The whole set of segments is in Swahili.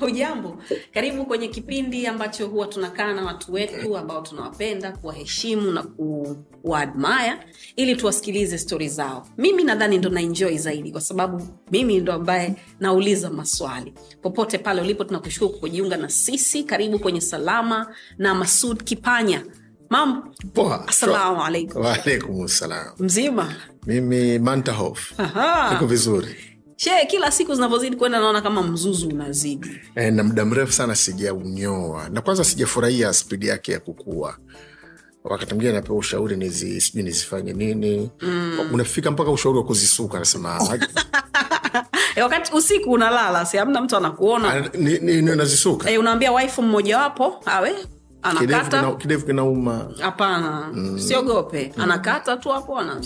Hujambo, karibu kwenye kipindi ambacho huwa tunakaa na watu wetu ambao tunawapenda, kuwaheshimu na kuwaadmire ili tuwasikilize stori zao. Mimi nadhani ndo naenjoy zaidi, kwa sababu mimi ndo ambaye nauliza maswali. Popote pale ulipo, tunakushukuru kwa kujiunga na sisi. Karibu kwenye Salama na Masud Kipanya. Mambo assalamu alaikum. Waalaikum salam. Mzima Mimi Mantahof. Niko vizuri. She, kila siku zinavyozidi kwenda naona kama mzuzu unazidi. E, na muda mrefu sana sijaunyoa, na kwanza sijafurahia spidi yake ya kukua. Wakati mwingine napewa ushauri nizi, sijui nizifanye nini mm. Unafika mpaka ushauri wa kuzisuka, nasema E, wakati usiku unalala, si amna mtu anakuona "Ah, nazisuka e, unaambia waifu mmojawapo awe anakata? Kidevu kinauma, hapana. Siogope anakata tu hapo ana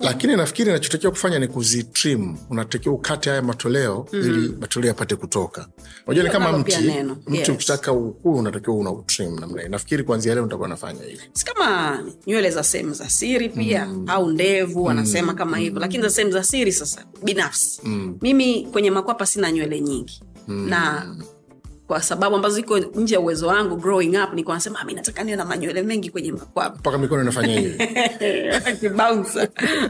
lakini nafikiri nachotakiwa kufanya ni kuzitrim. Unatakiwa ukate haya matoleo ili matoleo yapate kutoka. Unajua ni kama mti, neno. mti Yes. ukitaka ukuu unatakiwa una utrim namna hii. Nafikiri kuanzia leo nitakuwa nafanya hivi. si kama nywele za sehemu za siri pia au ndevu wanasema kama hivyo. Lakini za sehemu za siri sasa binafsi. Mimi kwenye makwapa sina nywele nyingi. Na kwa sababu ambazo ziko nje ya uwezo wangu growing up nikuwa nasema "Ah, mi nataka niwe na manywele mengi kwenye makwapa mpaka mikono inafanya hivi. Kibouncer.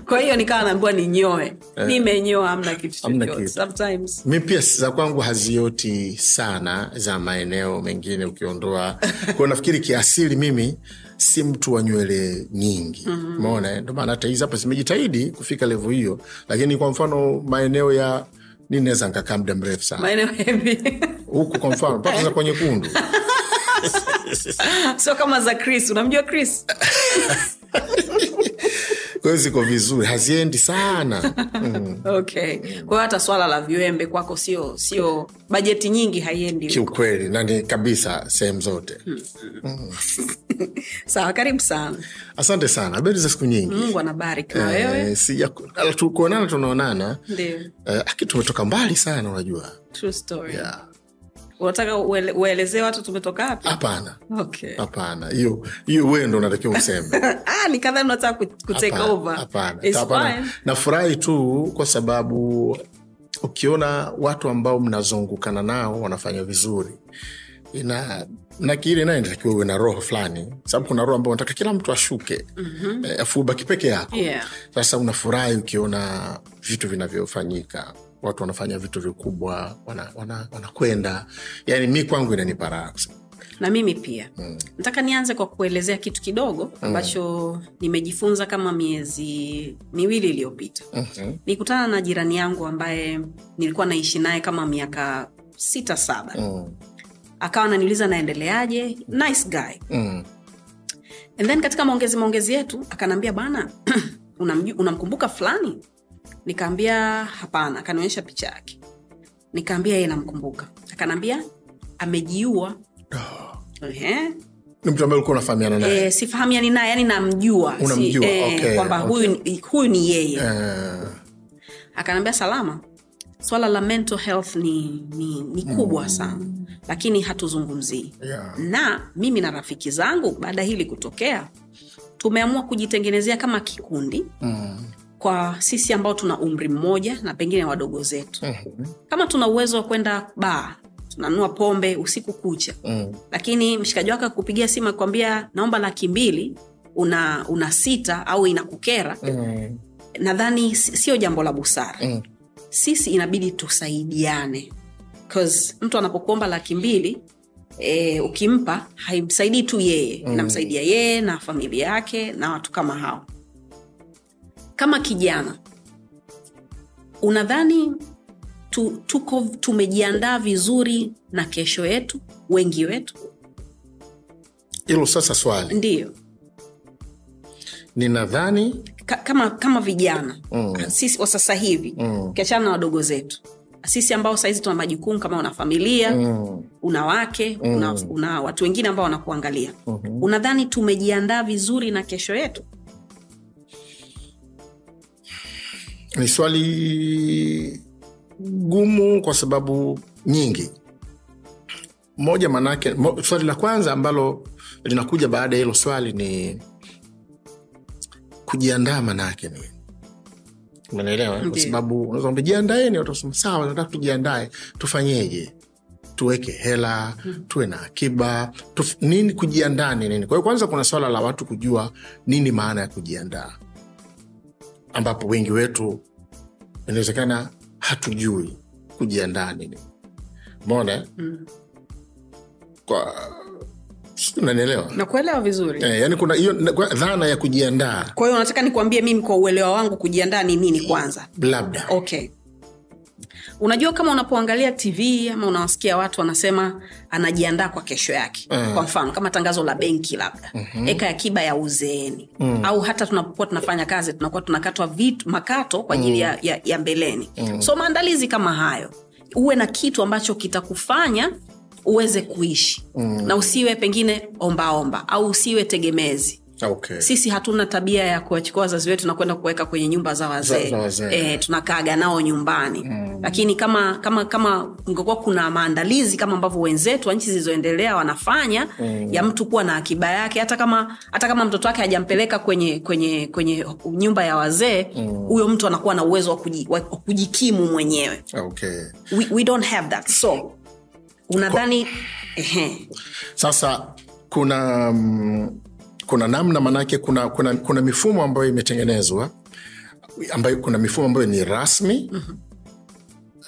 kwa hiyo nikawa naambiwa ninyoe. Nimenyoa amna kitu Hamna kitu. sometimes. Mi pia za kwangu hazioti sana za maeneo mengine ukiondoa. Kwao nafikiri kiasili mimi si mtu wa nywele nyingi. Umeona? Mm ndio ndomaana hata hizi hapa zimejitahidi kufika levo hiyo. Lakini kwa mfano maeneo ya ni naweza nkakaa muda mrefu sana. Maeneo huku kwa mfano mpaka za kwenye kundu. Sio kama za chris unamjua chris kwa hiyo ziko vizuri haziendi sana. Mm. okay. Kwa hiyo hata swala la viwembe kwako sio sio bajeti nyingi haiendi kiukweli nani kabisa sehemu zote. Sawa karibu sana. Asante sana. Habari za siku nyingi? Mungu anabariki. Na wewe? Eh, sija kuonana tunaonana. Ndio. Eh, aki tumetoka mbali sana unajua. True story. Yeah. Unataka uele, uelezee watu tumetoka wapi? Hapana. Okay. Hapana. Hiyo hiyo wewe ndo unatakiwa useme. Ah nikadhani unataka ku- kutake over. hapana, nafurahi tu kwa sababu ukiona watu ambao mnazungukana nao wanafanya vizuri. Ina nakiri naye natakiwa uwe na roho fulani. Sababu kuna roho ambao nataka kila mtu ashuke. Mm-hmm. e, afu ubaki peke yako. Yeah. Sasa unafurahi ukiona vitu vinavyofanyika watu wanafanya vitu vikubwa wanakwenda wana, wana yani mi kwangu inanipa raha na mimi pia. Nataka nianze kwa kuelezea kitu kidogo ambacho nimejifunza kama miezi miwili iliyopita. Mhm. nikutana na jirani yangu ambaye nilikuwa naishi naye kama miaka sita saba. Mm, akawa naniuliza naendeleaje? Nice guy. Mm, and then katika maongezi maongezi yetu akanaambia bana unamkumbuka fulani nikaambia hapana akanionyesha picha yake. Nikaambia yeye namkumbuka. Akanaambia amejiua. Ehe. ni mtu ambaye ulikuwa unafahamiana naye? E, sifahamiani naye yani namjua. Unamjua, eh, okay, kwamba okay. huyu, ni- huyu ni yeye. Eh, akanaambia salama. Swala la mental health ni, ni, ni kubwa sana lakini hatuzungumzii. Yeah. na mimi na rafiki zangu baada hili kutokea tumeamua kujitengenezea kama kikundi. Mm, kwa sisi ambao tuna umri mmoja na pengine wadogo zetu. Mhm, kama tuna uwezo wa kwenda baa tunanunua pombe usiku kucha mm, lakini mshikaji wake akupigia simu akuambia naomba laki mbili una, una sita au inakukera mm, nadhani sio jambo la busara. Mm. sisi inabidi tusaidiane mtu anapokuomba laki mbili e, ukimpa haimsaidii tu yeye. Mm. inamsaidia yeye na familia yake na watu kama hao kama kijana unadhani tu, tuko tumejiandaa vizuri na kesho yetu wengi wetu hilo sasa swali ndiyo ninadhani Ka, kama kama vijana mm. sisi wa sasa hivi mm. ukiachana na wadogo zetu sisi ambao sahizi tuna majukumu kama una familia mm. una wake mm. una, una watu wengine ambao wanakuangalia mm-hmm. unadhani tumejiandaa vizuri na kesho yetu ni swali gumu kwa sababu nyingi. Moja manake mo, swali la kwanza ambalo linakuja baada ya hilo swali ni kujiandaa manake nini umenaelewa kwa sababu unaweza kwamba jiandaeni watu wasema sawa nataka tujiandae tufanyeje? Tuweke hela tuwe na akiba tuf, nini kujiandaa ni nini? Kwa hiyo kwanza kuna swala la watu kujua nini maana ya kujiandaa ambapo wengi wetu inawezekana hatujui kujiandaa nini. Mona mm. kwa unanielewa? Nakuelewa vizuri. E, yani kuna hiyo dhana ya kujiandaa. Kwa hiyo unataka nikuambie mimi kwa uelewa wangu kujiandaa ni nini kwanza? Labda. Okay unajua kama unapoangalia tv ama unawasikia watu wanasema anajiandaa kwa kesho yake Mm. kwa mfano kama tangazo la benki labda mm-hmm. eka akiba ya uzeeni mm. au hata tunapokuwa tunafanya kazi tunakuwa tunakatwa vitu makato kwa ajili ya, ya, ya mbeleni mm. so maandalizi kama hayo uwe na kitu ambacho kitakufanya uweze kuishi mm. na usiwe pengine ombaomba au usiwe tegemezi okay. sisi hatuna tabia ya kuwachukua wazazi wetu na kwenda kuweka kwenye nyumba za wazee waze. e, tunakaaga nao nyumbani mm. lakini kama kama kama kungekuwa kuna maandalizi kama ambavyo wenzetu wa nchi zilizoendelea wanafanya mm. ya mtu kuwa na akiba yake hata kama hata kama mtoto wake hajampeleka kwenye kwenye kwenye nyumba ya wazee huyo mm. mtu anakuwa na uwezo wa kuji- wa kujikimu mwenyewe okay. we, we don't have that so unadhani ehe sasa kuna mm, kuna namna manake kuna, kuna, kuna mifumo ambayo imetengenezwa ambayo kuna mifumo ambayo ni rasmi mm-hmm.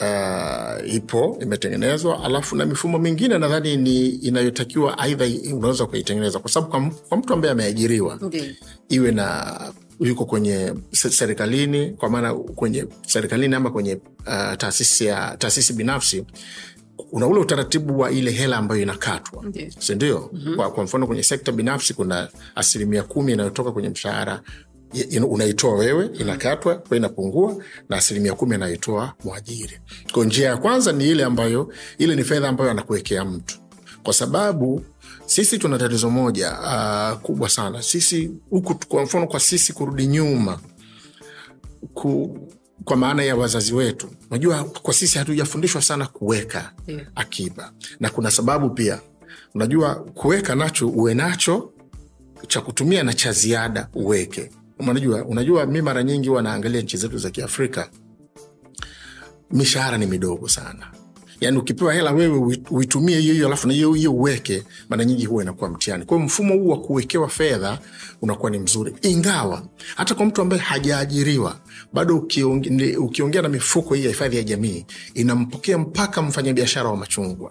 Uh, ipo imetengenezwa alafu na mifumo mingine nadhani ni inayotakiwa aidha unaweza kuitengeneza kwa sababu kwa, mtu ambaye ameajiriwa iwe na yuko kwenye serikalini kwa maana kwenye serikalini ama kwenye uh, taasisi ya taasisi binafsi una ule utaratibu wa ile hela ambayo inakatwa. Sindio mm-hmm. kwa, kwa mfano kwenye sekta binafsi kuna asilimia kumi inayotoka kwenye mshahara. Unaitoa wewe inakatwa kwa inapungua na asilimia kumi anaitoa mwajiri. Kwa njia ya kwanza ni ile ambayo ile ni fedha ambayo anakuwekea mtu. Kwa sababu sisi tuna tatizo moja uh, kubwa sana. Sisi huku kwa mfano kwa sisi kurudi nyuma ku, kwa maana ya wazazi wetu. Unajua kwa sisi hatujafundishwa sana kuweka Yeah. akiba. Na kuna sababu pia. Unajua kuweka nacho uwe nacho cha kutumia na cha ziada uweke. Unajua, unajua mi mara nyingi huwa naangalia nchi zetu za kiafrika mishahara ni midogo sana. Yaani ukipewa hela wewe uitumie hiyo hiyo alafu na hiyo hiyo uweke mara nyingi huwa inakuwa mtihani. Kwa hiyo mfumo huu wa kuwekewa fedha unakuwa ni mzuri. Ingawa hata kwa mtu ambaye hajaajiriwa bado ukionge- ukiongea na mifuko hii ya hifadhi ya jamii inampokea mpaka mfanyabiashara wa machungwa.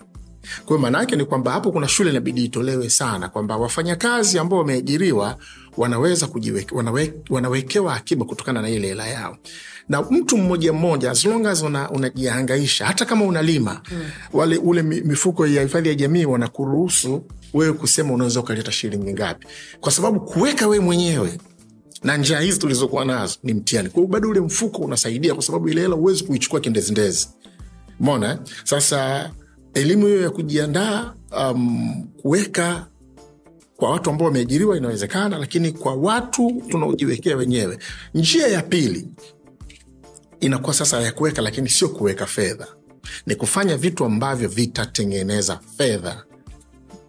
Kwa hiyo maana yake ni kwamba hapo kuna shule inabidi itolewe sana kwamba wafanyakazi ambao wameajiriwa wanaweza kujiweke, wanawe, wanawekewa akiba kutokana na ile hela yao. Na mtu mmoja mmoja as long as una- hata kama unalima hmm, wale ule mifuko ya hifadhi ya jamii wanakuruhusu wewe kusema unaweza ukaleta shilingi ngapi. Kwa sababu kuweka wewe mwenyewe na njia hizi tulizokuwa nazo ni mtihani. Kwa bado ule mfuko unasaidia kwa sababu ile hela huwezi kuichukua kindezindezi mona sasa elimu hiyo ya kujiandaa um, kuweka kwa watu ambao wameajiriwa inawezekana lakini kwa watu tunaojiwekea wenyewe. Njia ya pili inakuwa sasa ya kuweka lakini sio kuweka fedha. Ni kufanya vitu ambavyo vitatengeneza fedha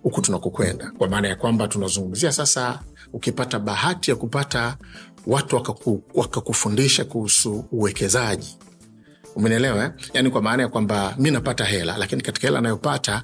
huku tunakokwenda. Kwa maana ya kwamba tunazungumzia sasa ukipata bahati ya kupata watu wakaku, wakakufundisha kuhusu uwekezaji umenielewa eh? yaani kwa maana ya kwamba mi napata hela lakini katika hela anayopata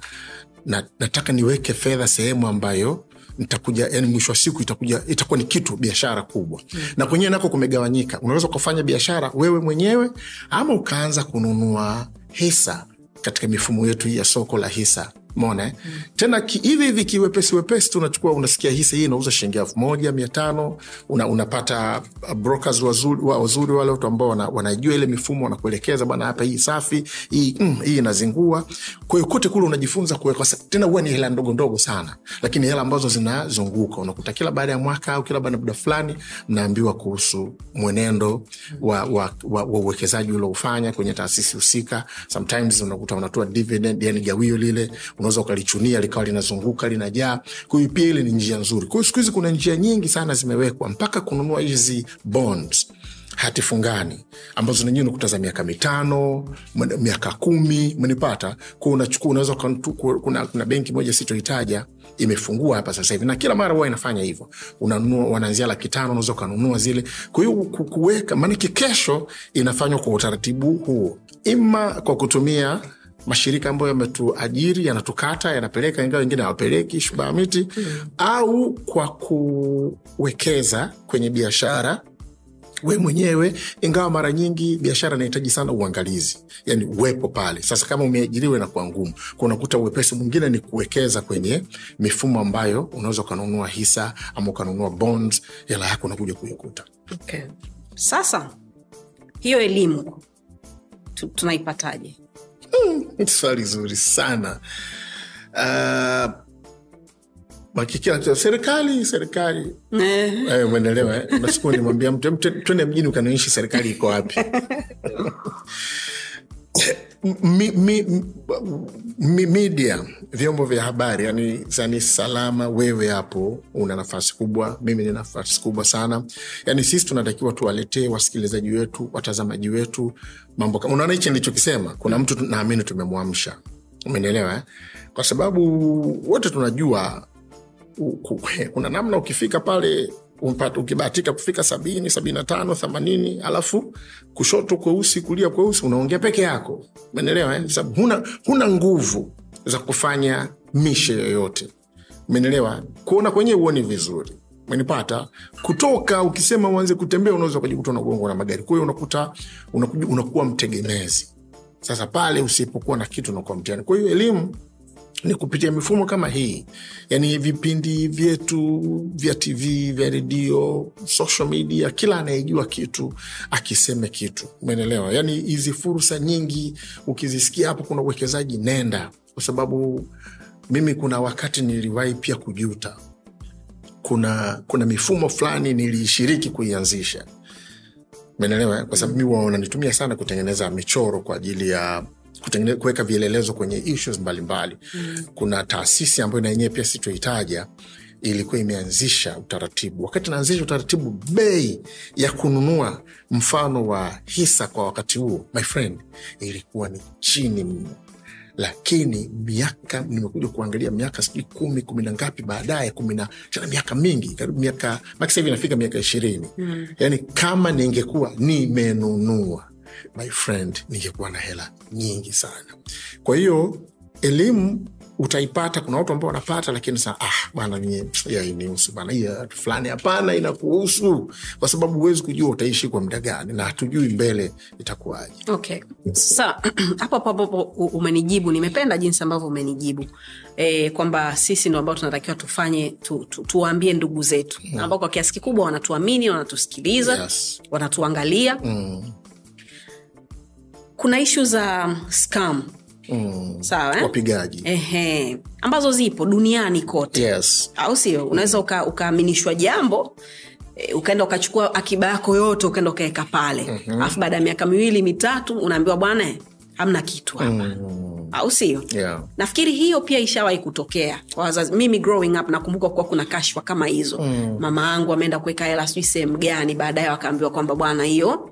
na, nataka niweke fedha sehemu ambayo nitakuja yani mwisho wa siku itakuja itakuwa ni kitu biashara kubwa mm. na kwenyewe nako kumegawanyika unaweza ukafanya biashara wewe mwenyewe ama ukaanza kununua hisa katika mifumo yetu hii ya soko la hisa mona mm. tena hivi hivi kiwepesi wepesi tu unachukua unasikia hisa hii inauza shilingi elfu moja mia tano una, unapata brokers wazuri, wazuri wale watu ambao wana, wanajua ile mifumo wanakuelekeza bana hapa hii safi hii, mm, hii inazingua. Kwa hiyo kote kule unajifunza kuweka tena huwa ni hela ndogo ndogo sana lakini hela ambazo zinazunguka unakuta kila baada ya mwaka au kila baada ya muda fulani mnaambiwa kuhusu mwenendo wa wa- wa- wa uwekezaji uliofanya kwenye taasisi husika. Sometimes unakuta unatoa dividend yani gawio lile unaweza ukalichunia likawa linazunguka linajaa. Kwa hiyo pia ile ni njia nzuri. Kwa hiyo siku hizi kuna njia nyingi sana zimewekwa mpaka kununua hizi bonds hati fungani ambazo nenyewe unakuta za miaka mitano miaka kumi mnipata? Ku unachukua unaweza kuna, kuna benki moja sitoitaja imefungua hapa sasa hivi. Na kila mara huwa inafanya hivyo. Unanunua wanaanzia laki tano unaweza ukanunua zile. Kwa hiyo kuweka maanake kesho inafanywa kwa utaratibu huo. Ima kwa kutumia mashirika ambayo yametuajiri yanatukata yanapeleka ingawa wengine hawapeleki shubaha miti au kwa kuwekeza kwenye biashara we mwenyewe ingawa mara nyingi biashara inahitaji sana uangalizi yani uwepo pale. Sasa kama umeajiriwa inakuwa ngumu unakuta uwepesi mwingine ni kuwekeza kwenye mifumo ambayo unaweza ukanunua hisa ama ukanunua bonds hela yako unakuja kuikuta. Okay. sasa hiyo elimu tu- tunaipataje swali zuri sana uh, makikila serikali serikali eh. Eh, umeelewa eh? na nimwambia mtu twende mjini ukaniishi serikali iko wapi mi, media vyombo vya habari yani zani salama wewe hapo una nafasi kubwa mimi ni nafasi kubwa sana. Yani sisi tunatakiwa tuwaletee wasikilizaji wetu watazamaji wetu mambo unaona hichi nilichokisema? Kuna mtu naamini tumemwamsha. Umenielewa eh? kwa sababu wote tunajua kuna namna ukifika pale ukibahatika kufika sabini sabini na tano themanini alafu kushoto kweusi kulia kweusi unaongea peke yako. Menelewa eh? sababu huna, huna nguvu za kufanya mishe yoyote. Menelewa kuona kwenyewe huoni vizuri. Menipata kutoka ukisema uanze kutembea unaweza ukajikuta unagongwa na magari. Kwahiyo unakuta unakuwa mtegemezi. Sasa pale usipokuwa na kitu unakuwa mtihani. Kwa hiyo elimu ni kupitia mifumo kama hii. Yani vipindi vyetu vya tv vya redio social media kila anayejua kitu akiseme kitu. Umeelewa? Yani hizi fursa nyingi ukizisikia hapo kuna uwekezaji nenda. Kwa sababu mimi kuna wakati niliwahi pia kujuta. Kuna kuna mifumo fulani niliishiriki kuianzisha. Umeelewa? kwa sababu mi wananitumia sana kutengeneza michoro kwa ajili ya kuweka vielelezo kwenye issues mbalimbali mm. kuna taasisi ambayo na yenyewe pia sitoitaja ilikuwa imeanzisha utaratibu wakati naanzisha utaratibu bei ya kununua mfano wa hisa kwa wakati huo my friend ilikuwa ni chini mno lakini miaka nimekuja kuangalia miaka sijui kumi kumi na ngapi baadaye kumi na miaka mingi karibu miaka maki sahivi inafika miaka ishirini mm. Yani kama ningekuwa nimenunua my friend ningekuwa na hela nyingi sana. Kwa hiyo elimu utaipata kuna watu ambao wanapata lakini saa ah bana mie yainihusu bana ya fulani hapana inakuhusu. Kwa sababu huwezi kujua utaishi kwa muda gani na hatujui mbele itakuwaje. Okay. Sasa hapo hapo umenijibu. Nimependa jinsi ambavyo umenijibu. E, kwamba sisi ndo ambao tunatakiwa tufanye tu, tu, tuwaambie ndugu zetu. Mm. ambao kwa kiasi kikubwa wanatuamini wanatusikiliza Yes. wanatuangalia. Mm. Kuna ishu za scam Mm. sawa eh? wapigaji Ehe, ambazo zipo duniani kote yes au sio unaweza uka- ukaaminishwa jambo e, ukaenda ukachukua akiba yako yote ukaenda ukaweka pale alafu mm-hmm. baada ya miaka miwili mitatu unaambiwa bwana hamna kitu hapa mm. au sio yeah. nafikiri hiyo pia ishawahi kutokea kwa wazazi mimi growing up nakumbuka kuwa kuna kashfa kama hizo mm. mama yangu ameenda kuweka hela sijui sehemu gani baadaye wakaambiwa kwamba bwana hiyo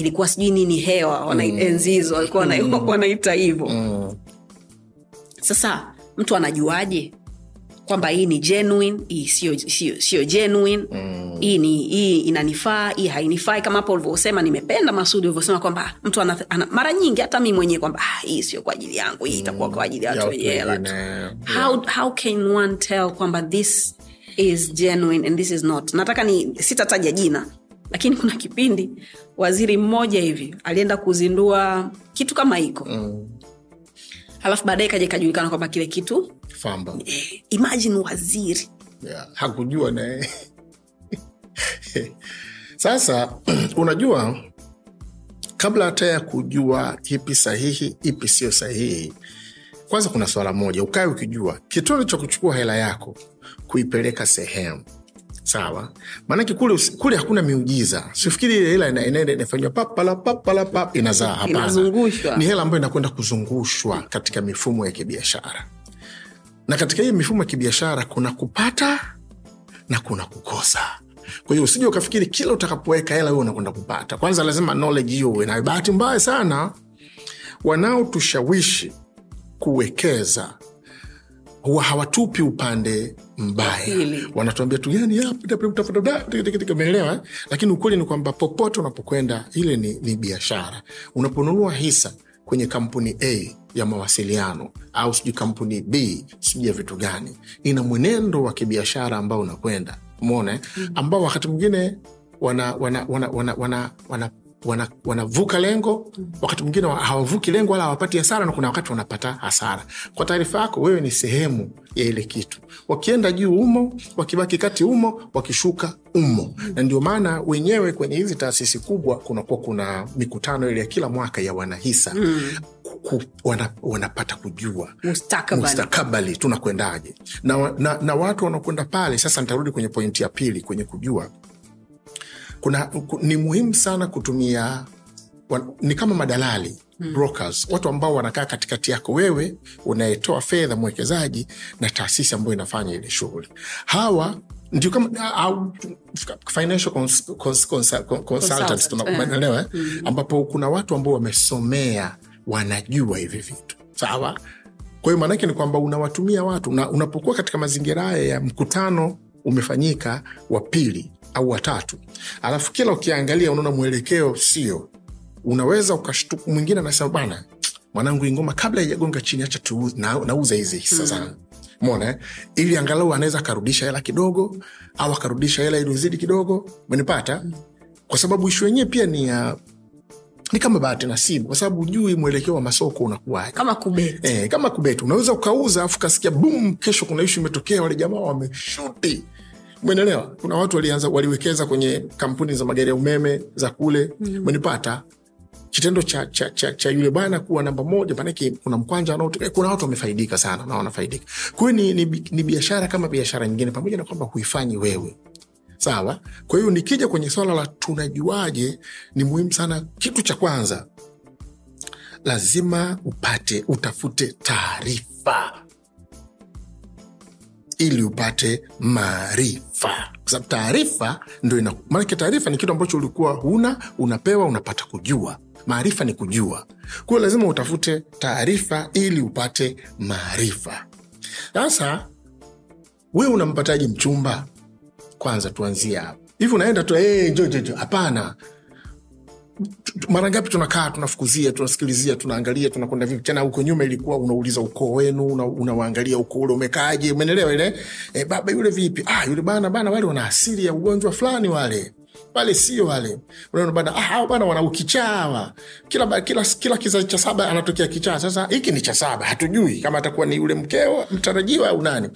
ilikuwa sijui nini hewa wana- enzi hizo walikuwa mm. wanaita hivyo. Mm. sasa mtu anajuaje kwamba hii ni genuine hii sio sio sio genuine? Mm. hii ni hii inanifaa hii hainifai? Kama hapo ulivyosema nimependa masudi ulivyosema kwamba mtu ana, ana, mara nyingi hata mi mwenyewe kwamba ah, hii sio kwa ajili yangu hii itakuwa kwa ajili ya watu watu wenye hela tu. How, how can one tell kwamba this is genuine and this is not? Nataka ni sitataja jina lakini kuna kipindi waziri mmoja hivi alienda kuzindua kitu kama hiko. Mm. alafu baadaye kaja ikajulikana kwamba kile kitu famba. eh, imagine waziri. Yeah. hakujua naye. Sasa unajua kabla hata ya kujua ipi sahihi ipi sio sahihi kwanza kuna swala moja ukae ukijua. Kitendo cha kuchukua hela yako kuipeleka sehemu sawa. Maanake kule, kule hakuna miujiza. Sifikiri ile hela inaenda inafanywa papala papala pap inazaa. Hapana. Ni hela ambayo inakwenda kuzungushwa katika mifumo ya kibiashara. Na katika hii mifumo ya kibiashara kuna kupata na kuna kukosa. Kwa hiyo usije ukafikiri kila utakapoweka hela huo unakwenda kupata. Kwanza lazima knowledge hiyo uwe nayo. Bahati mbaya sana wanaotushawishi kuwekeza huwa hawatupi upande mbaya. Wanatuambia tu yani umeelewa eh? lakini ukweli ni kwamba popote unapokwenda ile ni, ni biashara. Unaponunua hisa kwenye kampuni a ya mawasiliano au sijui kampuni b sijui ya vitu gani ina mwenendo wa kibiashara ambao unakwenda. Umona eh? ambao wakati mwingine wana wana wana wana wana, wana wana- wanavuka lengo wakati mwingine hawavuki lengo wala hawapati hasara na kuna wakati wanapata hasara. Kwa taarifa yako wewe ni sehemu ya ile kitu. Wakienda juu umo wakibaki kati umo wakishuka umo na ndio maana wenyewe kwenye hizi taasisi kubwa kunakuwa kuna mikutano ile ya kila mwaka ya wanahisa. Mm. ku- wana, wanapata kujua. Mustakabali. Mustakabali tunakwendaje na, na, na watu wanakwenda pale sasa nitarudi kwenye pointi ya pili kwenye kujua. Kuna ku- ni muhimu sana kutumia wan, ni kama madalali hmm. brokers watu ambao wanakaa katikati yako wewe unayetoa fedha mwekezaji na taasisi ambayo inafanya ile shughuli. Hawa ndio kama au financial cons, cons, cons, cons, consultants tunaelewa hmm. ambapo kuna watu ambao wamesomea wanajua hivi vitu. Sawa? Kwa hiyo maanake ni kwamba unawatumia watu na unapokuwa katika mazingira haya ya mkutano umefanyika wa pili au watatu alafu kila ukiangalia unaona mwelekeo sio unaweza ukashtuka mwingine anasema bana mwanangu hii ngoma kabla haijagonga chini acha tu na, nauza hizi hisa zangu. Mona eh? ili angalau anaweza akarudisha hela kidogo au akarudisha hela iliyozidi kidogo. Menipata kwa sababu ishu yenyewe pia ni ya ni kama bahati nasibu kwa sababu hujui mwelekeo wa masoko unakuwaje. Kama kubeti. Eh, kama kubeti. Unaweza ukauza afu kasikia bum kesho kuna ishu imetokea wale jamaa wameshuti. Umenelewa kuna watu walianza waliwekeza kwenye kampuni za magari ya umeme za kule. Umenipata kitendo cha, cha, cha, cha yule bwana kuwa namba moja maanake kuna mkwanja wanaotokea kuna watu wamefaidika sana na wanafaidika. Kwa hiyo ni, ni, ni biashara kama biashara nyingine pamoja na kwamba huifanyi wewe. Sawa? Kwa hiyo nikija kwenye swala la tunajuaje ni muhimu sana kitu cha kwanza lazima upate utafute taarifa. Ili upate maarifa. Kwa sababu taarifa ndo ina maanake taarifa ni kitu ambacho ulikuwa huna unapewa unapata kujua maarifa ni kujua. Kwa hiyo lazima utafute taarifa ili upate maarifa. Sasa wewe unampataji mchumba? Kwanza tuanzie hapo. Hivi unaenda tu hey, njo njo njo hapana. Mara ngapi tunakaa tunafukuzia tunasikilizia tunaangalia tunakwenda vipi? Tena huko nyuma ilikuwa unauliza ukoo wenu una- unawaangalia ukoo ule umekaaje? Umenelewa ile? E, baba yule vipi? Ah, yule bana bana wale wana asili ya ugonjwa fulani wale wale sio wale. Unaona bana ah, bana wana ukichaa kila, kila, kila kizazi cha saba anatokea kichaa. Sasa hiki ni cha saba hatujui kama atakuwa ni yule mkeo mtarajiwa au nani.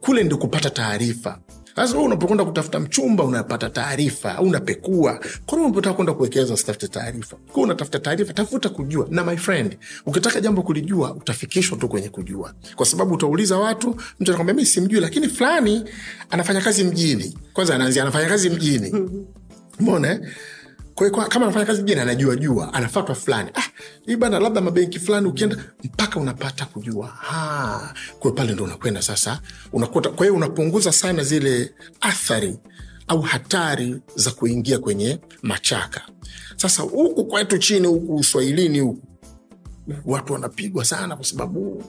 Kule ndio kupata taarifa. Sasa wewe unapokwenda kutafuta mchumba unapata taarifa unapekua. Nini unapotaka kwenda kuwekeza usitafute taarifa? Kwa unatafuta taarifa? Tafuta kujua. Na my friend ukitaka jambo kulijua utafikishwa tu kwenye kujua. Kwa sababu utauliza watu mtu anakwambia mimi simjui lakini fulani anafanya kazi mjini. Kwanza anaanzia anafanya kazi mjini mona eh? Kwa kwa- kama anafanya kazi jini anajua jua anafatwa fulani. Ah, bana labda mabenki fulani ukienda mpaka unapata kujua. Kwa pale ndo unakwenda sasa unakuta kwa hiyo unapunguza sana zile athari au hatari za kuingia kwenye machaka. Sasa huku kwetu chini huku uswahilini huku watu wanapigwa sana kwa sababu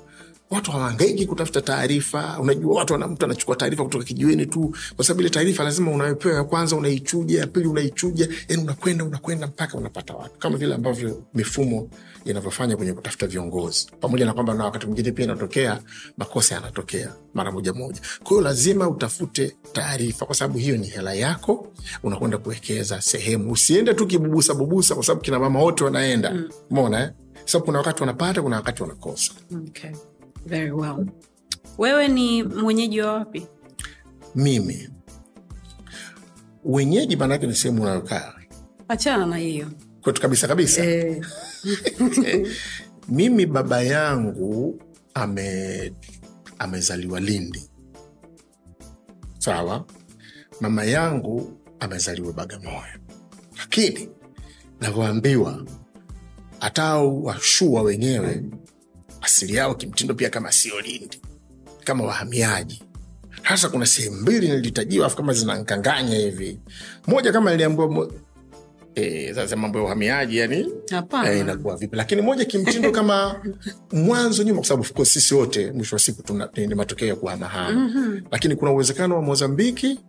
watu hawaangaiki kutafuta taarifa. Unajua watu wana, mtu anachukua taarifa kutoka kijiweni tu. Kwa sababu ile taarifa lazima unayopewa ya kwanza unaichuja ya pili unaichuja. Yani unakwenda unakwenda mpaka unapata watu. Kama vile ambavyo mifumo inavyofanya kwenye kutafuta viongozi. Pamoja na kwamba na wakati mwingine pia inatokea makosa yanatokea mara moja moja. Kwa hiyo lazima utafute taarifa kwa sababu hiyo ni hela yako. Unakwenda kuwekeza sehemu. Usiende tu kibubusa bubusa kwa sababu kina mama wote wanaenda. Mona eh? sababu kuna wakati wanapata kuna wakati wanakosa. Okay. Very well. wewe ni mwenyeji wa wapi? Mimi. Wenyeji maanaake ni sehemu unayokaa. Achana na hiyo. Kwetu kabisa kabisa. Eh. mimi baba yangu ame amezaliwa lindi. Sawa? Mama yangu amezaliwa bagamoyo. Lakini navyoambiwa hata washua wenyewe asili yao kimtindo pia kama sio lindi kama wahamiaji. Hasa kuna sehemu mbili nilitajiwa afu kama zinankanganya hivi. Moja kama iliambiwa mo... e, sasa mambo ya uhamiaji yani inakuwa vipi? Lakini moja kimtindo kama mwanzo nyuma kwa sababu sisi wote mwisho wa siku ni matokeo ya kuhamahama mm-hmm. lakini kuna uwezekano wa mozambiki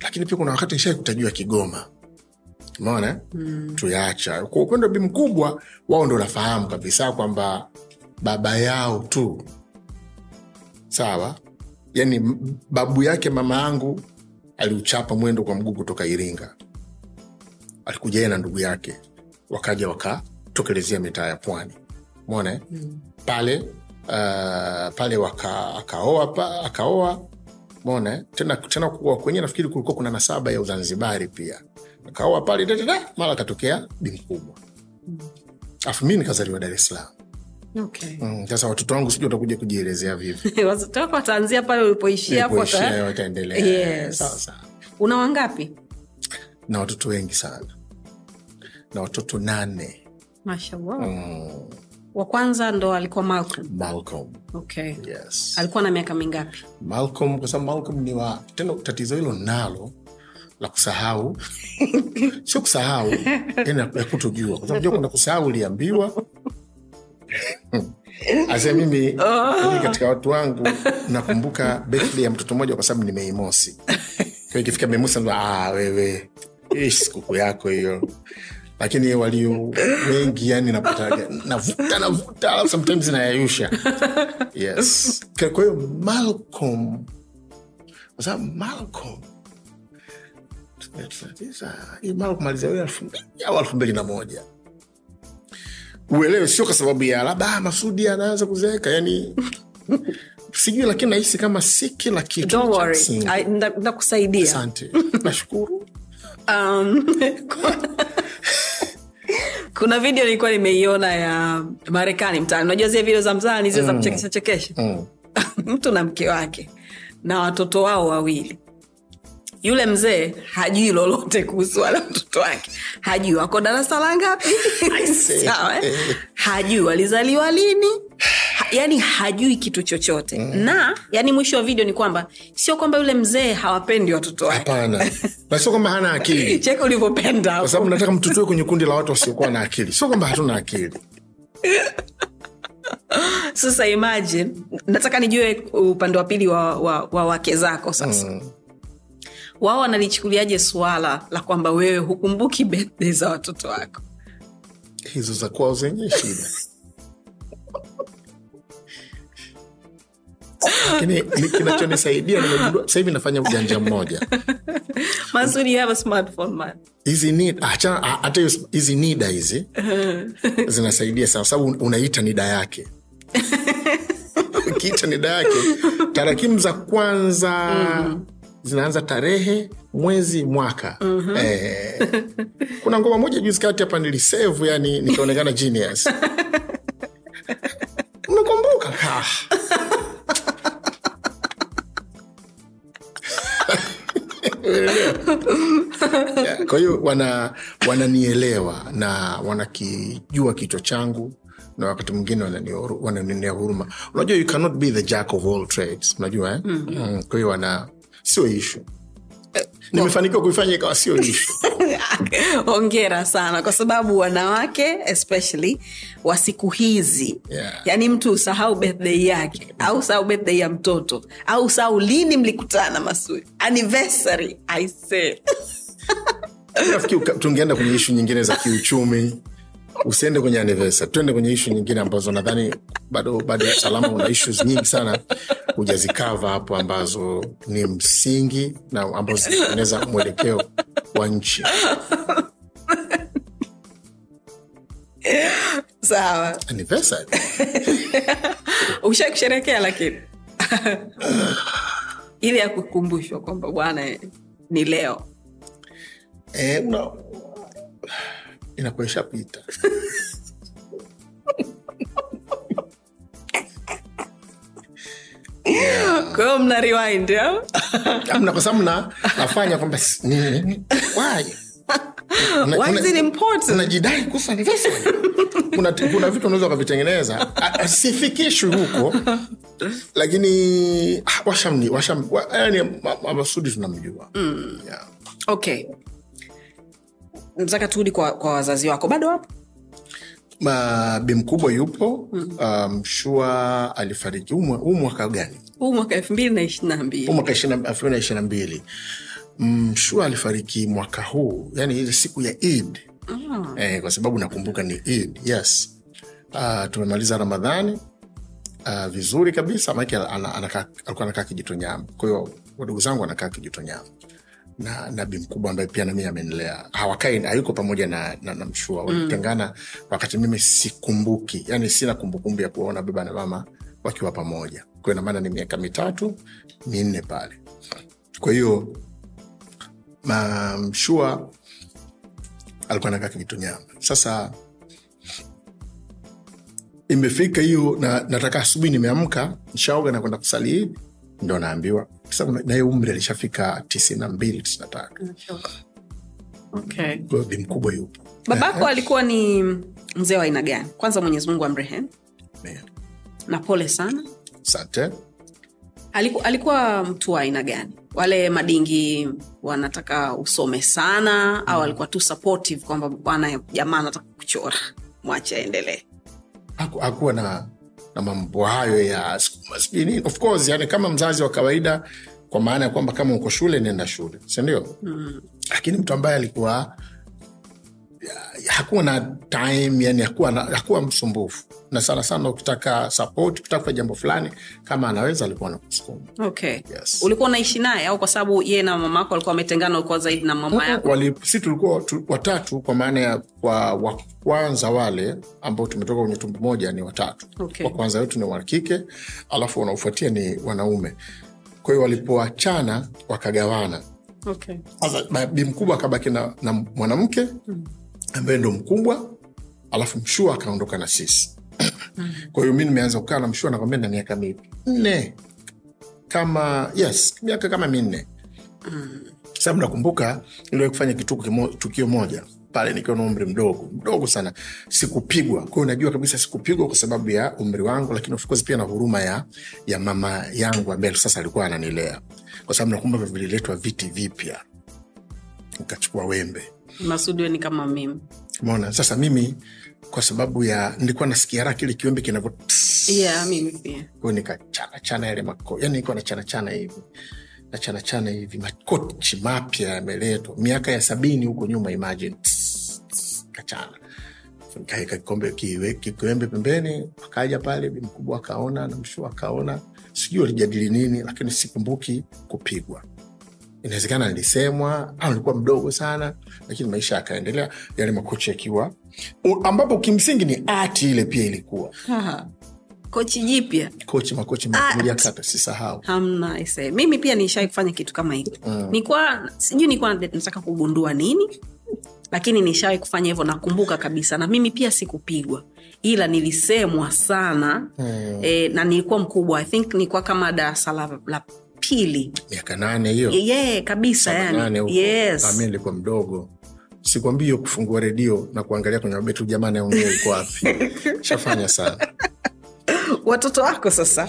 lakini pia kuna wakati nishai kutajiwa kigoma. Umeona? Mm. tuyaacha kwa upendo bi mkubwa wao ndo nafahamu kabisa kwamba baba yao tu. Sawa? Yani babu yake mama yangu aliuchapa mwendo kwa mguu kutoka iringa. Alikuja yeye na ndugu yake wakaja wakatokelezea mitaa ya pwani. Mone mm. pale uh, pale waka, akaoa pa, akaoa. Mone tena tena kuoa kwenye nafikiri kulikuwa kuna nasaba ya uzanzibari pia. Akaoa pale mara akatokea bi mkubwa. Afu mi nikazaliwa dar es salaam okay. Mm, sasa watoto wangu sijui watakuja kujielezea vipi. Watoto wako wataanzia pale ulipoishia hapo wataendelea. Yes. sawa sawa una wangapi? Na watoto wengi sana. Na watoto nane. Mashallah. Mm, wa kwanza ndo alikuwa malcolm. Malcolm. Okay. yes. Alikuwa na miaka mingapi? Malcolm kwa sababu malcolm ni wa tena tatizo hilo nalo la kusahau. Sio kusahau tena ya kutojua kwa sababu kuna kusahau uliambiwa ase mimi mimi katika watu wangu nakumbuka birthday ya mtoto mmoja kwa sababu ni mei mosi. Kwa ikifika mei mosi ah, wewe sikukuu yako hiyo. Lakini walio wengi yani napata navuta navuta alafu sometimes nayayusha. Yes. Kwa- hiyo malcolm kwa sababu malcolm malcolm elfu mbili au elfu mbili na moja uelewe sio kwa sababu ya labda ah, masudi anaanza kuzeeka yani sijui lakini nahisi kama si kila kitu asante. Nashukuru. Um, kuna video nilikuwa nimeiona ya marekani mtaani. Unajua zile video za mtaani zile za kuchekesha chekesha? Mm. mtu na mke wake na watoto wao wawili yule mzee hajui lolote kuhusu wale watoto wake. Hajui wako darasa la ngapi. Sawa eh? hajui walizaliwa lini. Ha, yani hajui kitu chochote. Mm. na yani mwisho wa video ni kwamba sio kwamba yule mzee hawapendi watoto wake. Hapana. Na sio kwamba hana akili. Cheka ulivyopenda kwa sababu nataka mtutue kwenye kundi la watu wasiokuwa na akili. Sio kwamba hatuna akili. Sasa imagine nataka nijue upande wa pili wa, wa, wa wake zako sasa. Mm. Wao wanalichukuliaje suala la kwamba wewe hukumbuki birthday za watoto wako? Hizo za kwao zenye shida. Lakini kinachonisaidia nimegundua sasa nafanya ujanja mmoja. Masudi, you have a smartphone man. Hizi nida hata hizi nida hizi zinasaidia sana sababu unaita nida yake. Ukiita nida yake tarakimu za kwanza zinaanza tarehe mwezi mwaka. Eh, kuna ngoma moja juzi kati hapa nilisevu yani nikaonekana genius. Unakumbuka ka Yeah, kwa hiyo wana wananielewa na wanakijua kichwa changu na wakati mwingine wanani- wananionea huruma. Unajua you cannot be the jack of all trades. Unajua eh? mm. kwa hiyo wana sio ishu nimefanikiwa kuifanya ikawa sio ishu hongera sana kwa sababu wanawake especially wa siku hizi Yeah. yani mtu usahau birthday yake au usahau birthday ya mtoto au usahau lini mlikutana masui? Anniversary i say tungeenda kwenye ishu nyingine za kiuchumi usiende kwenye anniversary. Tuende kwenye ishu nyingine ambazo nadhani bado bado usalama una issues nyingi sana. Hujazikava hapo ambazo ni msingi na ambazo zinatengeneza mwelekeo wa nchi. Sawa. Anniversary? Kusherekea lakini? Ili ya kukumbushwa kwamba bwana ni leo. Eh, una inakuwa ishapita. Kwa hiyo mna rewind au? amna kwa sababu na nafanya kwamba why? Unajidai kuhusu kuna, kuna vitu unaweza ukavitengeneza. A- a- sifikishwi huko. Lakini ah, washamni washam, wa, yani ma- ma- masudi tunamjua yeah. okay nataka turudi kwa, kwa wazazi wako. Bado wapo? Bi mkubwa yupo. Um, shua alifariki. Huu mwaka gani? Huu mwaka elfu mbili na ishiri na mbili. Mwaka elfu mbili na ishiri na mbili. Mshua alifariki mwaka huu yani ile siku ya id eh, kwa sababu nakumbuka ni id yes. Uh, tumemaliza ramadhani. Uh, vizuri kabisa maake alikuwa anakaa kijitonyama. Kwahiyo wadogo zangu anakaa kijitonyama na na mkubwa ambaye pia nami amenilea. Hawakai hayuko pamoja na, na, na mshua. Walitengana wakati mimi sikumbuki. Yani sina kumbukumbu ya kuwaona baba na mama wakiwa pamoja. Kwa inamaana ni miaka mitatu minne pale. Kwa hiyo ma- mshua alikuwa nakaa kijitonyama sasa imefika hiyo na nataka asubuhi nimeamka nshaoga nakwenda kusali ndo naambiwa Sasa na- naye umri alishafika tisini na mbili tisini na tatu. Okay. Kwa bi mkubwa yupo. Babako alikuwa ni mzee wa aina gani? Kwanza mwenyezi mungu amrehemu. Na pole sana. Asante. Aliku, alikuwa mtu wa aina gani? Wale madingi wanataka usome sana au alikuwa tu supportive kwamba bwana jamaa anataka kuchora mwache aendelee? Hakuwa na na mambo hayo ya of course yani kama mzazi wa kawaida kwa maana ya kwamba kama uko shule nenda shule. Sindio mm. lakini mtu ambaye alikuwa hakuwa na time yani hakuwa, na, hakuwa msumbufu. Na sana sana ukitaka support ukitaka kufanya jambo fulani kama anaweza alikuwa na kusukuma okay. Yes. ulikuwa unaishi naye au kwa sababu ye na mama yako walikuwa wametengana ulikuwa zaidi na mama yako? Si tulikuwa tu, watatu kwa maana ya kwa wa kwanza wale ambao tumetoka kwenye tumbu moja ni watatu. Okay. wa kwanza wetu ni wakike alafu wanaofuatia ni wanaume. Kwa hiyo walipoachana wakagawana. Okay. bi mkubwa akabaki na, na mwanamke ambaye ndo mkubwa alafu mshua akaondoka na sisi kwa hiyo mi nimeanza kukaa na mshua nakwambia na miaka minne kama yes miaka kama minne sababu nakumbuka iliwahi kufanya kituko tukio moja pale nikiwa na umri mdogo mdogo sana sikupigwa kwao najua kabisa sikupigwa kwa sababu ya umri wangu lakini of course pia na huruma ya, ya mama yangu ambaye sasa alikuwa ananilea kwa sababu nakumbuka vililetwa viti vipya nikachukua wembe masudi ni kama mimi. Mona sasa mimi kwa sababu ya nilikuwa nasikia raha kile kiwembe kinavyo yeah, mimi pia. Yale mako yani nilikuwa nachanachana hivi. Nachanachana hivi makochi mapya yameletwa. Miaka ya sabini huko nyuma imagine. Tss, tss, kachana kaeka kikombe kiwembe pembeni akaja pale bi mkubwa akaona namshua akaona. Sijui walijadili nini lakini sikumbuki kupigwa inawezekana nilisemwa au nilikuwa mdogo sana lakini maisha yakaendelea yale makochi yakiwa ambapo kimsingi ni ati ile pia ilikuwa Haha. kochi jipya kochi makochi Art. sisahau hamna ise mimi pia nishai kufanya kitu kama hiki mm. nikuwa sijui nikuwa nataka kugundua nini lakini nishawai kufanya hivyo nakumbuka kabisa na mimi pia sikupigwa ila nilisemwa sana mm. e, na nilikuwa mkubwa i think nilikuwa kama darasa la, la pili. Miaka nane hiyo? Ye yeah, kabisa yani. yes. Mi nilikuwa mdogo. Sikwambii hiyo kufungua redio na kuangalia kwenye mabetu jamani aongee iko wapi? Shafanya sana. Watoto wako sasa?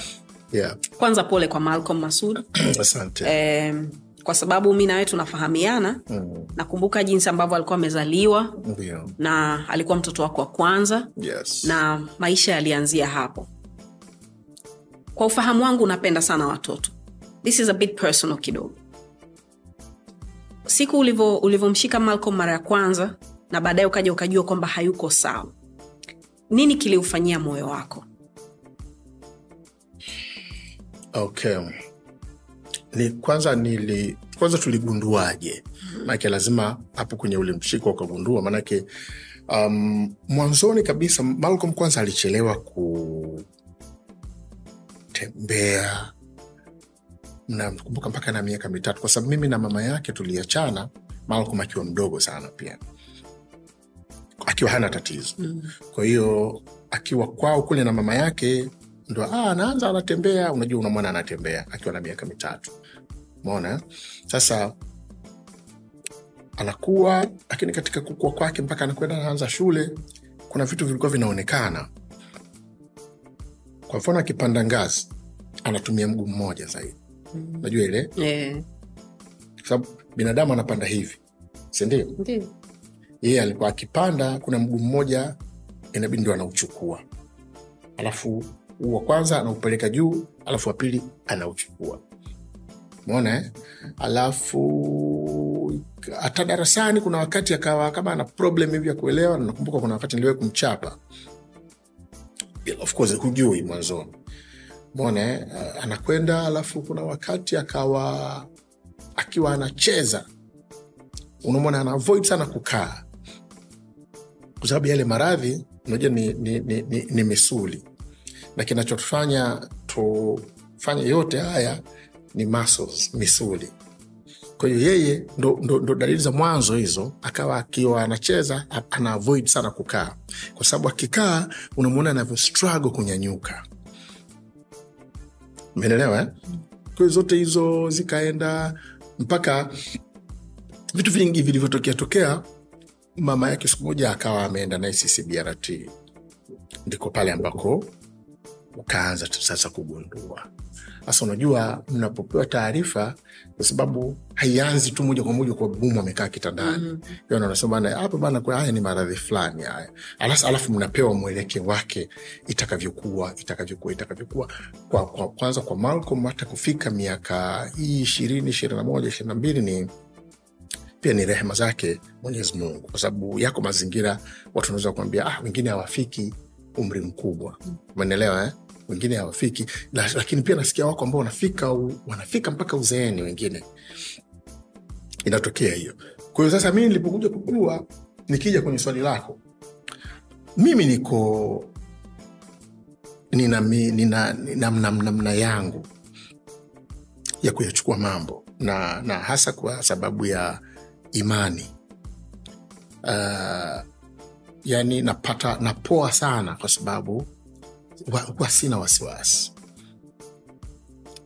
Yeah. kwanza pole kwa malcolm masud asante. E, kwa sababu mi nawe tunafahamiana. Mm, nakumbuka jinsi ambavyo alikuwa amezaliwa. Na alikuwa mtoto wako wa kwanza. Yes. na maisha yalianzia hapo. Kwa ufahamu wangu unapenda sana watoto this is a bit personal kidogo. Siku ulivyomshika malcolm mara ya kwanza na baadaye ukaja ukajua kwamba hayuko sawa nini kiliufanyia moyo wako? Okay. Ni kwanza nili kwanza tuligunduaje? Manake lazima hapo kwenye ule mshiko ukagundua manake um, mwanzoni kabisa Malcolm kwanza alichelewa kutembea namkumbuka mpaka na miaka mitatu kwa sababu mimi na mama yake tuliachana Malcolm akiwa mdogo sana pia. Akiwa hana tatizo. Mm. kwa hiyo akiwa kwao kule na mama yake ndo ah, anaanza anatembea. Unajua unamwona anatembea akiwa na miaka mitatu. Mona sasa anakuwa lakini katika kukua kwake mpaka anakwenda anaanza shule kuna vitu vilikuwa vinaonekana. Kwa mfano akipanda ngazi anatumia mguu mmoja zaidi Najua ile yeah. kwa sababu binadamu anapanda hivi sindio ndio. yeye alikuwa akipanda kuna mguu mmoja inabidi ndo anauchukua alafu wa kwanza anaupeleka juu alafu wa pili anauchukua mona eh? alafu hata darasani kuna wakati akawa kama ana problem hivi ya kuelewa nakumbuka kuna wakati niliwahi kumchapa of course hujui mwanzoni mona eh? anakwenda alafu kuna wakati akawa akiwa anacheza. Unamwona ana sana kukaa. Kwa sababu yale maradhi unajua ni, ni, ni, ni, ni misuli. Na kinachotufanya tufanye yote haya ni muscles, misuli. Kwa hiyo yeye ndo, ndo, ndo dalili za mwanzo hizo akawa akiwa anacheza ana avoid sana kukaa. Kwa sababu akikaa unamwona anavyo kunyanyuka umeelewa eh? zote hizo zikaenda mpaka vitu vingi vilivyotokea tokea mama yake siku moja akawa ameenda naye ccbrt ndiko pale ambako ukaanza sasa kugundua. Sasa unajua mnapopewa taarifa kwa sababu haianzi tu moja kwa moja kwa bumu amekaa kitandani. Mm. bana hapa bana kwa haya ni maradhi fulani haya. Alafu, alafu mnapewa mweleke wake itakavyokuwa itakavyokuwa itakavyokuwa. Kwa, kwa, kwanza kwa Malcolm hata kufika miaka hii ishirini ishirini na moja ishirini na mbili ni pia ni rehema zake mwenyezi mungu. Kwa sababu yako mazingira watu wanaweza kuambia ah, wengine hawafiki umri mkubwa. Umeelewa eh? Wengine hawafiki. Lakini pia nasikia wako ambao wanafika wanafika mpaka uzeeni wengine. Inatokea hiyo. Kwa hiyo sasa mii nilipokuja kujua nikija kwenye swali lako mimi niko nina namna namna yangu ya kuyachukua mambo na, na hasa kwa sababu ya imani. Uh, yani napata napoa sana kwa sababu huwa sina wasiwasi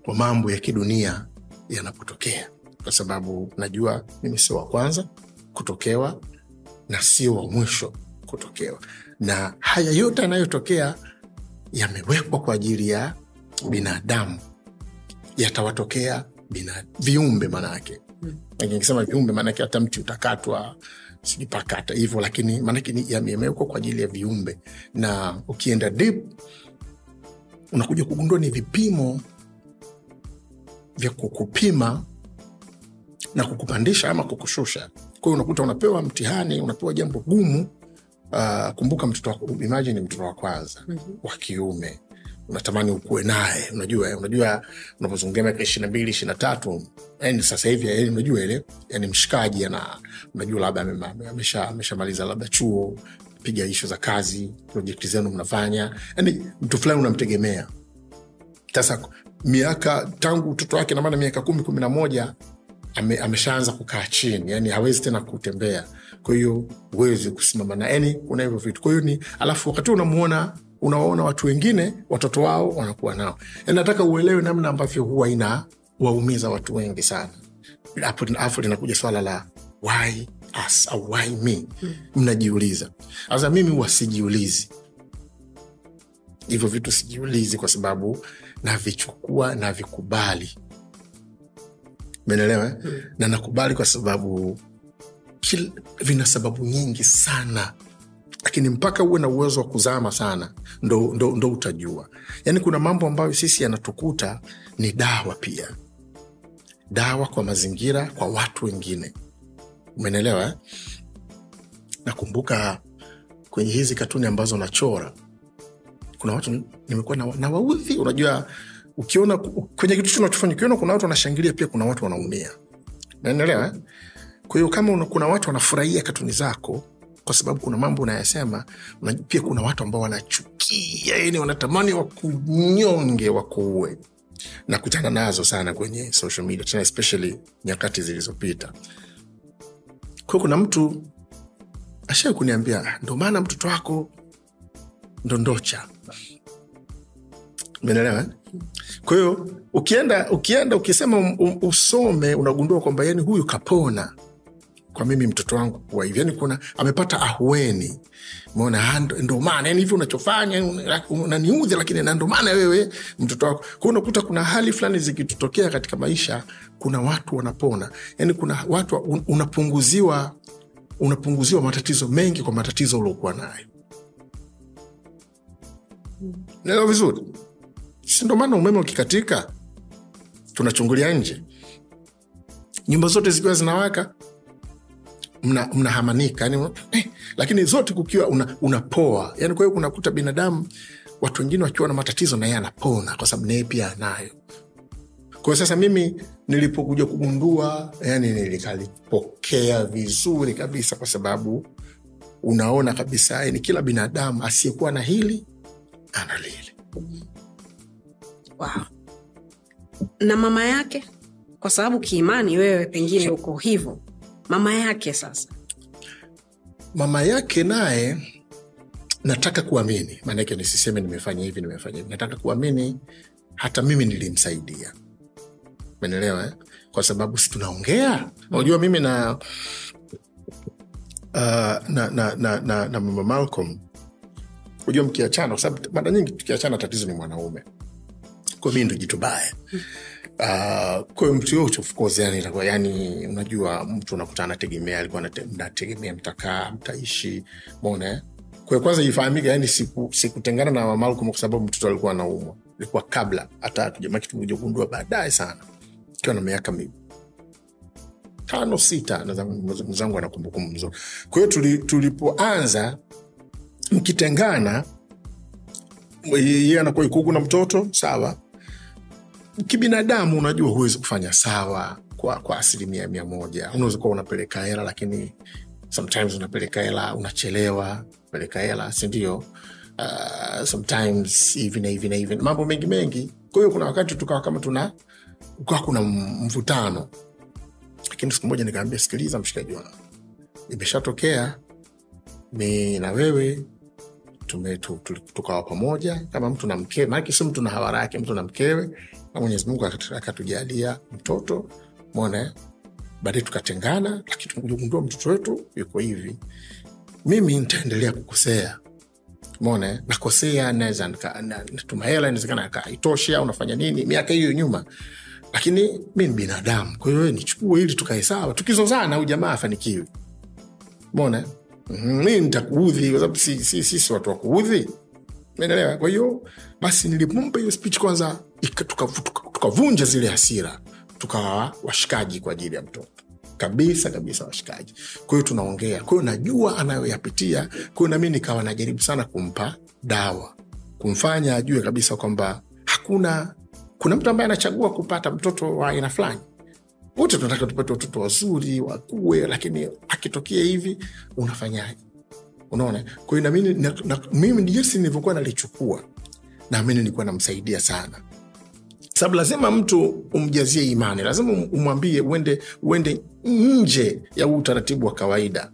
kwa mambo ya kidunia yanapotokea kwa sababu najua mimi sio wa kwanza kutokewa na sio wa mwisho kutokewa. Na haya yote yanayotokea yamewekwa kwa ajili ya binadamu yatawatokea bina, viumbe manake Mm. nikisema viumbe maanake hata mti utakatwa sijipakata hivyo lakini maanake yamewekwa kwa ajili ya viumbe. Na ukienda deep unakuja kugundua ni vipimo vya kukupima na kukupandisha ama kukushusha kwa hiyo unakuta unapewa mtihani unapewa jambo gumu uh, kumbuka mtoto ni imagine mtoto wa kwanza Mhm. wa kiume unatamani ukuwe naye unajua unajua unapozungumzia miaka ishiri na mbili ishiri na tatu yani sasa hivi yani unajua ile yani mshikaji ana unajua labda amesha- ameshamaliza labda chuo piga ishu za kazi projekti zenu mnafanya yani mtu fulani unamtegemea. Sasa miaka tangu utoto wake namaana miaka kumi kumi na moja ame, ameshaanza kukaa chini yani hawezi tena kutembea. Kwa hiyo kusimama na yani kuna hivyo vitu. Kwa ni alafu wakati unamuona unawaona watu wengine watoto wao wanakuwa nao. Nataka uelewe namna ambavyo huwa ina waumiza watu wengi sana. Hapo- linakuja swala la why us au why me? Mnajiuliza. Sasa mimi huwa sijiulizi. Hivyo vitu sijiulizi kwa sababu navichukua navikubali. Menelewa mm. na nakubali kwa sababu kil, vina sababu nyingi sana. Lakini mpaka uwe na uwezo wa kuzama sana ndo, ndo, ndo utajua. Yaani kuna mambo ambayo sisi yanatukuta ni dawa pia. Dawa kwa mazingira kwa watu wengine umenelewa eh? nakumbuka kwenye hizi katuni ambazo nachora kuna watu nimekuwa na, na waudhi unajua ukiona kwenye kitu tunachofanya ukiona kuna watu wanashangilia pia kuna watu wanaumia naendelea eh? kwa hiyo kama una, kuna watu wanafurahia katuni zako kwa sababu kuna mambo unayasema una, pia kuna watu ambao wanachukia yani wanatamani wakunyonge wakuue nakutana nazo sana kwenye social media tena especially nyakati zilizopita kwao kuna mtu ashai kuniambia "Ah, ndo maana mtoto wako ndondocha menelewa kwa hiyo ukienda ukienda ukisema usome unagundua kwamba yani huyu kapona kwa mimi mtoto wangu kuwa hivi. Yani kuna amepata ahueni. Mona "Ah, ndo- maana yani hivi unachofanya unaniudhi lakini nando maana wewe mtoto wako. Kwao unakuta kuna hali fulani zikitutokea katika maisha kuna watu wanapona. Yani kuna watu un- unapunguziwa unapunguziwa matatizo mengi kwa matatizo uliokuwa nayo. Naelewa vizuri? Sindo maana umeme ukikatika tunachungulia nje. Nyumba zote zikiwa zinawaka mna- mnahamanika yani, eh, lakini zote kukiwa una, unapoa. Yani kwa hiyo unakuta binadamu watu wengine wakiwa na matatizo na yeye anapona kwa sababu naye pia anayo. Kwa sasa mimi nilipokuja kugundua yani nilikalipokea vizuri kabisa kwa sababu unaona kabisa ni kila binadamu asiyekuwa na hili ana lile. Wow. na mama yake? Kwa sababu kiimani wewe pengine uko hivyo mama yake sasa. Mama yake naye nataka kuamini. Maanake nisiseme nimefanya hivi nimefanya hivi. Nataka kuamini hata mimi nilimsaidia. Menelewa eh? kwa sababu si tunaongea? Mimi na, uh, na, na, na, na, na mama malcolm. Unajua mkiachana kwa sababu mara nyingi tukiachana tatizo ni mwanaume. Kwa mii ndo jitu baya Uh, mtu yote of course yani, yani unajua mtu unakuta anategemea alikuwa anate- mtakaa mtaishi mona eh? kwa kwanza ifahamike yani siku- na mama kwa sababu mtoto alikuwa anaumwa. Ilikuwa kabla hata hatujamaa kitu baadaye sana ikiwa na miaka mi tano sita mwenzangu ana kumbukumbu mzuri kwa hiyo tuli, tulipoanza mkitengana yeye anakuwa ikuku na mtoto sawa kibinadamu unajua huwezi kufanya sawa kwa, kwa asilimia mia moja. Unaweza kuwa unapeleka hela lakini sometimes unapeleka hela unachelewa peleka hela sindio uh, sometimes hivi na hivi na hivi. Mambo mengi mengi. Kwa hiyo kuna wakati tukawa kama tuna ukawa kuna mvutano. Lakini siku moja nikaambia sikiliza mshikaji wangu. Imeshatokea. Mi na wewe tukawa pamoja. Kama mtu na mkewe maanake si mtu na hawara yake mtu na mkewe na mwenyezi mungu akatujalia mtoto mona baadaye tukatengana lakini tumekuja mtoto wetu yuko hivi. Mimi nitaendelea kukosea. Mona nakosea naweza natuma hela inawezekana akaitoshi au nafanya nini miaka hiyo nyuma. Lakini mi ni binadamu kwa hiyo nichukue ili tukae sawa tukizozana au jamaa afanikiwe. Mona mm, mi nitakuudhi kwa sababu si- si- si, watu wa menelewa kwa hiyo basi nilimpa hiyo speech kwanza tukavunja zile hasira tukawa washikaji kwa ajili ya mtoto. Kabisa kabisa washikaji. Kwa tunaongea. Kwa najua anayoyapitia kwa nami nikawa najaribu sana kumpa dawa. Kumfanya ajue kabisa kwamba hakuna kuna mtu ambaye anachagua kupata mtoto wa aina fulani. Wote tunataka tupate watoto wazuri wakue lakini akitokea hivi unafanyaje? Unaona? Kwahiyo namini na, na, mimi jinsi nilivyokuwa nalichukua. Naamini nilikuwa namsaidia sana sababu lazima mtu umjazie imani. Lazima um- umwambie uende uende nje ya huu utaratibu wa kawaida.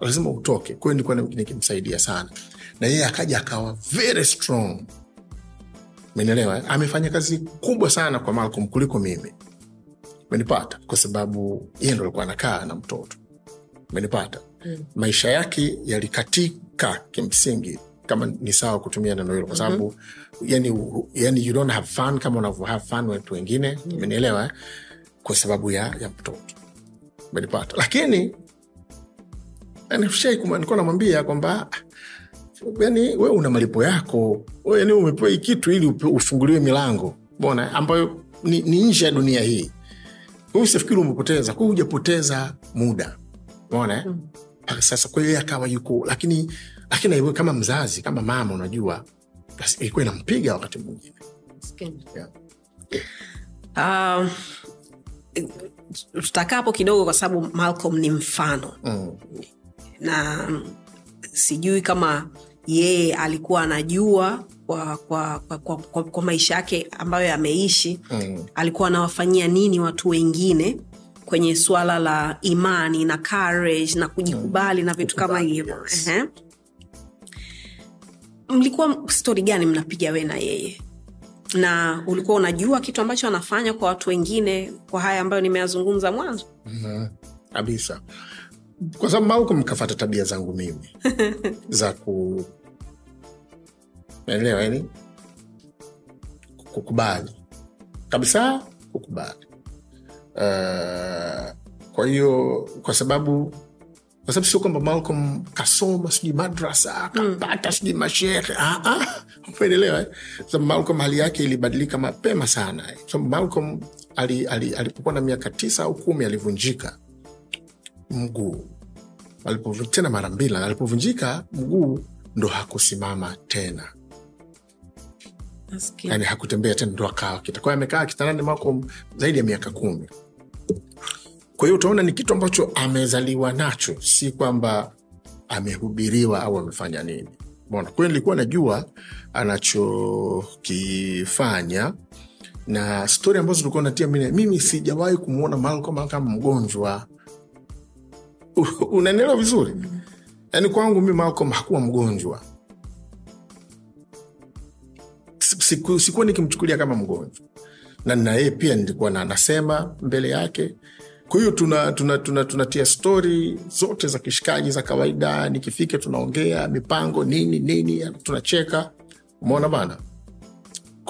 Lazima utoke. Kwa hiyo nilikuwa nikimsaidia sana. Na yeye akaja akawa very strong. Menelewa amefanya kazi kubwa sana kwa Malcolm kuliko mimi. Menipata kwa sababu yeye ndo alikuwa anakaa na mtoto. Menipata mm. maisha yake yalikatika kimsingi kama ni sawa kutumia neno hilo kwa sababu mm-hmm. yani, yani you don't have fun kama unavyo have fun watu wengine umenielewa eh? kwa sababu ya, ya mtoto umenipata lakini nilikuwa namwambia kwamba yani we una malipo yako yani umepewa hii kitu ili ufunguliwe milango bona ambayo ni, ni nje ya dunia hii usifikiri umepoteza kwa hujapoteza muda mona mm. sasa kwa hiyo akawa yuko lakini lakini aiwe kama mzazi kama mama unajua ilikuwa inampiga wakati mwingine yeah. Um, tutakaa hapo kidogo kwa sababu Malcolm ni mfano mm. na sijui kama yeye alikuwa anajua kwa, kwa, kwa, kwa, kwa, kwa maisha yake ambayo yameishi Mm. alikuwa anawafanyia nini watu wengine kwenye suala la imani na courage na kujikubali na vitu kama hivyo yes. Mlikuwa stori gani mnapiga we na yeye? Na ulikuwa unajua kitu ambacho anafanya kwa watu wengine kwa haya ambayo nimeyazungumza mwanzo? Kabisa. Kwa sababu mauko mkafata tabia zangu mimi. Za ku elewa yani? Kukubali. Kabisa kukubali. Uh, kwa hiyo kwa sababu kwa sababu sio kwamba Malcolm kasoma sijui madrasa akapata sijui mashehe. Ah, ah, umeelewa eh? sababu Malcolm hali yake ilibadilika mapema sana eh. sababu Malcolm ali- ali- alipokuwa na miaka tisa au kumi alivunjika mguu. Tena mara mbili alipovunjika mguu ndo hakusimama tena. Yani hakutembea tena ndo akawa kita. Kwao amekaa kitandani Malcolm zaidi ya miaka kumi kwa hiyo utaona ni kitu ambacho amezaliwa nacho si kwamba amehubiriwa au amefanya nini. Mbona kwa hiyo nilikuwa najua anachokifanya na stori ambazo tulikuwa natia mine, mimi sijawahi kumwona Malcolm kama mgonjwa. U- vizuri? Yaani kwangu mi Malcolm hakuwa mgonjwa. Siku, sikuwa nikimchukulia kama mgonjwa. Na na yeye pia nilikuwa na nasema mbele yake kwa hiyo tunatia tuna, tuna, tuna stori zote za kishikaji za kawaida nikifika tunaongea mipango nini nini tunacheka. Umeona bana?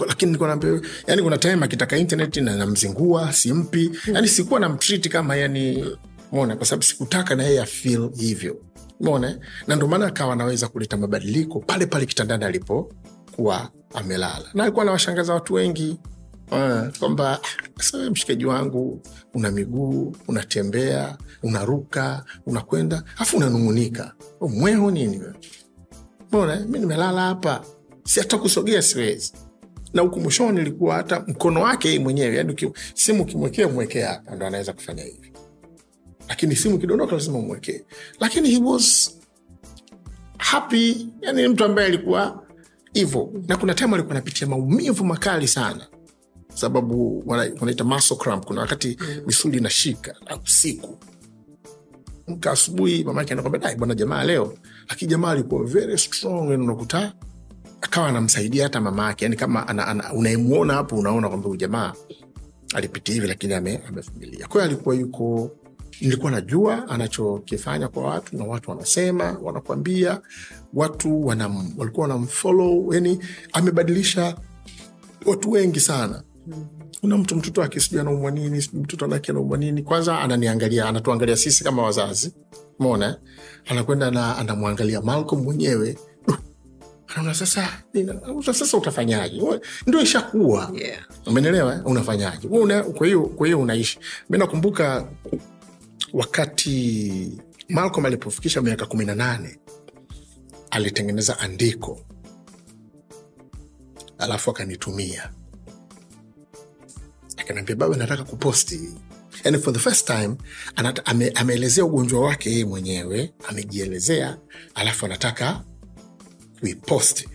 Lakini nilikuwa naambia yani kuna time akitaka internet na namzingua simpi. Yani sikuwa namtreat kama yani mona kwa sababu sikutaka na yeye afil hivyo. Mona na ndio maana akawa anaweza kuleta mabadiliko pale pale kitandani alipokuwa amelala. Na alikuwa anawashangaza watu wengi Ah, kwamba sawe mshikaji wangu una miguu unatembea unaruka unakwenda afu unanung'unika. Mweho nini mbona mi nimelala hapa. Si hata kusogea siwezi. Na huku mwishoni ilikuwa hata mkono wake yeye mwenyewe yani simu ukimwekea mwekee hapa ndo anaweza kufanya hivi. Lakini simu kidondoka lazima umwekee. Lakini he was happy yani mtu ambaye alikuwa hivo na kuna time alikuwa anapitia maumivu makali sana sababu wana- wanaita muscle cramp. Kuna wakati misuli inashika usiku. Mka asubuhi mamake anakwambia dai bwana jamaa leo. Lakini jamaa alikuwa very strong yani unakuta akawa anamsaidia hata mama yake yani kama ana, ana, unayemwona hapo unaona kwamba huyu jamaa alipitia hivi lakini ame- amevumilia kwa hiyo alikuwa yuko nilikuwa najua anachokifanya kwa watu na watu wanasema wanakwambia watu wanam, walikuwa wanamfollow yani amebadilisha watu wengi sana kuna mtu mtoto wake sijui anaumwa nini mtoto lake anaumwa nini. Kwanza ananiangalia anatuangalia sisi kama wazazi. Mona anakwenda na anamwangalia Malcolm mwenyewe. Anaona sasa nina- sasa utafanyaje? Ndio ishakuwa. Yeah. umenelewa eh? unafanyaje? Una, kwa hiyo kwa hiyo unaishi. Mi nakumbuka wakati Malcolm alipofikisha miaka kumi na nane alitengeneza andiko. Alafu akanitumia akaniambia baba nataka kuposti. Yani for the first time ame, ameelezea ugonjwa wake yeye mwenyewe amejielezea alafu anataka kuiposti.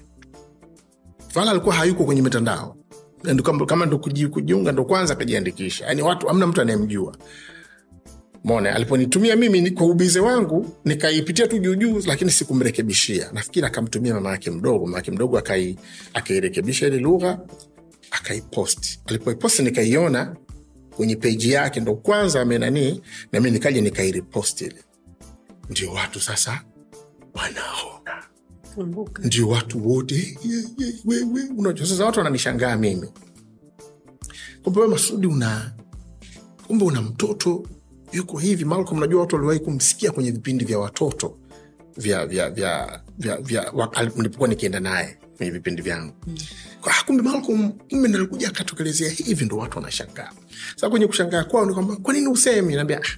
Fala alikuwa hayuko kwenye mitandao. Kama ndo kujiunga ndo kwanza akajiandikisha. Yani watu amna mtu anayemjua. Mone aliponitumia mimi kwa ubize wangu nikaipitia tu juujuu lakini sikumrekebishia. Nafikiri akamtumia mama yake mdogo. Mama yake mdogo akairekebisha ile lugha akaiposti alipoiposti nikaiona kwenye peji yake ndo kwanza amenanii nami nikaja nikairiposti ile. Ndio watu sasa wanaona. Ndio watu wote "Eh, eh, eh, wewe unajua sasa watu wananishangaa mimi. Kumbe we masudi una kumbe una mtoto yuko hivi. Malcolm najua watu waliwahi kumsikia kwenye vipindi vya watoto vya vya vya vya, vya ali- nilipokuwa nikienda naye kwenye vipindi vyangu. "Ah, kumbe malcolm kumbe nalikuja akatokelezea hivi ndo watu wanashangaa. Sasa kwenye kushangaa kwao ni kwamba kwa nini usemi? Naambia "Ah,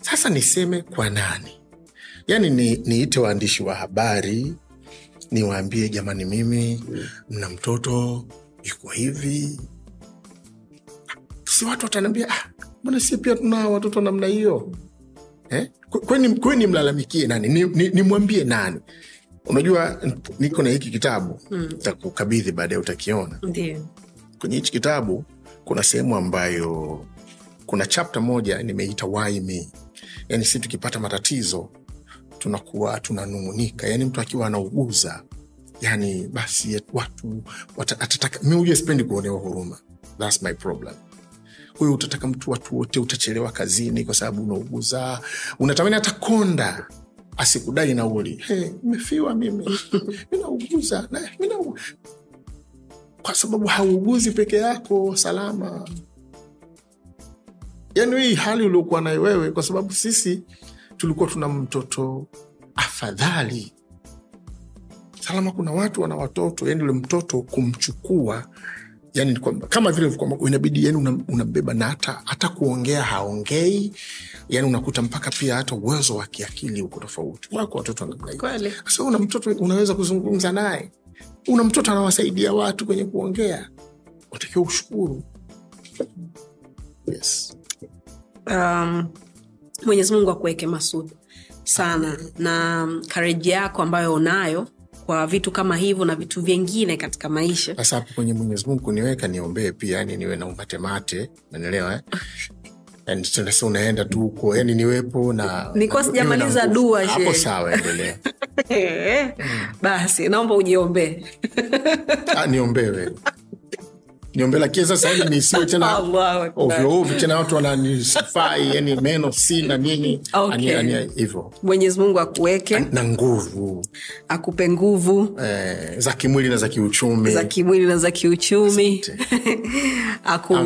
sasa niseme kwa nani? Yaani ni niite waandishi wa habari niwaambie jamani mimi mna mtoto yuko hivi. Si watu wataniambia ah, mbona si pia tuna watoto namna hiyo? Eh? kweni, mlalamikie nani? Nimwambie ni, nimwambie nani unajua niko na hiki kitabu mm. takukabidhi baadaye utakiona. Ndiyo. kwenye hichi kitabu kuna sehemu ambayo kuna chapta moja nimeita why me. Yani si tukipata matatizo tunakuwa tunanung'unika. Yani mtu akiwa anauguza yani basi watu atataka mi ujue sipendi kuonewa huruma. Thats my problem. Kwa hiyo utataka mtu watu wote utachelewa kazini kwa sababu unauguza unatamani hata konda asikudai nauli. Hey, mefiwa mimi. Minauguza mina u... kwa sababu hauguzi peke yako salama. Yani hii hali uliokuwa nayo wewe kwa sababu sisi tulikuwa tuna mtoto afadhali. Salama kuna watu wana watoto yani ule mtoto kumchukua yani kwamba- kama vile kwamba inabidi yani unambeba unambeba na hata hata kuongea haongei yani unakuta mpaka pia hata uwezo wa kiakili uko tofauti. Wako watoto wa namna hiyo. Una mtoto unaweza kuzungumza naye. Una mtoto anawasaidia watu kwenye kuongea. Unatakiwa ushukuru. Yes. um, mwenyezi mungu akuweke masud sana na kareji yako ambayo unayo kwa vitu kama hivyo na vitu vingine katika maisha. Sasa hapo kwenye mwenyezi mungu kuniweka niombee pia yani niwe na umatemate nanelewa eh? Sasa unaenda tu huko yani niwepo na Nilikuwa sijamaliza dua, hapo sawa endelea. Basi naomba ujiombee. Ah, niombewe niombe lakini sasa hivi nisiwe tena ovyoovyo tena watu wananisifai yani meno sina nini. Okay. Hivyo. Mwenyezi mungu akuweke. Na nguvu. Akupe nguvu. Eh, za kimwili na za kiuchumi. Za kimwili na za kiuchumi. Aku,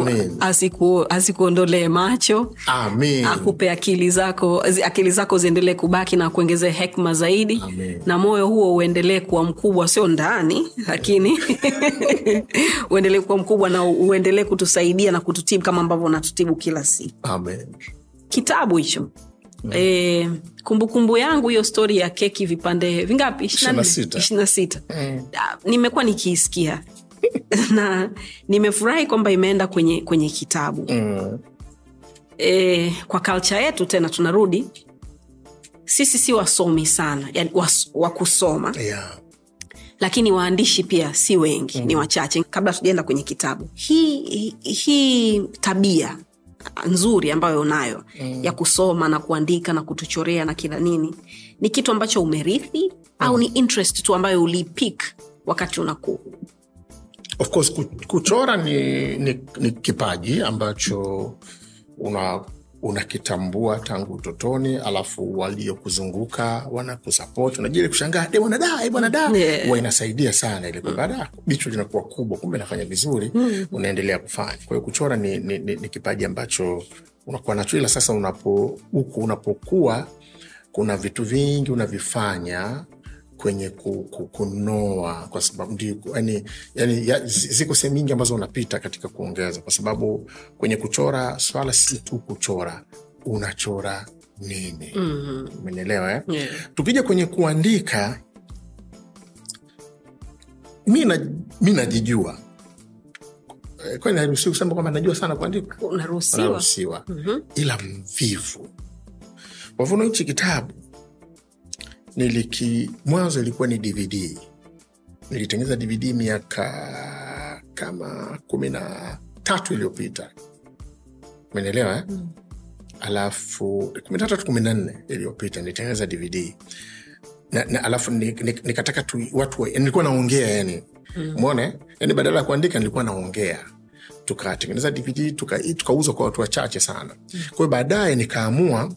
asiku, asikuondolee macho. Amin akupe akili zako akili zako ziendelee kubaki na kuongezea hekma zaidi. Amen. na moyo huo uendelee kuwa mkubwa sio ndani lakini uendelee kuwa mkubwa na uendelee kutusaidia na kututibu kama ambavyo unatutibu kila siku. Amen. Kitabu hicho. E, kumbukumbu yangu hiyo stori ya keki vipande vingapi? Ishirini sita. ishirina sita. Nimekuwa nikiisikia. Na nimefurahi kwamba imeenda kwenye kwenye kitabu. Mm. e, kwa kalcha yetu tena tunarudi. Sisi si wasomi sana yani was, wa kusoma. Yeah. Lakini waandishi pia si wengi mm. ni wachache kabla tujaenda kwenye kitabu hii hii- tabia nzuri ambayo unayo mm. ya kusoma na kuandika na kutuchorea na kila nini ni kitu ambacho umerithi mm. au ni interest tu ambayo ulipik wakati unakuu of course kuchora ni, ni, ni kipaji ambacho una unakitambua tangu utotoni alafu waliokuzunguka wanakusapoti unajua ile kushangaa de bwana da eh, bwana da. Yeah. huwa inasaidia sana ile kwamba "Da, jicho linakuwa kubwa kumbe nafanya vizuri unaendelea kufanya. Kwa hiyo kuchora ni, ni, ni, ni kipaji ambacho unakuwa nacho ila sasa unapo huku unapokuwa kuna vitu vingi unavifanya kwenye ku, ku, kunoa kwa sababu ndio yani, yani, ya, ziko sehemu nyingi ambazo unapita katika kuongeza kwa sababu kwenye kuchora swala si tu kuchora unachora nini mm. umenielewa eh? yeah. tukija kwenye kuandika mi na- mi najijua Eh, kwani naruhusiwa kusema kwamba najua sana kuandika unaruhusiwa mm-hmm. ila mvivu kwa mfano hichi kitabu niliki mwanzo ilikuwa ni dvd nilitengeneza dvd miaka kama kumi na tatu iliyopita. Umenielewa eh? Mm. alafu kumi na tatu kumi na nne iliyopita nilitengeneza dvd na, na, alafu ni- ni- tu watu nilikuwa naongea yani. Mwone yani badala ya kuandika nilikuwa naongea. Tukatengeneza dvd tuka- kwa watu wachache sana. Mm. kwahiyo baadaye nikaamua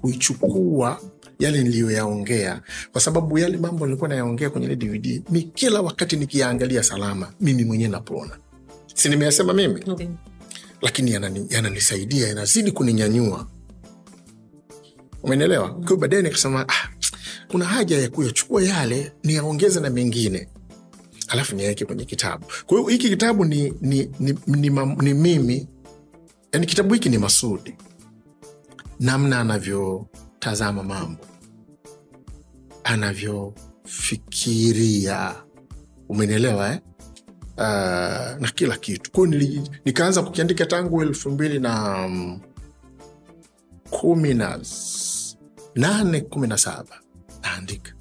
kuichukua yale niliyoyaongea. Kwa sababu yale mambo nilikuwa nayaongea kwenye ile dvd mi kila wakati nikiyaangalia salama mimi mwenyewe napona si nimeyasema mimi? Okay. lakini yanani- yananisaidia yanazidi kuninyanyua. Umenielewa? Kwa hiyo baadaye nikasema ah, kuna haja ya kuyachukua yale niyaongeze na mengine. Alafu niaweke kwenye kitabu. Kwa hiyo hiki kitabu ni, ni, ni, ni, ni, ni mimi. Yani kitabu hiki ni masudi. Namna anavyotazama mambo anavyofikiria. Umenielewa eh? uh, na kila kitu. Kwao nikaanza kukiandika tangu elfu mbili na mm, kumi na nane kumi na saba. Naandika.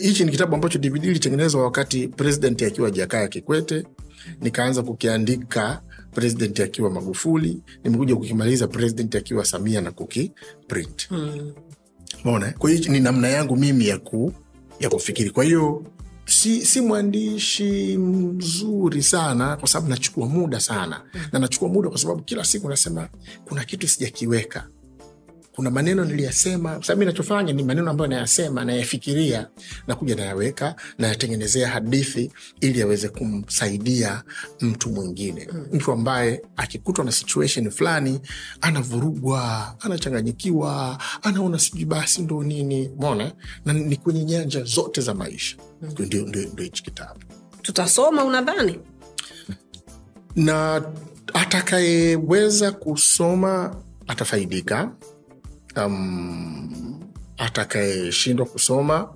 Hichi ni kitabu ambacho dvd ilitengenezwa wakati president akiwa jakaya kikwete. Nikaanza kukiandika president akiwa magufuli. Nimekuja kukimaliza president akiwa samia na kukiprint mona kwa hiyo ni namna yangu mimi ya, ku, ya kufikiri. Kwa hiyo si, si mwandishi mzuri sana kwa sababu nachukua muda sana. Na nachukua muda kwa sababu kila siku nasema kuna kitu sijakiweka kuna maneno niliyasema sababu mi nachofanya ni maneno ambayo nayasema nayafikiria nakuja nayaweka nayatengenezea hadithi ili yaweze kumsaidia mtu mwingine. Mm. mtu ambaye akikutwa na situation fulani anavurugwa anachanganyikiwa anaona sijui basi ndo nini. Mona na ni kwenye nyanja zote za maisha. Mm. ndio- ndio hichi kitabu. Tutasoma unadhani? Na atakayeweza kusoma atafaidika um, atakayeshindwa kusoma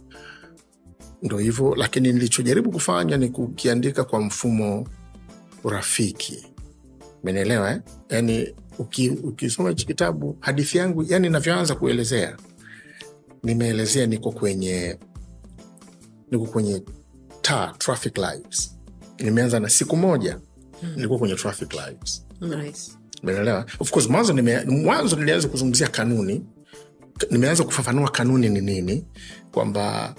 ndo hivyo lakini nilichojaribu kufanya ni kukiandika kwa mfumo rafiki menelewa eh? yani uki, ukisoma hichi kitabu hadithi yangu yani navyoanza kuelezea nimeelezea niko kwenye niko kwenye taa traffic lights nimeanza na siku moja nilikuwa kwenye traffic lights nice. Umeelewa? Of course mwanzo nime, mwanzo nilianza kuzungumzia kanuni. Nimeanza kufafanua kanuni ni nini kwamba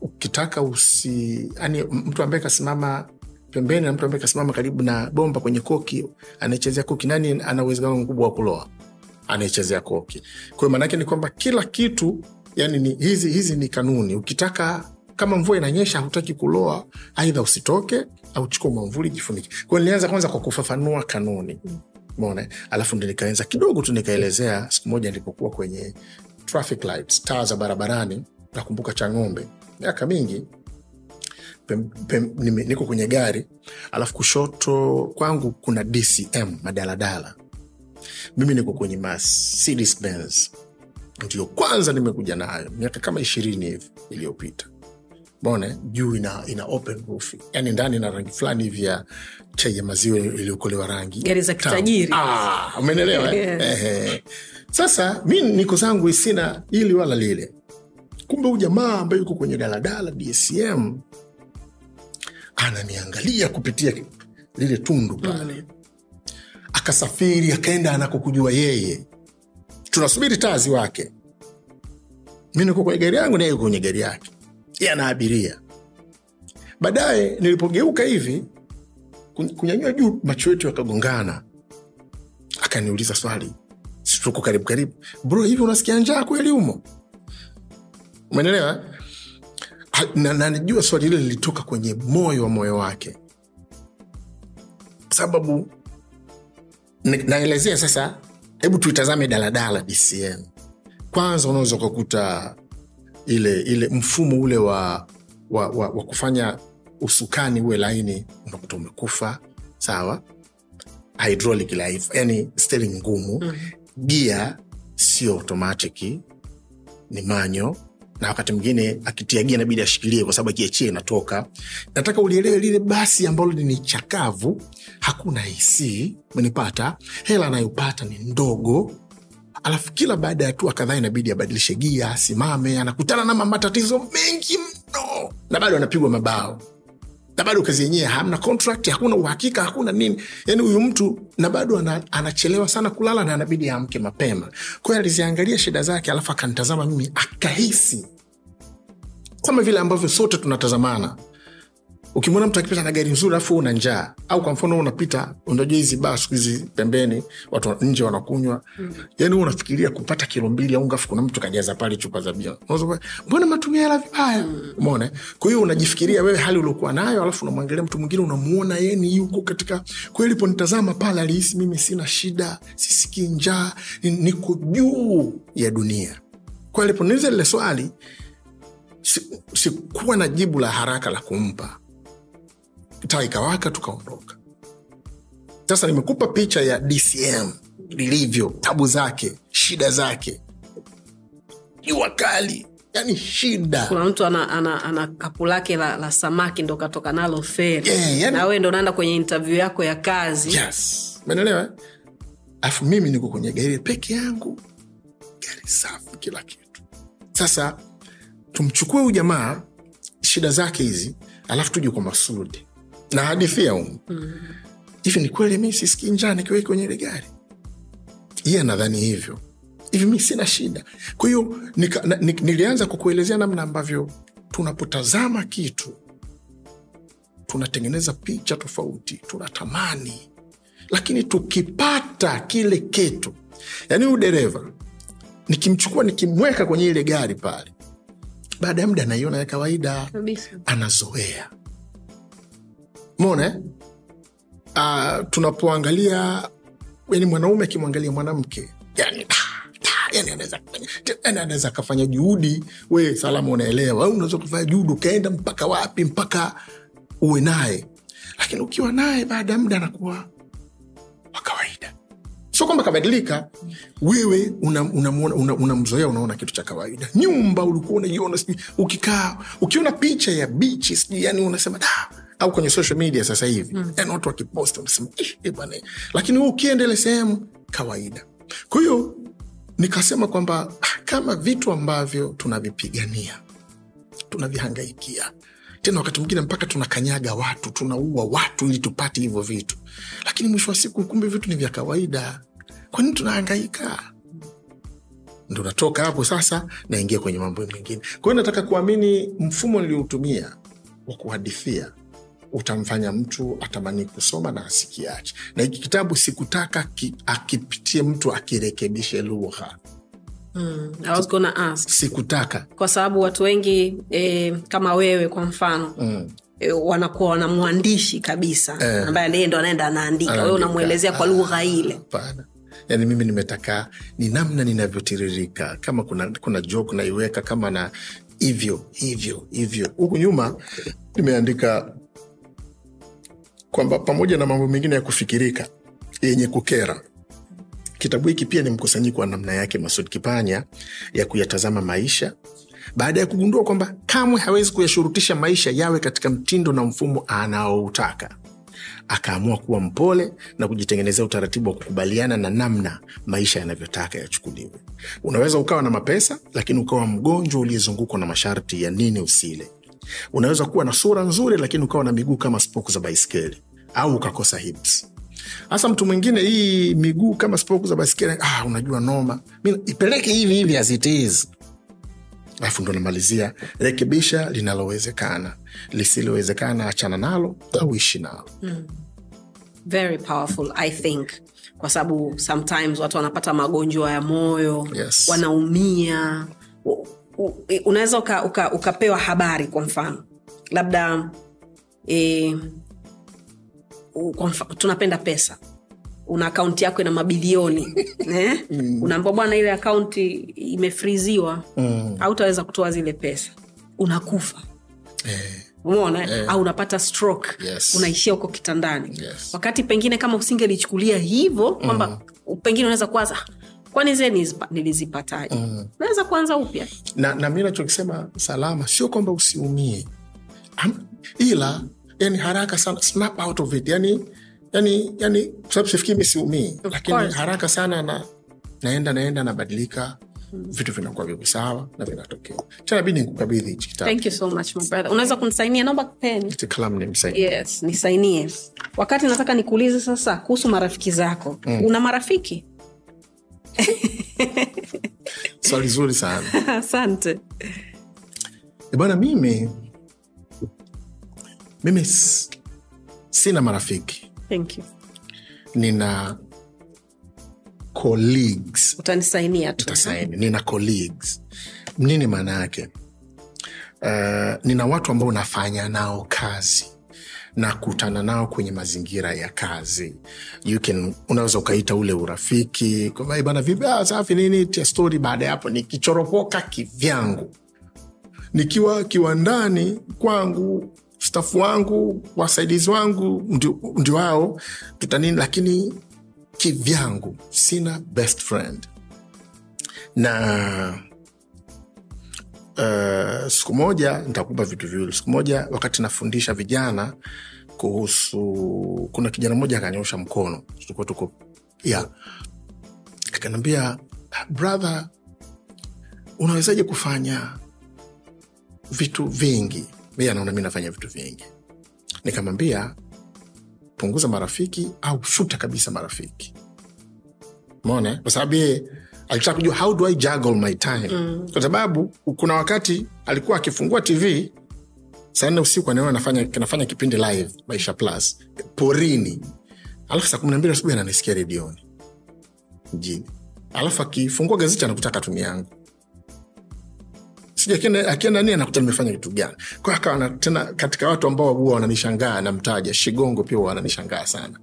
ukitaka usi yani mtu ambaye kasimama pembeni na mtu ambaye kasimama karibu na bomba kwenye koki anaichezea koki nani ana uwezekano mkubwa wa kuloa? Anaichezea koki. Kwa hiyo maanaake ni kwamba kila kitu yani ni, hizi, hizi ni kanuni. Ukitaka kama mvua inanyesha hutaki kuloa aidha usitoke au chukua mwamvuli jifunike. Kwao nilianza kwanza kwa kufafanua kanuni mona alafu ndo nikaanza kidogo tu nikaelezea siku moja nilipokuwa kwenye traffic lights taa za barabarani. Nakumbuka cha ng'ombe. Miaka mingi pem, pem, nime, niko kwenye gari. Alafu kushoto kwangu kuna dcm madaladala. Mimi niko kwenye Mercedes Benz ndio kwanza nimekuja nayo miaka kama ishirini hivi iliyopita mona juu ina, ina open roof. Yani ndani na rangi fulani hivi ya chai ya maziwa iliyokolewa rangi. Gari za Tamu. kitajiri. Ah, umenelewa eh? Yes. Sasa mi niko zangu sina ili wala lile. Kumbe huu jamaa ambaye yuko kwenye daladala dsm ananiangalia kupitia lile tundu pale. Akasafiri akaenda anakokujua yeye. Tunasubiri tazi wake. Mi niko kwenye gari yangu naye yuko kwenye gari yake ye ana abiria baadaye nilipogeuka hivi kunyanyua juu macho yetu yakagongana. Akaniuliza swali si tuko karibu karibu. Bro hivi unasikia njaa kweli humo? Umenelewa Ha- na na najua swali hilo lilitoka kwenye moyo wa moyo wake. Sababu naelezea sasa hebu tuitazame daladala dcm kwanza unaweza ukakuta ile ile mfumo ule wa, wa, wa, wa kufanya usukani uwe laini unakuta umekufa sawa? Hydraulic life yani steering ngumu. Mm-hmm. gia sio automatic ni manyo. Na wakati mwingine akitia gia inabidi ashikilie kwa sababu akiachia inatoka. Nataka ulielewe lile basi ambalo ni chakavu hakuna ic menipata hela anayopata ni ndogo alafu kila baada ya hatua kadhaa inabidi abadilishe gia asimame anakutana na matatizo mengi mno. Na bado anapigwa mabao. Na bado kazi yenyewe hamna contract hakuna uhakika hakuna nini. Yani huyu mtu na bado ana, anachelewa sana kulala na anabidi amke mapema. Kwa aliziangalia shida zake alafu akanitazama mimi akahisi. Kama vile ambavyo sote tunatazamana ukimwona mtu akipita na gari nzuri alafu una njaa au kwa mfano unapita unajua hizi baa siku hizi pembeni watu nje wanakunywa. Mm. yani unafikiria kupata kilo mbili ya unga kuna mtu kajaza pale chupa za bia. Mbona matumia hela vibaya? Umeona? Kwa hiyo unajifikiria wewe hali uliokuwa nayo alafu unamwangalia mtu mwingine unamuona yeye ni yuko katika kweli hiyo pale alihisi mimi sina shida sisikii njaa ni- niko juu ya dunia. Kwa aliponiuliza lile swali si- sikuwa na jibu la haraka la kumpa taa ikawaka tukaondoka. Sasa nimekupa picha ya dcm lilivyo tabu zake shida zake. Jua kali yani shida. Kuna mtu ana, ana, ana kapu lake la, la samaki ndo katoka nalo feri. Yeah, yani- na wewe ndo naenda kwenye interview yako ya kazi. Yes. Menelewa alafu mimi niko kwenye gari peke yangu. Gari safi kila kitu. Sasa tumchukue huyu jamaa shida zake hizi alafu tuje kwa masudi na hadithia humu hivi ni kweli mi sisikii njaa nikiwa kwenye ile gari? Iye anadhani hivyo. Hivi mi sina shida. Kwa hiyo nilianza kukuelezea namna ambavyo tunapotazama kitu tunatengeneza picha tofauti tunatamani. Lakini tukipata kile kitu yaani huyu dereva nikimchukua nikimweka kwenye ile gari pale baada ya muda anaiona ya kawaida. Kabisa. Anazoea mona eh? uh, tunapoangalia yani mwanaume akimwangalia mwanamke yani, ah, ah, yani anaweza akafanya juhudi. We salama unaelewa. Au unaweza kufanya juhudi ukaenda mpaka wapi mpaka uwe naye. Lakini ukiwa naye baada ya muda anakuwa wa kawaida. Sio kwamba kabadilika. Wewe unamzoea una, una, unamzoea, unaona kitu cha kawaida. Nyumba ulikuwa unaiona sijui ukikaa ukiona picha ya bichi sijui yani unasema da au kwenye social media sasa hivi. Mm. yani watu wakipost wanasema "Ih, eh, bwana lakini wewe ukienda ile sehemu kawaida. Kwa hiyo nikasema kwamba ah, kama vitu ambavyo tunavipigania tunavihangaikia. Tena wakati mwingine mpaka tunakanyaga watu tunaua watu ili tupate hivyo vitu. Lakini mwisho wa siku kumbe vitu ni vya kawaida. Kwa nini tunahangaika? Ndo natoka hapo sasa naingia kwenye mambo mengine. Kwa hiyo nataka kuamini mfumo nilioutumia wa kuhadithia utamfanya mtu atamani kusoma na asikiache na hiki kitabu sikutaka ki, akipitie mtu akirekebishe lugha. I was gonna ask. Sikutaka. Kwa sababu watu wengi e, kama wewe kwa mfano mm. e, wanakuwa wana mwandishi kabisa Eh. ambaye ndiye ndo anaenda anaandika. Wewe unamwelezea kwa lugha ile. Hapana. Yani mimi nimetaka ni namna ninavyotiririka. Kama kuna, kuna joke naiweka kama na hivyo hivyo hivyo. Huku nyuma nimeandika kwamba pamoja na mambo mengine ya kufikirika yenye kukera kitabu hiki pia ni mkusanyiko wa namna yake masud kipanya ya kuyatazama maisha baada ya kugundua kwamba kamwe hawezi kuyashurutisha maisha yawe katika mtindo na mfumo anaoutaka. Akaamua kuwa mpole na kujitengenezea utaratibu wa kukubaliana na namna maisha yanavyotaka yachukuliwe. Unaweza ukawa na mapesa lakini ukawa mgonjwa uliyezungukwa na masharti ya nini usile. Unaweza kuwa na sura nzuri lakini ukawa na miguu kama spoku za baiskeli au ukakosa hips hasa mtu mwingine hii miguu kama spoku za ah, unajua noma. Mi ipeleke hivi hivi as it is. Alafu ndo namalizia. Rekebisha linalowezekana. Lisilowezekana achana nalo au ishi nalo. Very powerful i think. Kwa sababu sometimes watu wanapata magonjwa ya moyo Yes. wanaumia. Unaweza uka, uka, ukapewa habari kwa mfano. Labda e, tunapenda pesa. Una akaunti yako ina mabilioni eh? unaambia bwana ile akaunti imefriziwa. Mm. utaweza kutoa zile pesa. Unakufa. Eh, umeona eh. au unapata stroke. Yes. unaishia huko kitandani. Yes. wakati pengine kama usingelichukulia hivyo kwamba pengine unaweza kuwaza kwani zile nilizipataji nilizipataje? Mm. naweza kuanza upya. Na, na mi nachokisema salama sio kwamba usiumie. Ila ila yani haraka sana snap out of it. Yani yani yani kwa sababu sifikii mi siumii. Lakini course. haraka sana na naenda naenda nabadilika. Vitu vinakuwa viko sawa na vinatokea. Tena bidi nikukabidhi hichi so much my brother. Unaweza kunisainia naomba yes nisainie wakati nataka nikuulize sasa kuhusu marafiki zako. Mm. una marafiki? Swali zuri sana. Asante. Bana mimi mimi sina marafiki. Thank you. Nina colleagues. Utanisainia tu. Tasaini nina colleagues. Nini maana yake? Uh, nina watu ambao nafanya nao kazi. Nakutana nao kwenye mazingira ya kazi. You can unaweza ukaita ule urafiki. Kwamba, "Eh, bana ah, safi nini tia stori baada ya hapo. Nikichoropoka kivyangu. Nikiwa kiwandani kwangu stafu wangu wasaidizi wangu ndio wao tutanini lakini kivyangu sina best friend. Na uh, siku moja nitakupa vitu viwili. Siku moja wakati nafundisha vijana kuhusu kuna kijana mmoja akanyosha mkono. Tulikuwa tuko yeah. akaniambia brother unawezaje kufanya vitu vingi mi anaona mi nafanya vitu vingi. Nikamwambia punguza marafiki au futa kabisa marafiki. Mona kwa sababu yeye alitaka kujua how do i juggle my time? Mm. kwa sababu kuna wakati alikuwa akifungua tv saa nne usiku anaona nafanya, kipindi live maisha plus porini. Alafu saa kumi na mbili asubuhi ananisikia redioni. Mjini alafu akifungua gazeti anakutaka katuni yangu sijui akienda- nini anakuta nimefanya kitu gani. Tena katika watu ambao huwa wananishangaa namtaja shigongo pia huwa wananishangaa sana.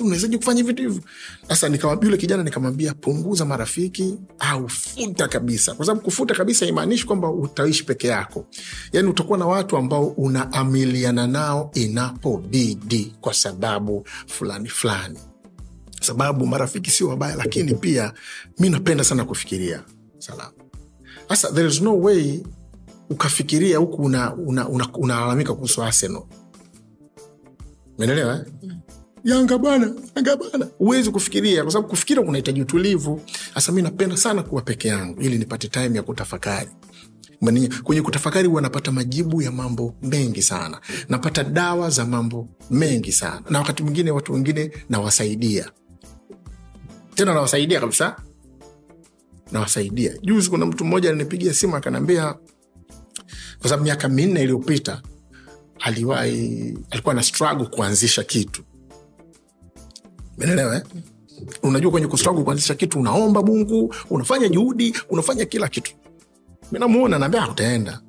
Unawezaji kufanya vitu hivyo? Sasa yule kijana nikamwambia punguza marafiki au futa kabisa. Kwa sababu kufuta kabisa imaanishi kwamba utaishi peke yako. Yaani utakuwa na watu ambao unaamiliana nao inapobidi kwa sababu fulani fulani. Sababu marafiki sio wabaya lakini pia mi napenda sana kufikiria. Salama sasa there is no way ukafikiria huku unalalamika una, kuhusu arsenal. Umeelewa eh? yanga bana yanga bana huwezi kufikiria kwa sababu kufikira kunahitaji utulivu. Sasa mi napenda sana kuwa peke yangu ili nipate time ya kutafakari. Mwenye- kwenye kutafakari huwa napata majibu ya mambo mengi sana. Napata dawa za mambo mengi sana. Na wakati mwingine watu wengine nawasaidia. Tena nawasaidia kabisa nawasaidia. Juzi kuna mtu mmoja alinipigia simu akanaambia kwa sababu miaka minne iliyopita aliwahi alikuwa na struggle kuanzisha kitu. Menelewa eh? unajua kwenye kustruggle kuanzisha kitu unaomba mungu unafanya juhudi unafanya kila kitu. Mi namuona naambia utaenda.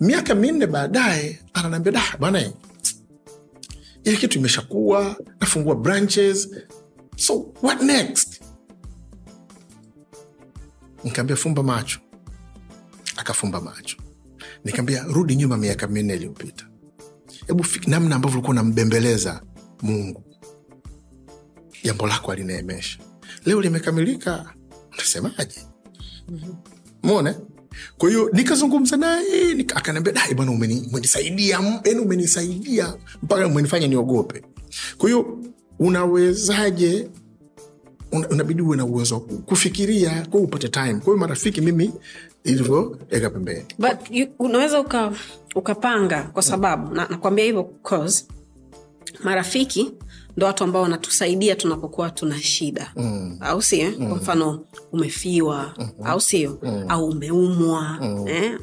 Miaka minne baadaye ananaambia da bwana ile kitu imeshakuwa nafungua branches. So what next nikaambia fumba macho. Akafumba macho. Nikaambia rudi nyuma miaka minne iliyopita. Hebu fik- namna ambavyo ulikuwa unambembeleza mungu. Jambo lako alinaemesha leo limekamilika. Unasemaje mone kwa hiyo nikazungumza naye nika- akaniambia dai bwana umenisaidia yaani umenisaidia mpaka umenifanya niogope. Kwa hiyo unawezaje una- unabidi uwe na uwezo wa ku- kufikiria kwa upate time kwa hiyo marafiki mimi ilivyoweka pembeni but you, unaweza uka, ukapanga kwa sababu na, nakwambia hivyo cause marafiki ndo watu ambao wanatusaidia tunapokuwa tuna shida mm. au sio mm. kwa mfano umefiwa mm-hmm. au sio mm. au umeumwa mm. eh?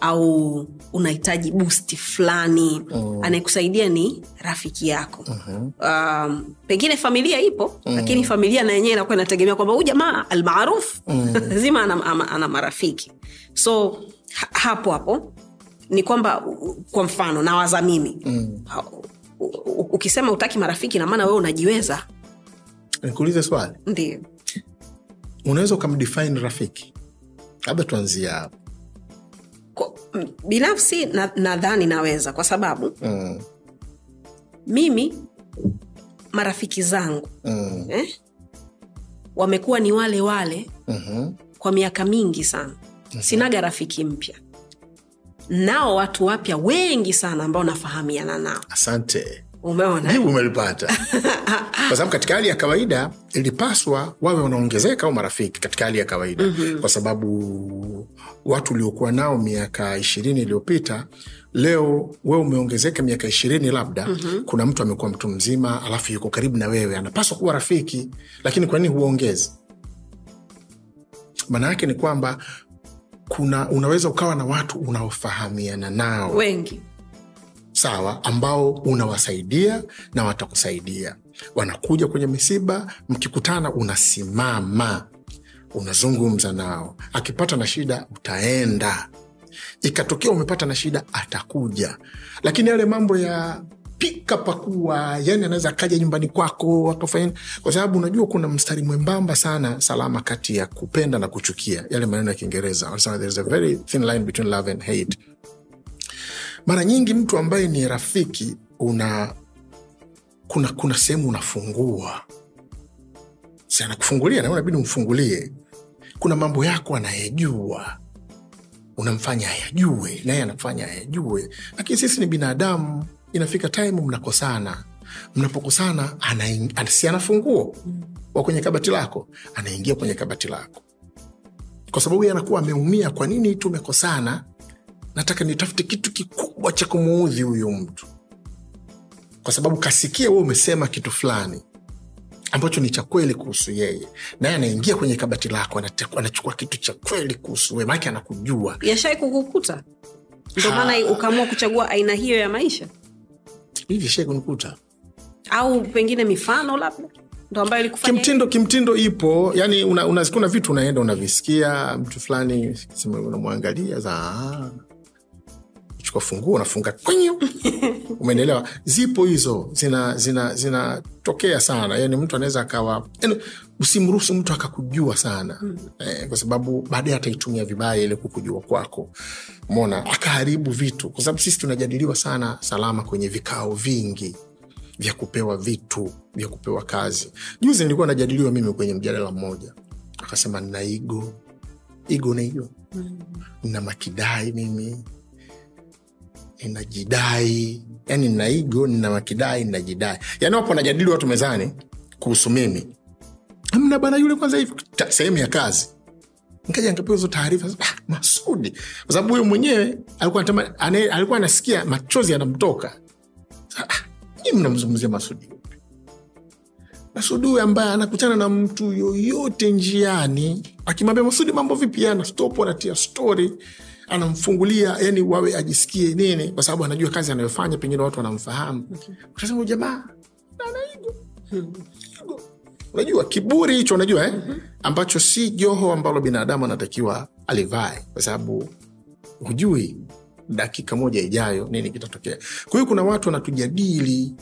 Au unahitaji busti fulani mm. anayekusaidia ni rafiki yako mm-hmm. um, pengine familia ipo mm. lakini familia na yenyewe inakuwa inategemea kwamba huu jamaa almaruf mm. lazima ana, ana, ana marafiki so ha, hapo hapo ni kwamba kwa mfano nawaza mimi mm. ukisema utaki marafiki namaana wewe unajiweza nikuulize swali ndio unaweza ukamdefine rafiki labda tuanzia hapo Kwa- nadhani binafsi na- nadhani naweza kwa sababu mm. mimi marafiki zangu mm. eh, wamekuwa ni wale wale mm-hmm. kwa miaka mingi sana sinaga rafiki mpya nao watu wapya wengi sana ambao nafahamiana nao asante umeona? Jibu umelipata. Kwa sababu katika hali ya kawaida ilipaswa wawe wanaongezeka au marafiki katika hali ya kawaida. Mm-hmm. kwa sababu watu uliokuwa nao miaka ishirini iliyopita leo wewe umeongezeka miaka ishirini labda mm-hmm. kuna mtu amekuwa mtu mzima alafu yuko karibu na wewe anapaswa kuwa rafiki lakini kwa nini huongezi? Maana yake ni kwamba kuna unaweza ukawa na watu unaofahamiana nao. Wengi sawa ambao unawasaidia na watakusaidia. Wanakuja kwenye misiba mkikutana unasimama unazungumza nao. Akipata na shida utaenda. Ikatokea umepata na shida atakuja. Lakini yale mambo ya pika pakua yani anaweza akaja nyumbani kwako akafanya kwa sababu unajua kuna mstari mwembamba sana salama kati ya kupenda na kuchukia. Yale maneno ya kiingereza wanasema is a very thin line between love and hate mara nyingi mtu ambaye ni rafiki una kuna kuna sehemu unafungua. Si na unabidi umfungulie. Kuna mambo yako anayejua unamfanya ayajue naye anafanya ayajue lakini sisi ni binadamu inafika time mnakosana. Mnapokosana si anafunguo wa kwenye kabati lako anaingia kwenye kabati lako. Kwa sababu anakuwa ameumia kwa nini tumekosana nataka nitafute kitu kikubwa cha kumuudhi huyu mtu. Kwa sababu kasikia we umesema kitu fulani ambacho ni cha kweli kuhusu yeye. Naye anaingia kwenye kabati lako anachukua kitu cha kweli kuhusu wewe maake anakujua. Yashai kukukuta? Ndo maana ukaamua kuchagua aina hiyo ya maisha? Hivi shai kunikuta? Au pengine mifano labda? Ndo ambayo ilikufanya kimtindo kimtindo ipo. Yani una, una, kuna vitu unaenda unavisikia mtu fulani unamwangalia za "Ah." chukua funguo unafunga kwenyu. Umeendelewa zipo hizo zinatokea zina, zina sana. Yani mtu anaweza akawa yani, usimruhusu mtu akakujua sana. Mm. eh, kwa sababu baadaye ataitumia vibaya ile kukujua kwako. Mona akaharibu vitu. Kwa sababu sisi tunajadiliwa sana salama kwenye vikao vingi vya kupewa vitu vya kupewa kazi. Juzi nilikuwa najadiliwa mimi kwenye mjadala mmoja. Akasema nina igo igo na hiyo na makidai mimi ninajidai. Yani nina igo nina makidai ninajidai. Yani wapo najadili watu mezani kuhusu mimi. Mna bana yule kwanza hivi. Sehemu ya kazi. Nkaja nkapewa hizo taarifa ah, masudi kwa sababu huyu mwenyewe alikuwa natama, ane, alikuwa anasikia machozi yanamtoka. Ah, mnamzungumzia masudi. Masudi huyu ambaye anakutana na mtu yoyote njiani akimwambia masudi mambo vipi? Ana stop anatia story anamfungulia yani wawe ajisikie nini kwa sababu anajua kazi anayofanya pengine watu wanamfahamu. Okay. utasema jamaa igo unajua kiburi hicho unajua eh? ambacho si joho ambalo binadamu anatakiwa alivae kwa sababu hujui dakika moja ijayo nini kitatokea. Kwa hiyo kuna watu wanatujadili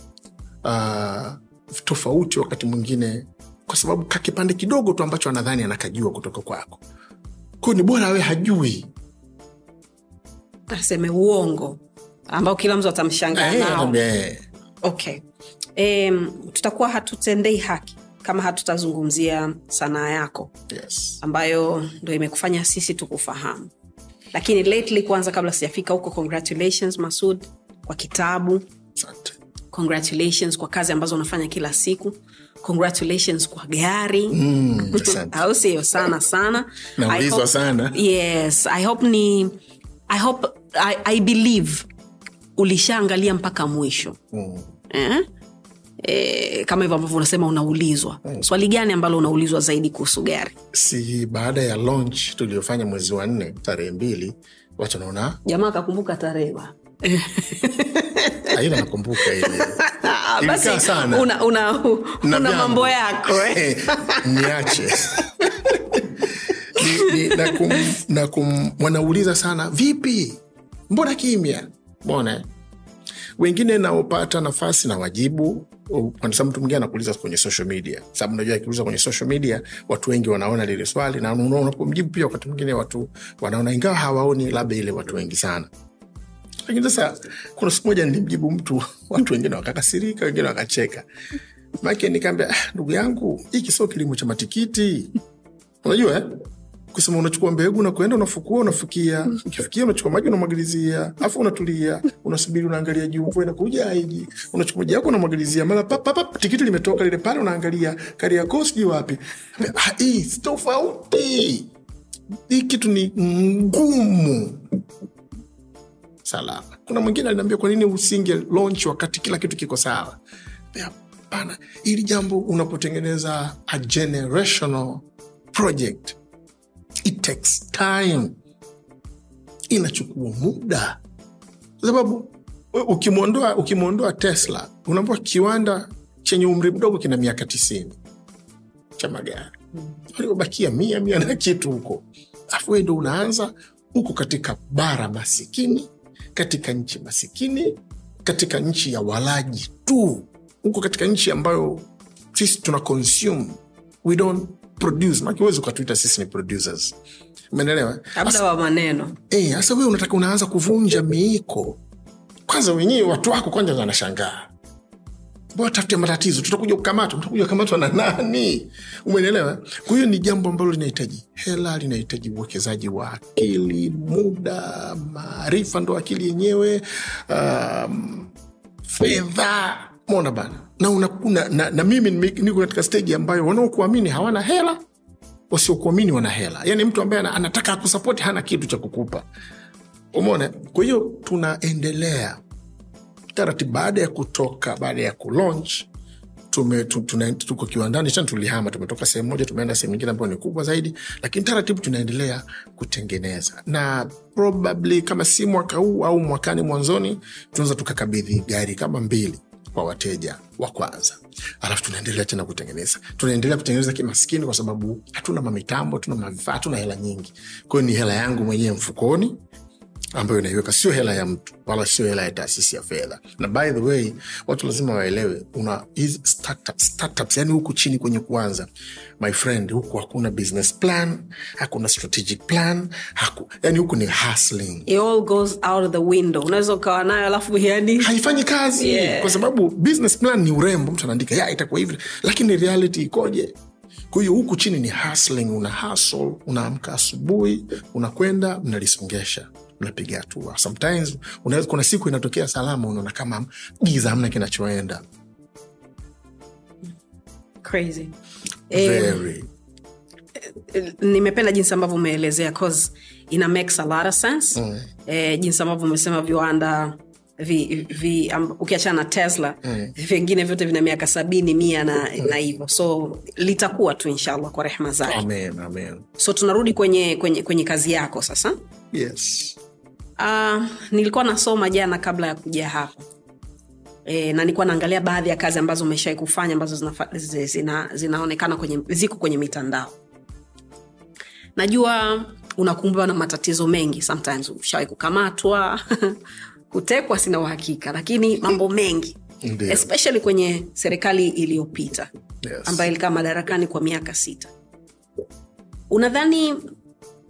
uh, tofauti wakati mwingine kwa sababu kakipande kidogo tu ambacho anadhani anakajua kutoka kwako. Kwao ni bora awe hajui aseme uongo ambao kila mtu atamshangaa Eh, nao. eh, okay. Em, tutakuwa hatutendei haki kama hatutazungumzia sanaa yako yes. ambayo ndo imekufanya sisi tukufahamu. Lakini lately kwanza kabla sijafika huko congratulations masud kwa kitabu. Sante. congratulations kwa kazi ambazo unafanya kila siku. Congratulations kwa gari. Mm, au sio? Sana sana. Naulizwa sana. yes i hope ni i hope i, I believe ulishaangalia mpaka mwisho. Mm. eh? E, kama hivyo ambavyo unasema unaulizwa. Swali gani ambalo unaulizwa zaidi kuhusu gari? Si baada ya launch tuliyofanya mwezi wa nne tarehe mbili watu naona jamaa akakumbuka tarehe aila nakumbuka ile basi sana. una, una, Na una mambo yako eh? Eh, niache. Ni- ni- nakum, nakum, wanauliza sana vipi mbona kimya? Mona wengine naopata nafasi na wajibu. Kwanasa mtu mwingine anakuuliza kwenye social media. Sababu unajua akiuliza kwenye social media watu wengi wanaona lile swali na una- unapomjibu pia wakati mwingine watu wanaona ingawa hawaoni labda ile watu wengi sana. Lakini sasa kuna siku moja nilimjibu mtu watu wengine wakakasirika wengine wakacheka. Make nikaambia "Ah, ndugu yangu hiki sio kilimo cha matikiti. Unajua eh? Kusema unachukua mbegu nakwenda unafukua unafukia. Ukifikia unachukua maji unamwagilizia. Afu unatulia. Unasubiri unaangalia juu mvua inakuja aiji unachukua maji yako unamwagilizia. Mara pap, pap, pap, tikiti limetoka lile pale unaangalia. Kariakoo sijui wapi. Ah, hii si tofauti. Hii kitu ni ngumu. Salama. Kuna mwingine aliniambia kwa nini usinge launch wakati kila kitu kiko sawa? Hapana. Ili jambo unapotengeneza a generational project it takes time. Inachukua muda. Kwa sababu ukimwondoa ukimwondoa tesla unaambua kiwanda chenye umri mdogo kina miaka tisini. Cha magari waliobakia mia mia na kitu huko. Alafu we ndo unaanza huko katika bara masikini katika nchi masikini katika nchi ya walaji tu. Huko katika nchi ambayo sisi tuna consume. We don't produce maki huwezi ukatuita sisi ni producers. Umeelewa? Labda wa maneno. Eh, sasa wewe unataka unaanza kuvunja miiko. Kwanza wenyewe watu wako kwanza wanashangaa. Mbona tafute matatizo? Tutakuja kukamatwa. Tutakuja kukamatwa na nani? Umeelewa? Kwa hiyo ni jambo ambalo linahitaji hela linahitaji uwekezaji wa akili muda maarifa ndo akili yenyewe um, fedha. Mona bana na, una, una, na, na mimi niko katika steji ambayo wanaokuamini hawana hela wasiokuamini wana hela. Yani mtu ambaye anataka akusapoti hana kitu cha kukupa. Umone kwa hiyo tunaendelea. Taratibu baada ya kutoka baada ya kulaunch tume, tuna, tuko kiwandani tena tulihama tumetoka sehemu moja tumeenda sehemu nyingine ambayo ni kubwa zaidi lakini taratibu tunaendelea kutengeneza. Na probably kama si mwaka huu au mwakani mwanzoni tunaweza tukakabidhi gari kama mbili kwa wateja wa kwanza. Alafu tunaendelea tena kutengeneza. Tunaendelea kutengeneza kimaskini kwa sababu hatuna mamitambo hatuna mavifaa hatuna hela nyingi. Kwa hiyo ni hela yangu mwenyewe mfukoni ambayo inaiweka sio hela ya mtu wala sio hela ya taasisi ya fedha. Na by the way watu lazima waelewe una hizi startup, startups yani huku chini kwenye kuanza my friend huku hakuna business plan hakuna strategic plan haku, yani huku ni hustling. It all goes out of the window. Unaweza ukawa nayo alafu yani haifanyi kazi. Yeah. kwa sababu business plan ni urembo mtu anaandika ya itakuwa hivi. Lakini reality ikoje? Kwa hiyo huku chini ni hustling una hustle unaamka asubuhi unakwenda mnalisongesha mnapiga hatua. Sometimes unaweza kuna siku inatokea salama unaona kama giza hamna kinachoenda. Crazy. Eh, nimependa jinsi ambavyo umeelezea cause ina makes a lot of sense. Mm. eh, jinsi ambavyo umesema viwanda vi, vi, um, ukiachana na tesla mm. vingine vyote vina miaka sabini mia na, na hivyo. So litakuwa tu inshallah kwa rehma zake. Amen amen. So tunarudi kwenye, kwenye, kwenye kazi yako sasa. Yes uh, nilikuwa nasoma jana kabla ya kuja hapa. E, na nilikuwa naangalia baadhi ya kazi ambazo umeshawai kufanya ambazo zinafa- zina, zinaonekana kwenye, ziko kwenye mitandao. Najua unakumbwa na matatizo mengi. Sometimes ushawai kukamatwa kutekwa sina uhakika. Lakini mambo mengi. Ndio. especially kwenye serikali iliyopita Yes. ambayo ilikaa madarakani kwa miaka sita. Unadhani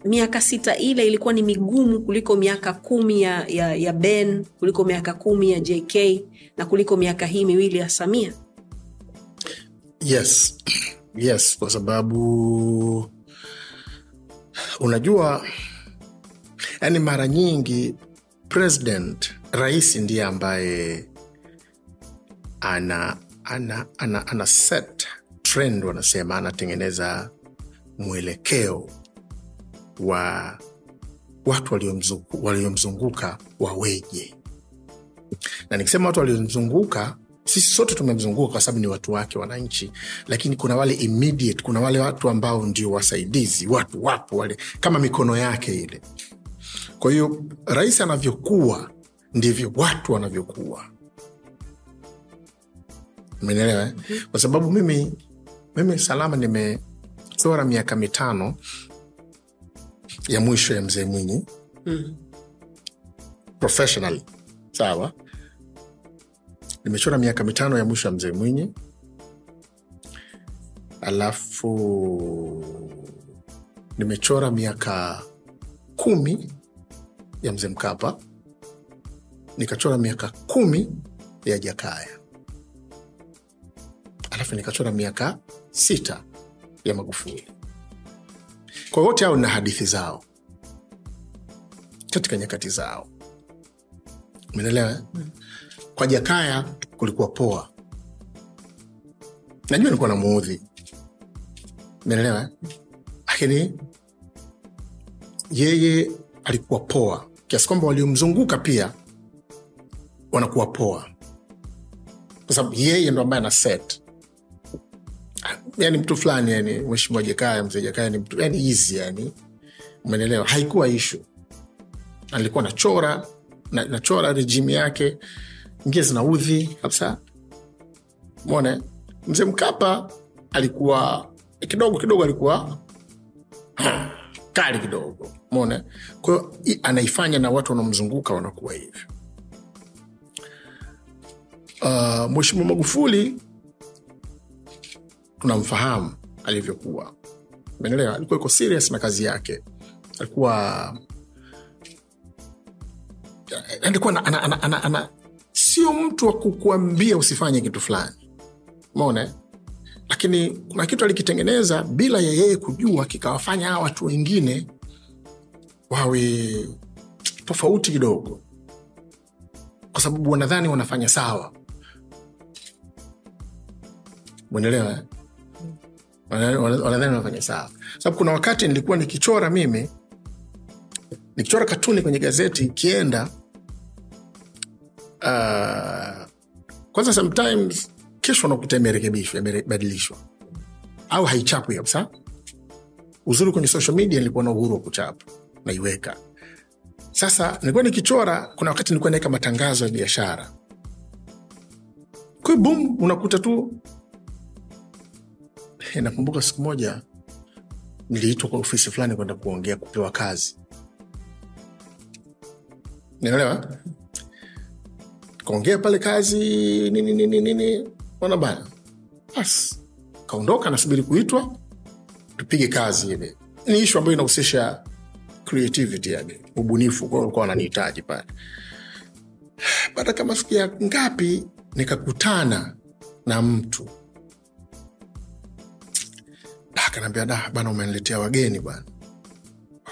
miaka sita ile ilikuwa ni migumu kuliko miaka kumi ya, ya, ya ben kuliko miaka kumi ya jk na kuliko miaka hii miwili ya samia. Yes. Yes kwa sababu unajua yani mara nyingi president rais ndiye ambaye ana ana, ana, ana set trend wanasema anatengeneza mwelekeo wa watu waliomzungu- waliomzunguka waweje. Na nikisema watu waliomzunguka sisi sote tumemzunguka kwa sababu ni watu wake wananchi. Lakini kuna wale immediate kuna wale watu ambao ndio wasaidizi watu wapo wale kama mikono yake ile. Kwa hiyo rais anavyokuwa ndivyo watu wanavyokuwa. Umenielewa eh? kwa sababu mimi mimi salama nimechora miaka mitano ya mwisho ya mzee mwinyi. Mm. professionally sawa. Nimechora miaka mitano ya mwisho ya mzee mwinyi. Alafu nimechora miaka kumi ya mzee mkapa. Nikachora miaka kumi ya jakaya. Alafu nikachora miaka sita ya magufuli kwa wote hao na hadithi zao. Katika nyakati zao. Umeelewa? Kwa jakaya kulikuwa poa. Najua nilikuwa na muudhi. Umeelewa? Eh? lakini yeye alikuwa poa. Kiasi kwamba waliomzunguka pia wanakuwa poa. Kwa sababu yeye ndo ambaye ana set yani mtu fulani yani mheshimiwa jakaya mzee jakaya ni mtu yani easy yani. Umenelewa haikuwa ishu alikuwa nachora na, nachora rejimu yake. Ngie zinaudhi kabisa. Mone mzee mkapa alikuwa kidogo kidogo alikuwa kali kidogo. Mone kwahiyo anaifanya na watu wanaomzunguka wanakuwa hivyo. Uh, mheshimiwa magufuli tunamfahamu alivyokuwa. Menelewa alikuwa iko serious na kazi yake. Alikuwa alikuwa ana, ana, ana, ana, ana, sio mtu wa kukuambia usifanye kitu fulani. Mone lakini kuna kitu alikitengeneza bila ya yeye kujua kikawafanya hawa watu wengine wawe tofauti kidogo. Kwa sababu wanadhani wanafanya sawa. Mwenelewa eh? Wanadhani wanafanya sawa. Sababu kuna wakati nilikuwa nikichora mimi nikichora katuni kwenye gazeti ikienda uh, kwanza sometimes kesho unakuta imerekebishwa imebadilishwa. Au haichapwi kabisa. Uzuri kwenye social media nilikuwa na uhuru wa kuchapa naiweka. Sasa nilikuwa nikichora kuna wakati nilikuwa naweka matangazo ya biashara. Kwa bum unakuta tu nakumbuka siku moja niliitwa kwa ofisi fulani kwenda kuongea kupewa kazi. Naelewa kaongea pale kazi nini nini nini ona bana? Bas kaondoka nasubiri kuitwa tupige kazi ile ni ishu ambayo inahusisha creativity yani ubunifu kwao walikuwa wananihitaji pale. Baada kama siku ya ngapi nikakutana na mtu akaniambia da bana umeniletea wageni bwana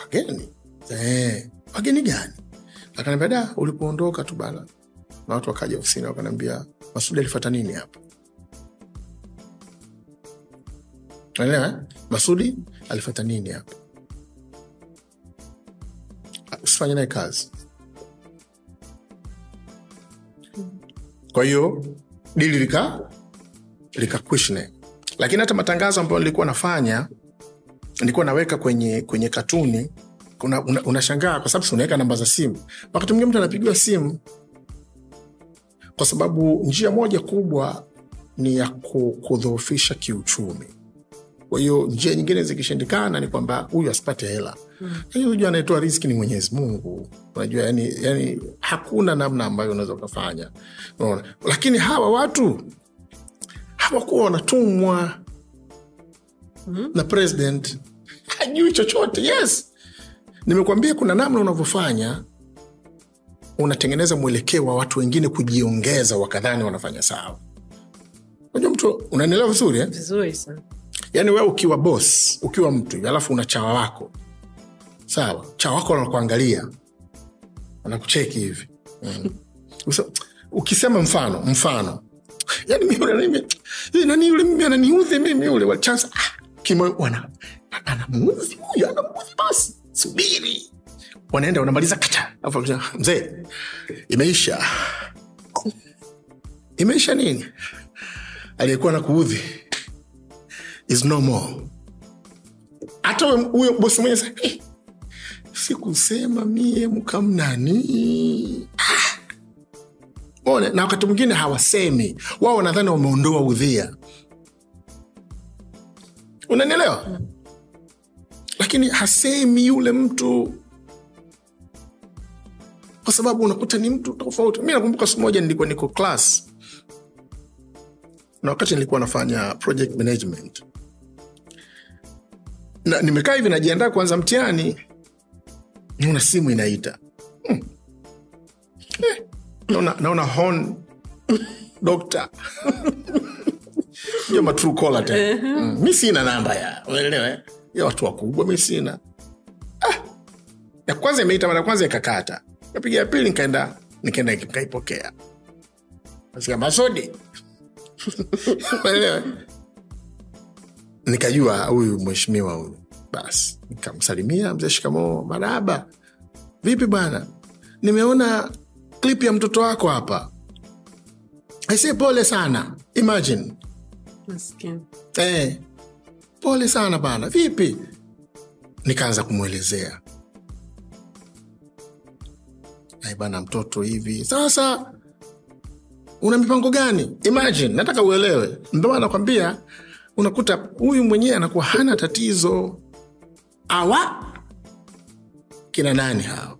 wageni? Eh, wageni gani? Akaniambia da ulipoondoka tu bana. Na watu wakaja ofisini wakaniambia masudi alifata nini hapa? Naelewa eh? masudi alifata nini hapa? Usifanye naye kazi. Kwa hiyo dili lika likakwishne lakini hata matangazo ambayo nilikuwa nafanya nilikuwa naweka kwenye kwenye katuni unashangaa una, unashangaa kwa sababu unaweka namba za simu. Wakati mwingine mtu anapigiwa simu kwa sababu njia moja kubwa ni ya ku- kudhoofisha kiuchumi. Kwa hiyo njia nyingine zikishindikana ni kwamba huyu asipate hela. Mm. huju anayetoa riski ni mwenyezi mungu. Unajua yani, yani hakuna namna ambayo unaweza ukafanya. Unaona? Lakini hawa watu hawakuwa wanatumwa mm. na president. Hajui chochote. Yes. Nimekwambia kuna namna unavyofanya unatengeneza mwelekeo wa watu wengine kujiongeza wakadhani wanafanya sawa. Unajua mtu unanielewa vizuri eh? vizuri sana. Yaani wewe ukiwa bos ukiwa mtu alafu una chawa wako. Sawa chawa wako anakuangalia wanakucheki hivi. Mm. Ukisema mfano mfano yani mimi yule mimi nani yule mimi ananiudhi mimi yule wa chance. Ah, kimoyo wana anamuudhi huyu anamuudhi basi. Subiri. Wanaenda wanamaliza kata. Akisema, mzee imeisha. Imeisha nini? Aliyekuwa na kuudhi is no more. Hata huyo bosi mwenye eh, sikusema mie mkamnani. Ah. Ona, na wakati mwingine hawasemi. Wao wanadhani wameondoa udhia. Unanielewa? Lakini hasemi yule mtu. Kwa sababu unakuta ni mtu tofauti. Mi nakumbuka siku moja nilikuwa niko class. Na wakati nilikuwa nafanya project management. Na nimekaa hivi najiandaa kuanza mtihani. Niona simu inaita. Hmm. eh, naona, naona hon dokta hiyo matrukola tena. Mm. mi sina namba ya unaelewa eh? ya watu wakubwa mi sina. Ah. ya kwanza imeita mara ya kwanza ikakata. Kapiga ya pili nikaenda nikaenda nikaipokea. Masodi unaelewa nikajua huyu mheshimiwa huyu. Basi nikamsalimia mzee shikamoo maraba vipi bwana? Nimeona klip ya mtoto wako hapa. Aisee pole sana. Imagine. Eh, pole sana bana. Vipi? Nikaanza kumwelezea. Bana mtoto hivi. Sasa una mipango gani? Imagine nataka uelewe. Ndomaa anakwambia unakuta huyu mwenyewe anakuwa hana tatizo. Awa? Kina nani hao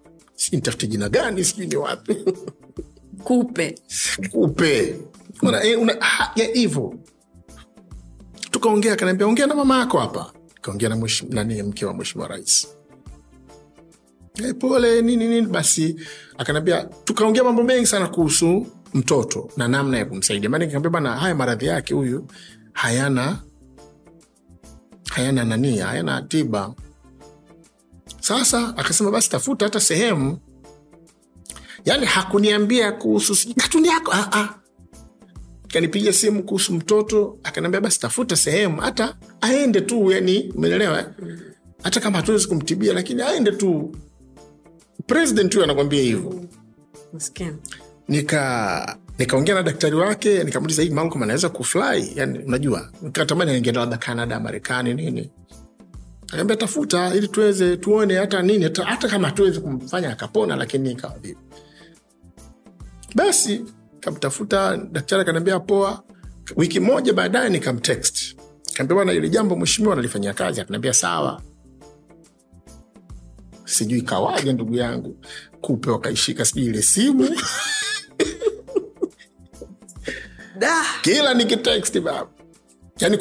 nitafute jina gani sijui ni wapi. Kupe. Kupe. Eh, ya hivo tukaongea kanaambia ongea na mama yako hapa. Kaongea na nani mke wa mweshimua rais. E, pole nini nini. Basi akanaambia tukaongea mambo mengi sana kuhusu mtoto na namna ya kumsaidia. Maana nikaambia bana haya maradhi yake huyu hayana hayana nani hayana tiba sasa akasema basi tafuta hata sehemu. Yani hakuniambia kuhusu sijui katuni yako ah, ah. kanipigia simu kuhusu mtoto akaniambia basi tafuta sehemu hata aende tu yani umeelewa eh? hata kama hatuwezi kumtibia lakini aende tu. President huyo anakwambia hivyo. Nika nikaongea na daktari wake nikamuliza hii Malcolm anaweza kufly? Yani unajua nikatamani ningeenda labda Canada Marekani nini akaambia tafuta ili tuweze tuone hata nini hata, hata kama hatuwezi kumfanya akapona lakini ikawa vipi. Basi kamtafuta daktari akaniambia poa. Wiki moja baadaye nikamtext. Kaambia bwana ili jambo mheshimiwa nalifanyia kazi. Akaniambia sawa. Sijui kawaja ndugu yangu. Kupe wakaishika sijui ile simu. Kila nikitext baba. Yani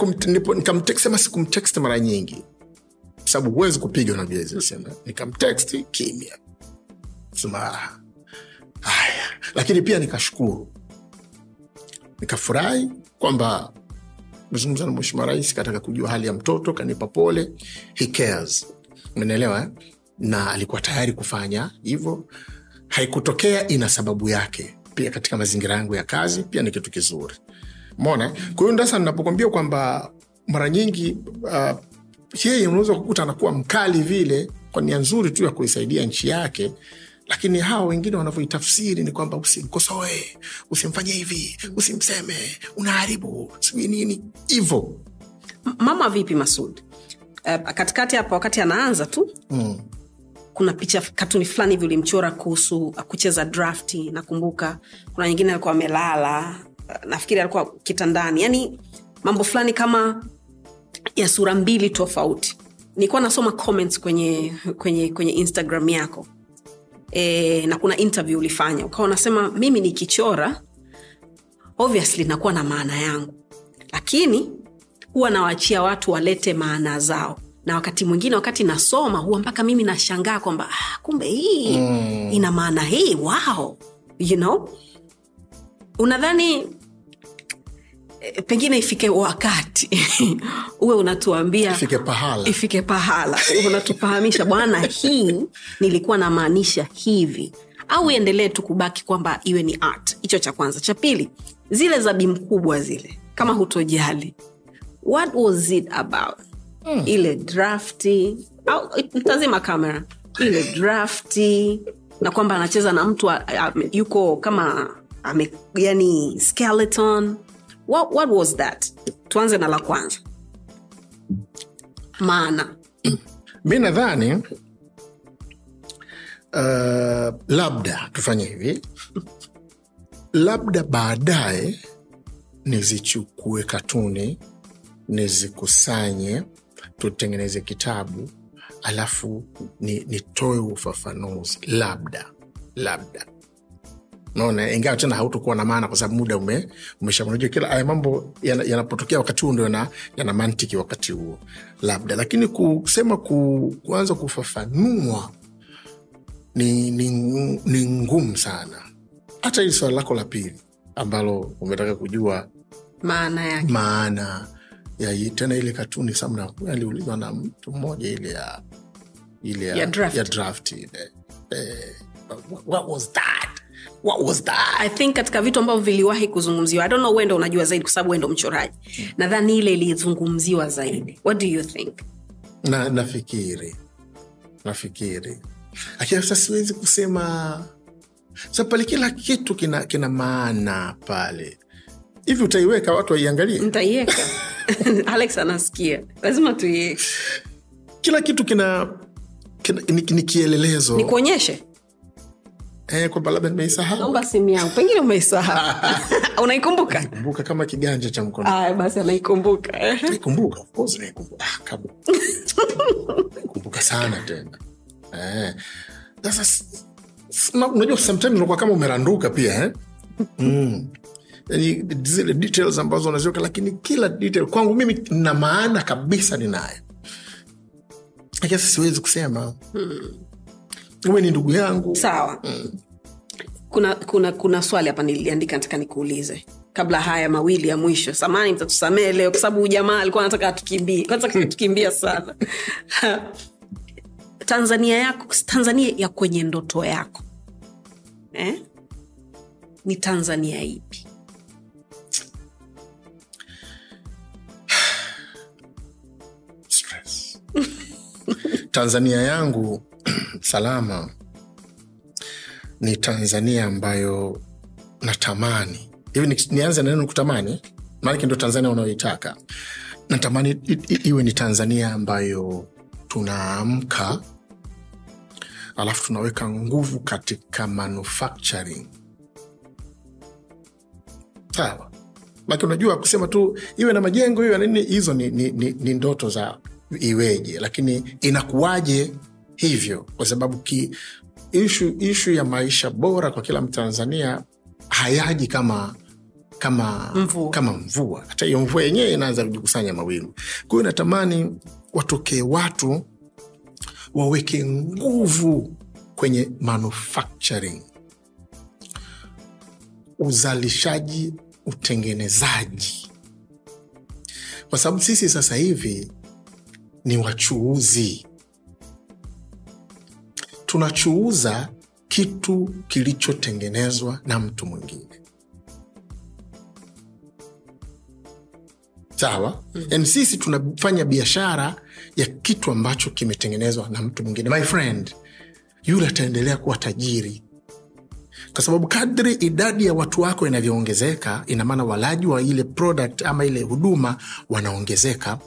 nikamtext sema sikumtext mara nyingi sababu huwezi kupiga hizo simu nikamtext kimya. Sema "Ah, haya. Lakini pia nikashukuru. Nikafurahi kwamba mezungumza na mheshimiwa rais kataka kujua hali ya mtoto kanipa pole. He eh? na alikuwa tayari kufanya hivyo. Haikutokea ina sababu yake. Pia katika mazingira yangu ya kazi pia ni kitu kizuri. Mona kwa hiyo ndasa ninapokwambia kwamba mara nyingi uh, yeye unaweza kukuta anakuwa mkali vile kwa nia nzuri tu ya kuisaidia nchi yake lakini hawa wengine wanavyoitafsiri ni kwamba usimkosoe usimfanye hivi usimseme unaharibu sijui nini. Hivo mama vipi masud? Uh, katikati hapa wakati anaanza tu mm. kuna picha katuni fulani hivi ulimchora kuhusu uh, kucheza drafti nakumbuka. Kuna nyingine alikuwa amelala uh, nafikiri alikuwa kitandani. Yani mambo fulani kama ya sura mbili tofauti. Nilikuwa nasoma comments kwenye kwenye kwenye instagram yako. E, na kuna interview ulifanya. Ukawa unasema mimi nikichora obviously nakuwa na maana yangu. Lakini huwa nawaachia watu walete maana zao. Na wakati mwingine wakati nasoma huwa mpaka mimi nashangaa kwamba ah, kumbe hii mm. ina maana hii wow. You know? Unadhani pengine ifike wakati uwe unatuambia ifike pahala. ifike pahala. Unatufahamisha bwana hii nilikuwa namaanisha hivi. Au iendelee tu kubaki kwamba iwe ni art. Hicho cha kwanza. Cha pili zile za bimkubwa zile kama hutojali. What was it about? Mm. ile drafti au ntazima kamera. Ile drafti na kwamba anacheza na mtu a, a, yuko kama ame, yani skeleton what, what was that? Tuanze na la kwanza. Maana. Mi nadhani uh, labda tufanye hivi. Labda baadaye nizichukue katuni nizikusanye tutengeneze kitabu alafu ni- nitoe ufafanuzi. Labda labda naona ingawa tena hautokuwa na maana kwa sababu muda ume, umeshaunajua kila haya mambo yana- yanapotokea wakati huo ndo yana, yana mantiki wakati huo labda. Lakini kusema ku, kuanza kufafanua ni, ni, ni ngumu sana. Hata hili swala lako la pili ambalo umetaka kujua maana yake. maana ya tena ile katuni samna aliulizwa na mtu mmoja ile ya ile ya, Ya draft. ya draft ile. Eh, what was that what was that? I think katika vitu ambavyo viliwahi kuzungumziwa. I don't know wendo unajua zaidi kwa sababu wendo mchoraji. Nadhani ile ilizungumziwa zaidi. What do you think? Na nafikiri. Nafikiri. Lakini sasa siwezi kusema. Sa pale kila kitu kina, kina maana pale. Hivi utaiweka watu waiangalie? Ntaiweka alex anasikia. Lazima tuiweke. Kila kitu kina, kina ni, ni kielelezo. Nikuonyeshe eh, kwamba labda nimeisahau. Naomba simu yangu. Pengine umeisahau. Unaikumbuka? Kumbuka kama kiganja cha mkono. Aya basi anaikumbuka. Naikumbuka of course naikumbuka. Ah, kabla. naikumbuka sana tena. Eh. sasa unajua sometimes unakuwa kama umeranduka pia eh? mm. yani zile details ambazo unaziweka lakini kila detail kwangu mimi na maana kabisa ninayo. Lakini siwezi kusema uwe ni ndugu yangu. Sawa. Mm. kuna kuna kuna swali hapa niliandika nataka nikuulize. Kabla haya mawili ya mwisho samani mtatusamee leo kwa sababu ujamaa alikuwa anataka atukimbie. Kwanza tukimbia sana? Tanzania yako tanzania ya kwenye ndoto yako eh? ni tanzania ipi? Tanzania yangu salama ni tanzania ambayo natamani. Hivi ni- nianze na neno kutamani? Maanake ndo tanzania unayoitaka. Natamani iwe ni tanzania ambayo tunaamka alafu tunaweka nguvu katika manufacturing. Sawa. Lakini unajua kusema tu iwe na majengo iwe na nini hizo ni, ni, ni, ni ndoto za iweje. Lakini inakuwaje hivyo kwa sababu ki ishu, ishu ya maisha bora kwa kila mtanzania hayaji kama kama Mvua. kama mvua. Hata hiyo mvua yenyewe inaanza kujikusanya mawingu. Kwa hiyo natamani watokee watu waweke nguvu kwenye manufacturing. Uzalishaji utengenezaji. Kwa sababu sisi sasa hivi ni wachuuzi tunachuuza kitu kilichotengenezwa na mtu mwingine. Sawa? Mm. yani sisi tunafanya biashara ya kitu ambacho kimetengenezwa na mtu mwingine. My friend yule ataendelea kuwa tajiri. Kwa sababu kadri idadi ya watu wako inavyoongezeka ina maana walaji wa ile product ama ile huduma wanaongezeka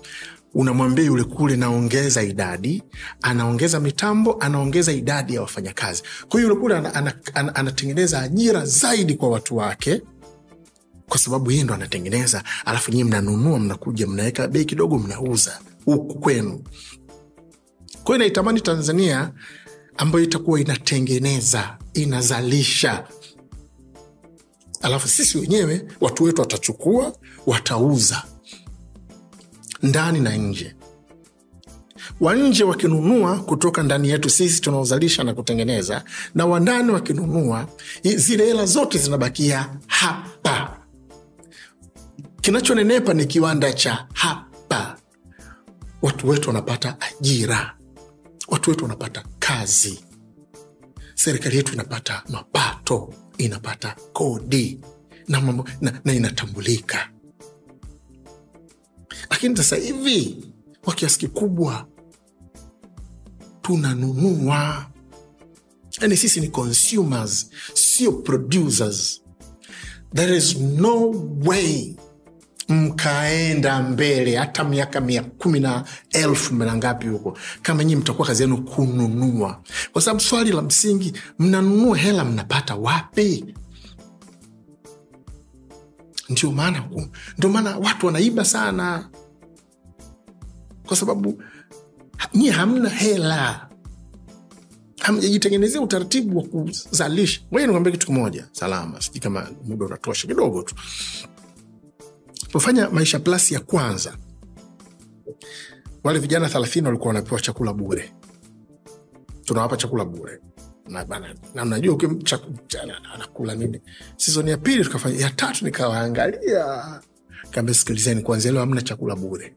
unamwambia yule kule naongeza idadi anaongeza mitambo anaongeza idadi ya wafanyakazi. Kwa hiyo yule kule ana- ana- ana- anatengeneza ajira zaidi kwa watu wake kwa sababu yeye ndo anatengeneza. Alafu nyie mnanunua mnakuja mnaweka bei kidogo mnauza huku kwenu. Kwa hiyo naitamani tanzania ambayo itakuwa inatengeneza inazalisha. Alafu sisi wenyewe watu wetu watachukua watauza ndani na nje. Wanje wakinunua kutoka ndani yetu sisi tunaozalisha na kutengeneza na wandani wakinunua zile hela zote zinabakia hapa. Kinachonenepa ni kiwanda cha hapa. Watu wetu wanapata ajira. Watu wetu wanapata kazi. Serikali yetu inapata mapato inapata kodi na, na, na inatambulika lakini sasa hivi kwa kiasi kikubwa tunanunua. Yani sisi ni consumers sio producers. There is no way mkaenda mbele hata miaka mia kumi na elfu ngapi huko. Kama nyii mtakuwa kazi yenu kununua. Kwa sababu swali la msingi mnanunua hela mnapata wapi? Ndio maana ndio maana watu wanaiba sana kwa sababu nyie hamna hela. Hamjajitengenezea utaratibu wa kuzalisha. Ngoja nikwambia kitu kimoja. Salama sijui kama muda unatosha kidogo tu. Pofanya maisha plus ya kwanza wale vijana thelathini walikuwa wanapewa chakula bure. Tunawapa chakula bure. Na, bana- na mnajua uki- chaku- cha- anakula nini? Sizoni ya pili tukafanya ya tatu nikawaangalia. Kaambia sikilizeni kwanzia leo hamna chakula bure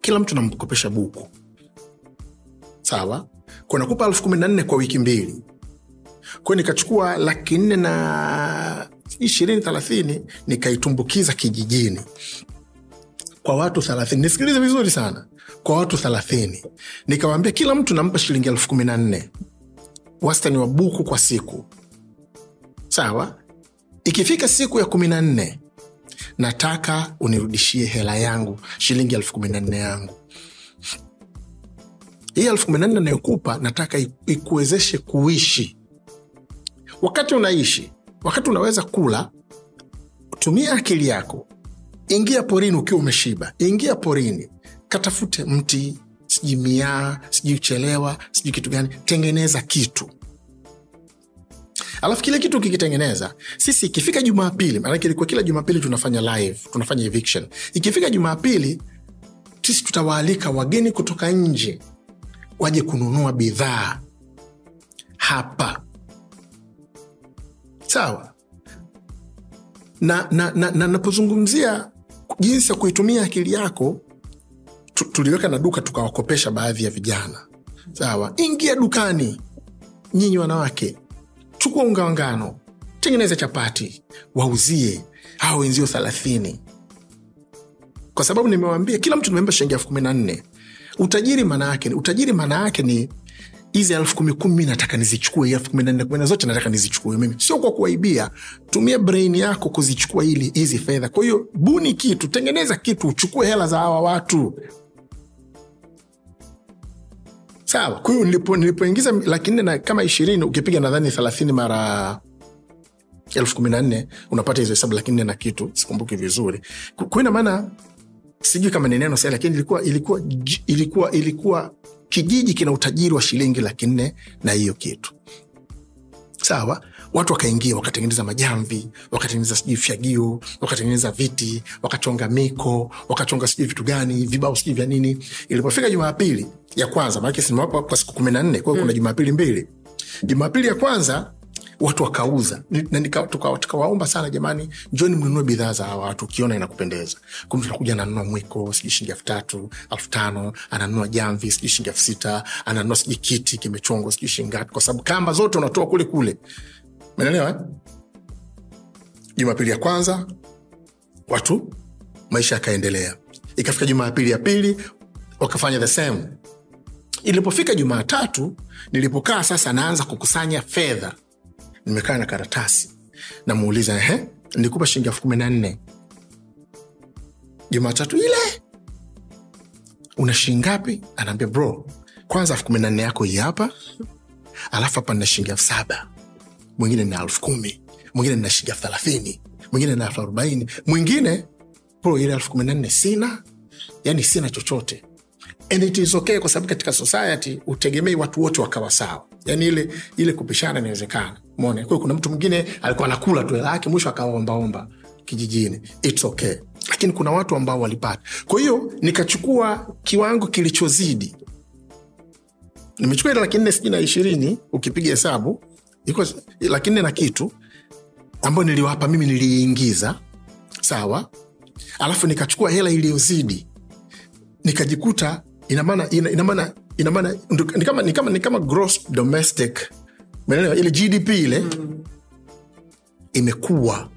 kila mtu namkopesha buku sawa? Kunakupa elfu kumi na nne kwa wiki mbili. Kwao nikachukua laki nne na ishirini thelathini nikaitumbukiza kijijini. Kwa watu thelathini. Nisikilize vizuri sana. Kwa watu thelathini. Nikawaambia kila mtu nampa shilingi elfu kumi na nne. Wastani wa buku kwa siku. Sawa? Ikifika siku ya kumi na nne nataka unirudishie hela yangu shilingi elfu kumi na nne yangu. Hii elfu kumi na nne nayokupa nataka ikuwezeshe kuishi. Wakati unaishi wakati unaweza kula tumia akili yako. Ingia porini ukiwa umeshiba. Ingia porini. Katafute mti sijui miaa sijui chelewa sijui kitu gani. Tengeneza kitu alafu kile kitu kikitengeneza sisi ikifika jumapili maanake ilikuwa kila jumapili tunafanya live tunafanya eviction. Ikifika jumapili sisi tutawaalika wageni kutoka nje waje kununua bidhaa hapa. Sawa. Na na, na, na napozungumzia jinsi ya kuitumia akili yako tu, tuliweka na duka tukawakopesha baadhi ya vijana. Sawa. Ingia dukani nyinyi wanawake chukua unga wa ngano tengeneza chapati wauzie hawa wenzio thelathini kwa sababu nimewambia kila mtu nimeemba shilingi elfu kumi na nne. Utajiri maana yake utajiri maana yake ni hizi elfu kumi kumi nataka nizichukue elfu kumi na nne kumi na zote nataka nizichukue mimi. Sio kwa kuwaibia. Tumia brain yako kuzichukua ili hizi fedha. Kwa hiyo buni kitu tengeneza kitu uchukue hela za hawa watu sawa. Kwa hiyo nilipo, nilipoingiza laki nne na kama ishirini ukipiga nadhani thelathini mara elfu kumi na nne unapata hizo hesabu laki nne na kitu sikumbuki vizuri. Kwa ina maana sijui kama ni neno sahihi lakini ilikuwa ilikuwa ilikuwa ilikuwa kijiji kina utajiri wa shilingi laki nne na hiyo kitu. Sawa watu wakaingia wakatengeneza majamvi wakatengeneza sijui fyagio wakatengeneza viti wakachonga miko wakachonga sijui vitu gani vibao sijui vya nini. Ilipofika jumapili ya kwanza maanake simewapa kwa siku kumi na nne kwao kuna jumapili mbili. Jumapili ya kwanza watu wakauza. Na tukawaomba sana jamani njoni mnunue bidhaa za hawa watu ukiona inakupendeza. Kumtu tunakuja ananunua mwiko sijui shilingi elfu tatu elfu tano ananunua jamvi sijui shilingi elfu sita ananunua sijui kiti kimechongwa sijui shilingi ngapi. Kwa sababu kamba zote unatoa kule kule menelewa eh? jumapili ya kwanza watu maisha yakaendelea. Ikafika jumapili ya pili wakafanya the same. Ilipofika jumatatu nilipokaa sasa naanza kukusanya fedha. Nimekaa na karatasi. Namuuliza ehe nilikupa shilingi elfu kumi na nne. Jumatatu ile una shilingi ngapi? Anaambia bro kwanza elfu kumi na nne yako hii hapa alafu hapa nina shilingi elfu saba mwingine na elfu kumi mwingine na shilingi elfu thelathini mwingine na elfu arobaini mwingine pro ile elfu kumi na nne sina yani sina chochote. And it is okay kwa sababu katika society utegemei watu wote wakawa sawa. Yani ile ile kupishana inawezekana. Mona kwao kuna mtu mwingine alikuwa anakula tu hela yake mwisho akawaombaomba kijijini. Its okay. Lakini kuna watu ambao walipata. Kwa hiyo nikachukua kiwango kilichozidi. Nimechukua ile laki nne sijui na ishirini ukipiga hesabu ilikuwa laki nne na kitu ambayo niliwapa mimi niliingiza sawa? Alafu nikachukua hela iliyozidi. Nikajikuta inamaana inamaana inamaana ni kama, ni kama, ni kama gross domestic umeelewa? Ile gdp ile mm. imekuwa.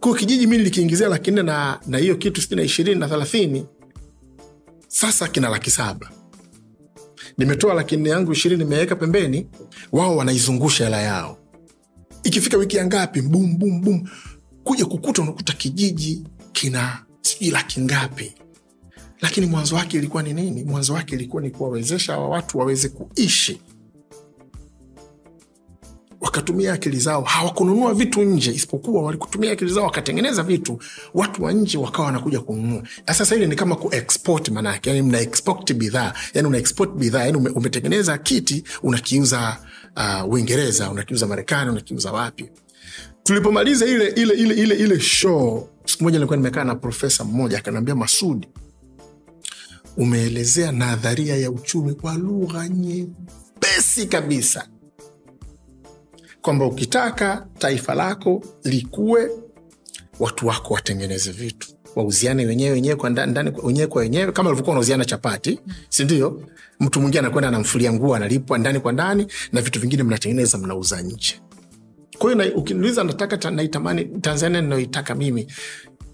Kwa kijiji mi nilikiingizia laki nne na hiyo kitu sitini na ishirini na thelathini. Sasa kina laki saba nimetoa laki nne yangu ishirini nimeweka pembeni. Wao wanaizungusha hela yao. Ikifika wiki ya ngapi bum bum bum kuja kukuta unakuta kijiji kina sijui laki ngapi. Lakini mwanzo wake ilikuwa ni nini? Mwanzo wake ilikuwa ni kuwawezesha hawa watu waweze kuishi wakatumia akili zao hawakununua vitu nje isipokuwa walikutumia akili zao wakatengeneza vitu watu wa nje wakawa wanakuja kununua. Sasa ile ni kama kuexport manake yani mna export bidhaa yani una export bidhaa yani ume, umetengeneza kiti unakiuza uh, uingereza unakiuza marekani unakiuza wapi. Tulipomaliza ile ile ile ile ile show siku moja nilikuwa nimekaa na profesa mmoja akaniambia masudi umeelezea nadharia ya uchumi kwa lugha nyepesi kabisa kwamba ukitaka taifa lako likue watu wako watengeneze vitu. Wauziane wenyewe wenyewe kwa ndani- wenyewe kwa wenyewe. Kama walivyokuwa wanauziana chapati sindio mtu mwingine anakwenda anamfulia nguo analipwa ndani kwa ndani na vitu vingine mnatengeneza mnauza nje. Kwa hiyo ukiniuliza nataka naitamani tanzania ninayoitaka mimi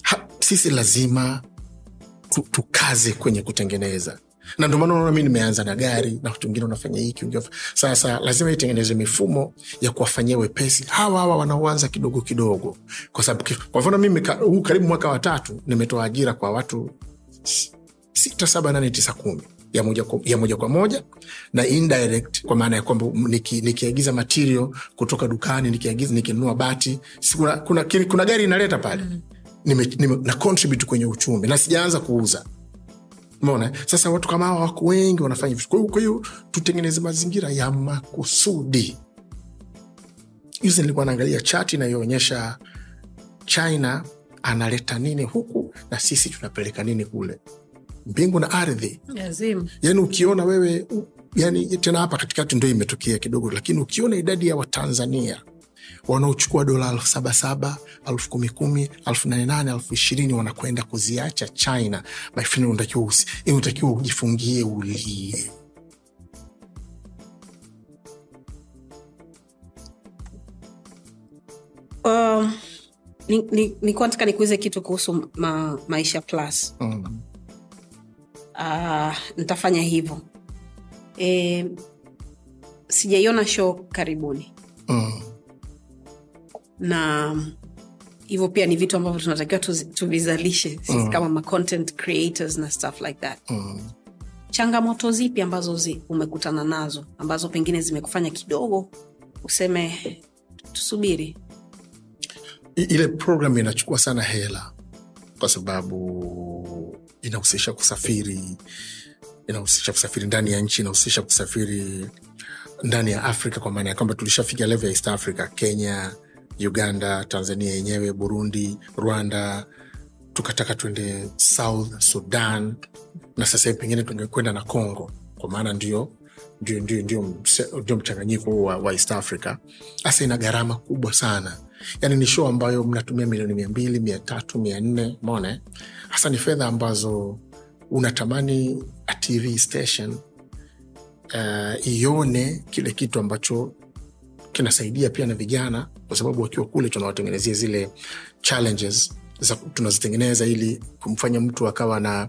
ha, sisi lazima tukaze kwenye kutengeneza na ndio maana unaona mi nimeanza na gari na watu wengine unafanya hiki sasa lazima itengeneze mifumo ya kuwafanyia wepesi. Hawa hawa wanaoanza kidogo kidogo. Kwa sababu kwa mfano mimi huu karibu mwaka wa tatu nimetoa ajira kwa watu sita saba nane tisa kumi. Ya moja, kwa, ya moja kwa moja na indirect kwa maana ya kwamba niki- nikiagiza material kutoka dukani nikiagiza nikinunua bati kuna, kuna, kuna, kuna gari inaleta pale. Nime, nime, na contribute kwenye uchumi na sijaanza kuuza mona sasa watu kama hawa wako wengi wanafanya vitu. Kwa hiyo- tutengeneze mazingira ya makusudi. Juzi nilikuwa naangalia chati inayoonyesha china analeta nini huku na sisi tunapeleka nini kule. Mbingu na ardhi. Yani ukiona wewe yani tena hapa katikati ndo imetokea kidogo lakini ukiona idadi ya watanzania wanaochukua dola elfu saba saba elfu kumi kumi elfu nane nane elfu ishirini wanakwenda kuziacha china. My friend unatakiwa usi- unatakiwa ujifungie ulie. Um, ni- ni- nilikuwa nataka nikuuze kitu kuhusu ma, maisha plus. Mm. uh, nitafanya hivyo. E, sijaiona show karibuni. Mm. Na hivyo pia ni vitu ambavyo tunatakiwa tuvizalishe sisi Mm. kama ma content creators na stuff like that Mm. changamoto zipi ambazo zi, umekutana nazo ambazo pengine zimekufanya kidogo useme tusubiri ile program inachukua sana hela kwa sababu inahusisha kusafiri inahusisha kusafiri ndani ya nchi inahusisha kusafiri ndani ya afrika kwa maana ya kwamba tulishafika level ya east africa kenya uganda tanzania yenyewe burundi rwanda tukataka tuende south sudan na sasa hivi pengine tungekwenda na congo kwa maana ndio ndio, ndio, ndio, mchanganyiko wa, wa east africa hasa ina gharama kubwa sana yaani ni show ambayo mnatumia milioni mia mbili mia tatu mia nne mone eh? hasa ni fedha ambazo unatamani a tv station uh, ione kile kitu ambacho kinasaidia pia na vijana kwa sababu wakiwa kule tunawatengenezea zile challenges za tunazitengeneza ili kumfanya mtu akawa na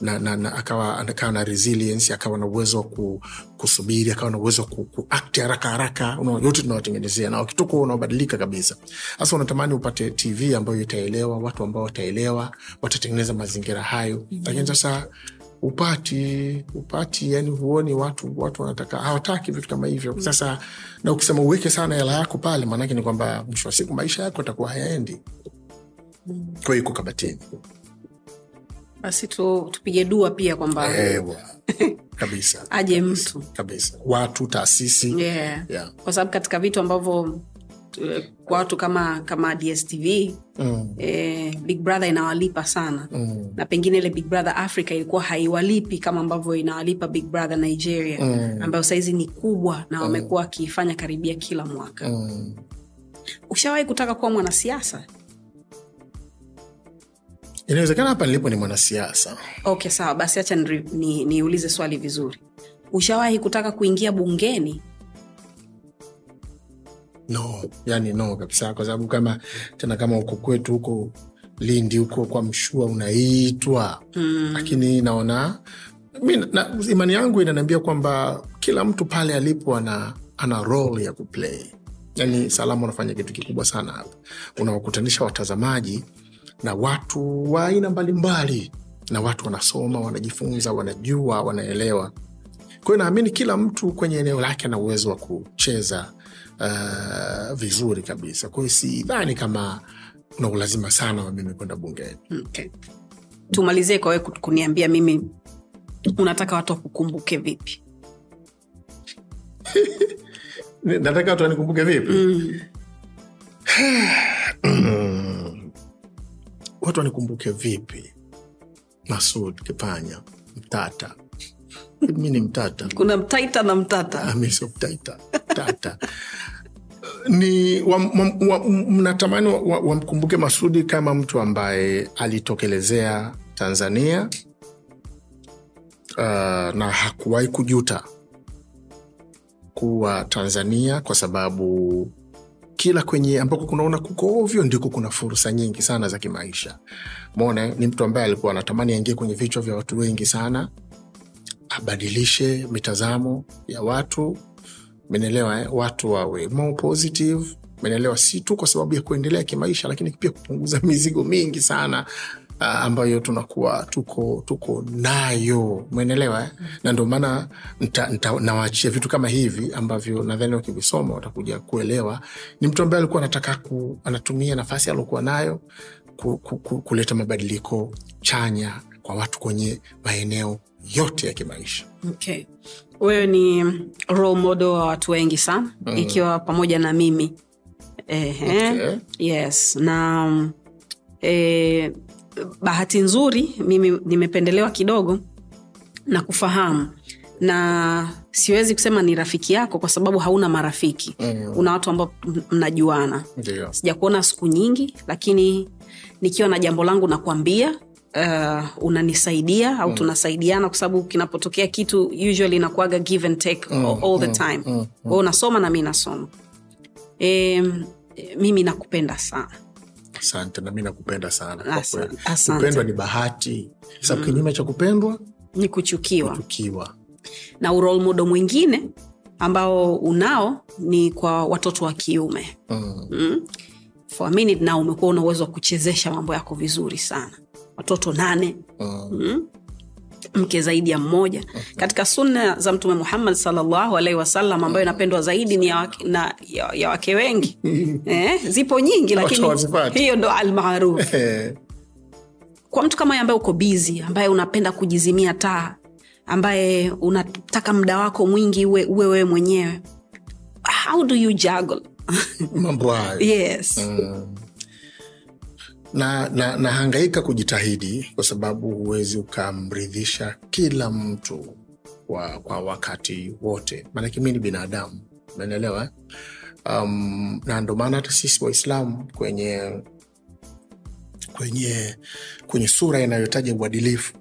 na, na, na akawa akawa na resilience akawa na uwezo wa ku, kusubiri akawa na uwezo wa ku, kuakti haraka haraka. Yote tunawatengenezea na wakitoka unabadilika kabisa. Sasa unatamani upate tv ambayo itaelewa watu ambao wataelewa watatengeneza mazingira hayo. Lakini sasa upati upati yani huoni watu watu wanataka hawataki vitu kama hivyo. Sasa na ukisema uweke sana hela yako pale maanake ni kwamba mwisho wa siku maisha yako atakuwa hayaendi. Kwa hiyo iko kabatini. Basi tu, tupige dua pia kwamba kabisa. Aje mtu. Kabisa. Watu taasisi. Yeah. yeah. kwa sababu katika vitu ambavyo eh, kwa watu kama kama dstv mm. eh, big brother inawalipa sana. Mm. na pengine ile big brother africa ilikuwa haiwalipi kama ambavyo inawalipa big brother nigeria Mm. ambayo saizi ni kubwa na wamekuwa wakiifanya karibia kila mwaka. Mm. ushawahi kutaka kuwa mwanasiasa? Inawezekana hapa nilipo ni mwanasiasa. Okay sawa. Basi hacha niulize ni, niulize swali vizuri. Ushawahi kutaka kuingia bungeni no yani no kabisa kwa sababu kama tena kama uko kwetu huko lindi huko kwa mshua unaitwa. Mm. lakini naona mi na, imani yangu inaniambia kwamba kila mtu pale alipo ana, ana role ya kuplay. Yani salamu unafanya kitu kikubwa sana hapa. Unawakutanisha watazamaji na watu wa aina mbalimbali na watu wanasoma wanajifunza wanajua wanaelewa. Kwa hiyo naamini kila mtu kwenye eneo lake ana uwezo wa kucheza uh, vizuri kabisa. Kwa hiyo sidhani kama kuna ulazima sana wa mimi kwenda bungeni. Okay. tumalizie kwa wewe kuniambia mimi unataka watu wakukumbuke vipi? Nataka watu wanikumbuke vipi? Mm. Watu wanikumbuke vipi? Masud kipanya mtata. Mi ni mtata. Kuna mtaita na mtata. Ah, mi sio mtata mtata ni mnatamani wa- wa- wamkumbuke masudi kama mtu ambaye alitokelezea tanzania uh, na hakuwahi kujuta kuwa tanzania kwa sababu kila kwenye ambako kunaona kuko ovyo ndiko kuna fursa nyingi sana za kimaisha. Mona ni mtu ambaye alikuwa anatamani aingie kwenye vichwa vya watu wengi sana abadilishe mitazamo ya watu menelewa eh? watu wawe more positive. Menelewa si tu kwa sababu ya kuendelea kimaisha lakini pia kupunguza mizigo mingi sana uh, ambayo tunakuwa tuko tuko nayo. Menelewa eh? na ndio maana nawaachia vitu kama hivi ambavyo nadhani wakivisoma watakuja kuelewa. Ni mtu ambaye alikuwa anataka ku, anatumia nafasi aliokuwa nayo ku, ku, ku, kuleta mabadiliko chanya kwa watu kwenye maeneo yote ya kimaisha okay. wewe ni role model wa watu wengi sana mm. ikiwa pamoja na mimi Ehe. Okay. yes na eh, bahati nzuri mimi nimependelewa kidogo na kufahamu na siwezi kusema ni rafiki yako kwa sababu hauna marafiki Mm. una watu ambao mnajuana sijakuona siku nyingi lakini nikiwa na jambo langu nakwambia uh, unanisaidia au tunasaidiana kwa sababu kinapotokea kitu usually inakuaga give and take mm, all the time. mm, mm. unasoma na mi nasoma. E, mimi nakupenda sana. Asante nami nakupenda sana kupendwa ni bahati. Sababu kinyume cha kupendwa? Ni kuchukiwa. Kuchukiwa. na urol modo mwingine ambao unao ni kwa watoto wa kiume. Mm. mm? for a minute na umekuwa una uwezo wa kuchezesha mambo yako vizuri sana watoto nane. Mm. mm? mke zaidi ya mmoja. Katika sunna za mtume muhammad salllahu alaihi wasallam ambayo inapendwa zaidi ni ya wake, na, ya, ya wake wengi. Eh, zipo nyingi lakini hiyo ndo almaruf. Eh, kwa mtu kama ambaye uko bizi ambaye unapenda kujizimia taa ambaye unataka muda wako mwingi uwe uwe wewe mwenyewe how do you juggle? Mambo hayo. Yes. Mm. Na, na nahangaika kujitahidi kwa sababu huwezi ukamridhisha kila mtu kwa, kwa wakati wote maanake mi ni binadamu nanelewa eh? um, na ndo maana hata sisi waislamu kwenye kwenye kwenye sura inayotaja uadilifu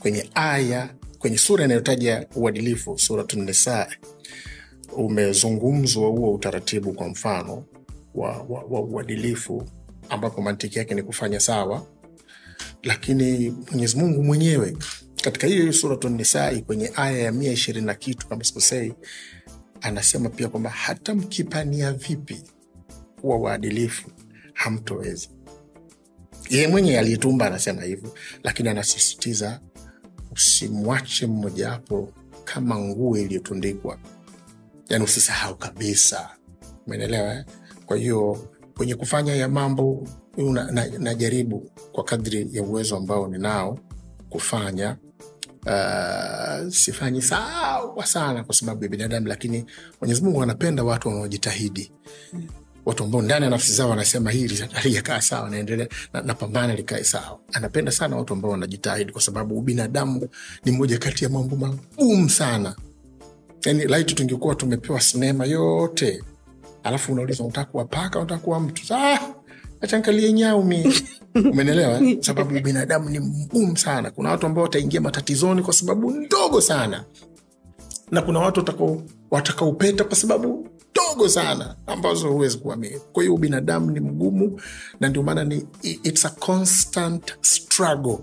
kwenye aya kwenye sura inayotaja uadilifu suratunisaa umezungumzwa huo utaratibu kwa mfano wa, wa, wa uadilifu ambapo mantiki yake ni kufanya sawa. Lakini mwenyezi mungu mwenyewe katika hiyo hiyo suratunisai kwenye aya ya mia ishirini na kitu kama sikosei anasema pia kwamba hata mkipania vipi kuwa waadilifu hamtoweza yeye mwenye aliyetumba anasema hivyo lakini anasisitiza usimwache mmojawapo kama nguo iliyotundikwa. Yani usisahau kabisa. Umeelewa eh? kwa hiyo kwenye kufanya ya mambo una- na- najaribu kwa kadri ya uwezo ambao ninao kufanya. Uh, sifanyi sawa sana kwa sababu ya binadamu lakini mwenyezi mungu anapenda watu wanaojitahidi. Watu ambao ndani ya nafsi zao wanasema hili halijakaa sawa naendelea na, napambana likae sawa. Anapenda sana watu ambao wanajitahidi kwa sababu ubinadamu ni moja kati ya mambo magumu sana. Yani laiti tungekuwa tumepewa sinema yote alafu unauliza utakuwa paka utakuwa kuwa mtu ah, achankalie nyau mi umenelewa eh? sababu binadamu ni mgumu sana. Kuna watu ambao wataingia matatizoni kwa sababu ndogo sana. Na kuna watu watakaupeta wataka kwa sababu ndogo sana ambazo huwezi kuamini. Kwa hiyo binadamu ni mgumu na ndio maana ni it's a constant struggle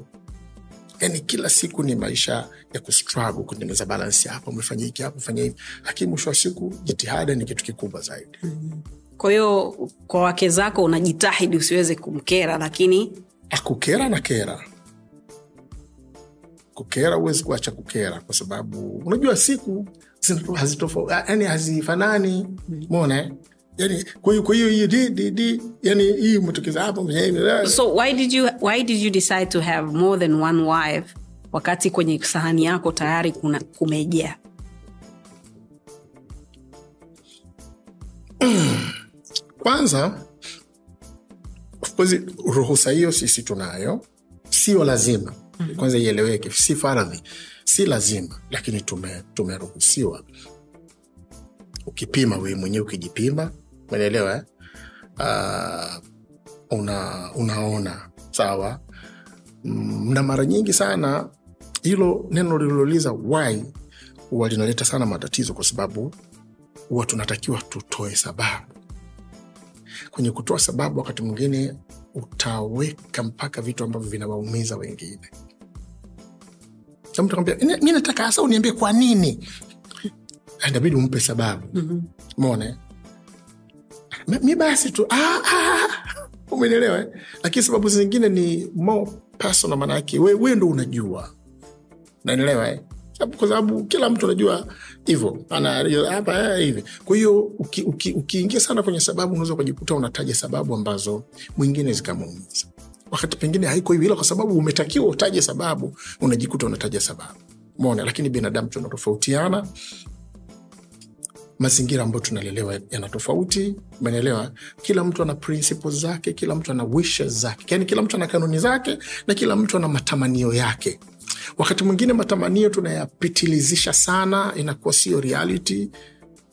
yani kila siku ni maisha ya kustruggle kutengeneza balansi hapa umefanya hiki hapa fanya hivi. Lakini mwisho wa siku jitihada ni kitu kikubwa zaidi. Kwa hiyo kwa wake zako unajitahidi usiweze kumkera lakini akukera na kera. Kukera huwezi kuacha kukera kwa sababu unajua siku hazitofa- hazifanani. Mona eh? Yani kwa hiyo hiyo di, di, di, yani hii umetokeza hapa so why did you, why did you decide to have more than one wife wakati kwenye sahani yako tayari kuna kumejaa? Kwanza of course, ruhusa hiyo sisi tunayo. Sio lazima. Kwanza ieleweke. Si faradhi. Si lazima. Lakini tume- tumeruhusiwa. Ukipima wewe mwenyewe ukijipima umeelewa eh? uh, una, unaona. Sawa. Mm, na mara nyingi sana hilo neno lililouliza why huwa linaleta sana matatizo kwa sababu huwa tunatakiwa tutoe sababu. Kwenye kutoa sababu wakati mwingine utaweka mpaka vitu ambavyo vinawaumiza wengine. Mtu akwambia mi nataka hasa uniambie kwa nini? Inabidi umpe sababu. Mhm. mone mi, basi tu ah, ah, umenielewa eh? lakini sababu zingine ni more personal maanake we, we ndo unajua. Naelewa eh? Kwa sababu kila mtu anajua hivo hapa eh, hivi. Kwa hiyo uki- uki- ukiingia sana kwenye sababu unaweza ukajikuta unataja sababu ambazo mwingine zikamuumiza. Wakati pengine haiko hivi ila kwa sababu umetakiwa utaje sababu unajikuta unataja sababu. Mona lakini binadamu tunatofautiana mazingira ambayo tunalelewa yana tofauti. Umeelewa? Kila mtu ana principles zake kila mtu ana wishes zake. Yani kila mtu ana kanuni zake na kila mtu ana matamanio yake. Wakati mwingine matamanio tunayapitilizisha sana inakuwa sio reality.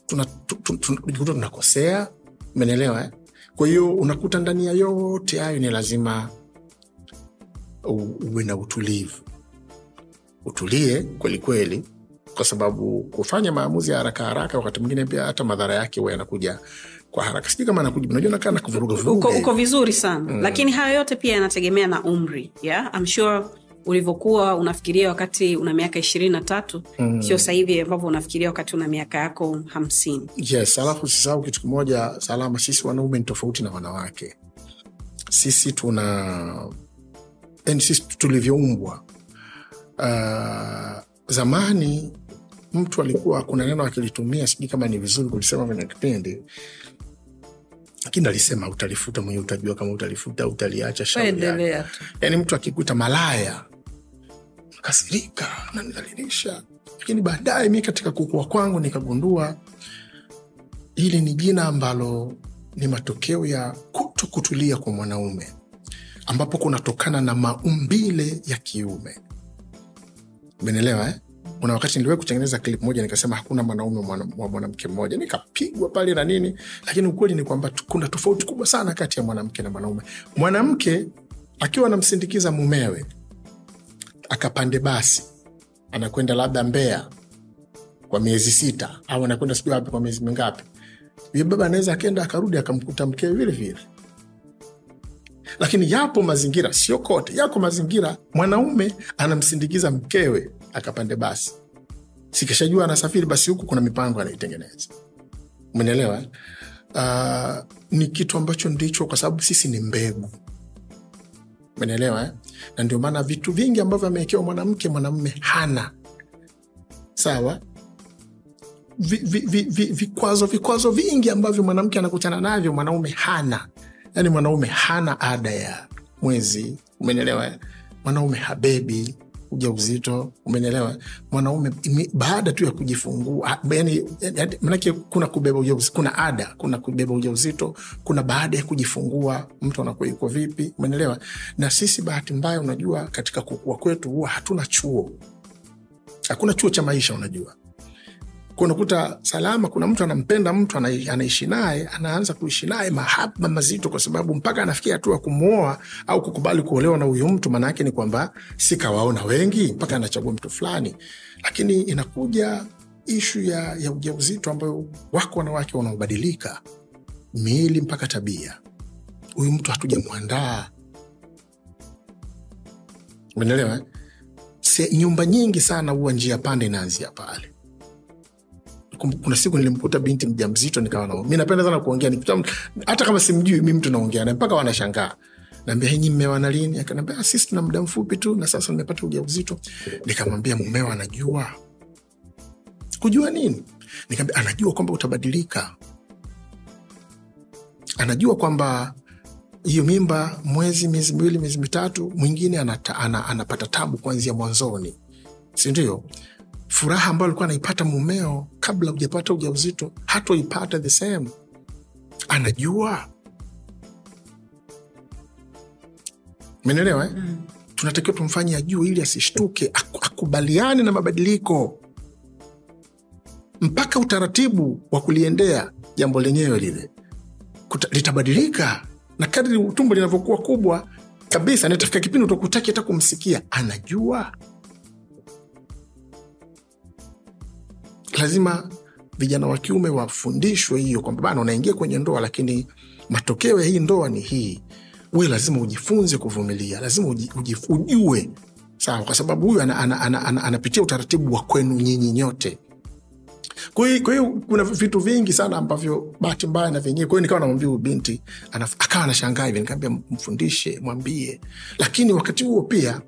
Tunajikuta tuna, tuna, tunakosea. Kwa hiyo unakuta ndani ya yote hayo ni lazima uwe na utulivu. Utulie kwelikweli kwa sababu kufanya maamuzi ya haraka haraka wakati mwingine pia hata madhara yake huwa yanakuja kwa haraka. Sijui kama anakuja unajua nakaa na kuvuruga uko, vuruga uko vizuri sana. Mm. lakini hayo yote pia yanategemea na umri yeah? I'm sure ulivyokuwa unafikiria wakati una miaka ishirini na tatu mm. sio sahivi ambavyo unafikiria wakati una miaka yako hamsini. Yes alafu sisahau kitu kimoja salama. Sisi wanaume ni tofauti na wanawake. Sisi tuna yani sisi tulivyoumbwa uh, zamani mtu alikuwa kuna neno akilitumia sijui kama ni vizuri kulisema kwenye kipindi lakini alisema utalifuta mwenyewe utajua kama utalifuta utaliacha shauri yake. yani mtu akikuta malaya kasirika nanidhalilisha lakini baadaye mi katika kukua kwangu nikagundua hili ni jina ambalo ni matokeo ya kuto kutulia kwa mwanaume ambapo kunatokana na maumbile ya kiume umenelewa eh? Kuna wakati niliwahi kutengeneza klip moja nikasema hakuna mwanaume wa mwanamke mmoja. Nikapigwa pale na nini lakini ukweli ni kwamba kuna tofauti kubwa sana kati ya mwanamke na mwanaume. Mwanamke akiwa anamsindikiza mumewe akapande basi anakwenda labda mbea kwa miezi sita au anakwenda sijui wapi kwa miezi mingapi yule baba anaweza akenda akarudi akamkuta mkewe vile lakini yapo mazingira sio kote yako mazingira mwanaume anamsindikiza mkewe akapande basi. Sikishajua anasafiri basi huku kuna mipango anaitengeneza. Umenelewa uh, ni kitu ambacho ndicho kwa sababu sisi ni mbegu. Menelewa eh? na ndio maana vitu vingi ambavyo amewekewa mwanamke mwanamume hana. Sawa? Vi, vi, vi, vi, vikwazo vikwazo vingi ambavyo mwanamke anakutana navyo mwanaume hana. Yani mwanaume hana ada ya mwezi. Umenelewa eh? mwanaume habebi uja uzito. Umenelewa mwanaume baada tu ya kujifungua yani, yani, manake kuna kubeba ujauzito kuna ada kuna kubeba ujauzito kuna baada ya kujifungua mtu anakuwa yuko vipi? Umenelewa na sisi bahati mbaya unajua katika kukua kwetu huwa hatuna chuo. Hakuna chuo cha maisha unajua unakuta salama kuna mtu anampenda mtu anaishi naye anaanza kuishi naye mahaba mazito kwa sababu mpaka anafikia hatua kumwoa au kukubali kuolewa na huyu mtu maana yake ni kwamba sikawaona wengi mpaka anachagua mtu fulani. Lakini inakuja ishu ya, ya ujauzito ambayo wako wanawake wanaobadilika. Miili mpaka tabia. Huyu mtu hatujamwandaa. Umeelewa eh? Nyumba nyingi sana huwa njia pande inaanzia pale kuna siku nilimkuta binti mja mzito nikawa na mi napenda sana kuongea hata kama simjui mi mtu naongea naye mpaka wanashangaa. Naambia hinyi mmewa na lini? Akanaambia "Ah, sisi tuna muda mfupi tu na sasa nimepata uja uzito nikamwambia mumeo anajua. Kujua nini? Nikaambia anajua kwamba utabadilika. Anajua kwamba hiyo mimba mwezi miezi miwili miezi mitatu mwingine anata, ana, anapata tabu kuanzia mwanzoni. Sindio furaha ambayo alikuwa anaipata mumeo kabla hujapata ujauzito hatoipata the same. Anajua. Menelewa eh? mm. tunatakiwa tumfanye ajue ili asishtuke akubaliane na mabadiliko. Mpaka utaratibu wa kuliendea jambo lenyewe lile. Kuta, litabadilika. Na kadri tumbo linavyokuwa kubwa kabisa natafika kipindi utakutaki hata kumsikia. Anajua lazima vijana wa kiume wafundishwe hiyo kwamba bana unaingia kwenye ndoa lakini matokeo ya hii ndoa ni hii. We lazima ujifunze kuvumilia lazima ujue. Sawa kwa sababu huyu anapitia ana, ana, ana, anapitia utaratibu wa kwenu nyinyi nyote. Kwa hiyo kuna vitu vingi sana ambavyo bahati mbaya na vyenyewe kwa nikawa namwambia huyu binti akawa anashangaa hivi nikaambia mfundishe mwambie. Lakini wakati huo pia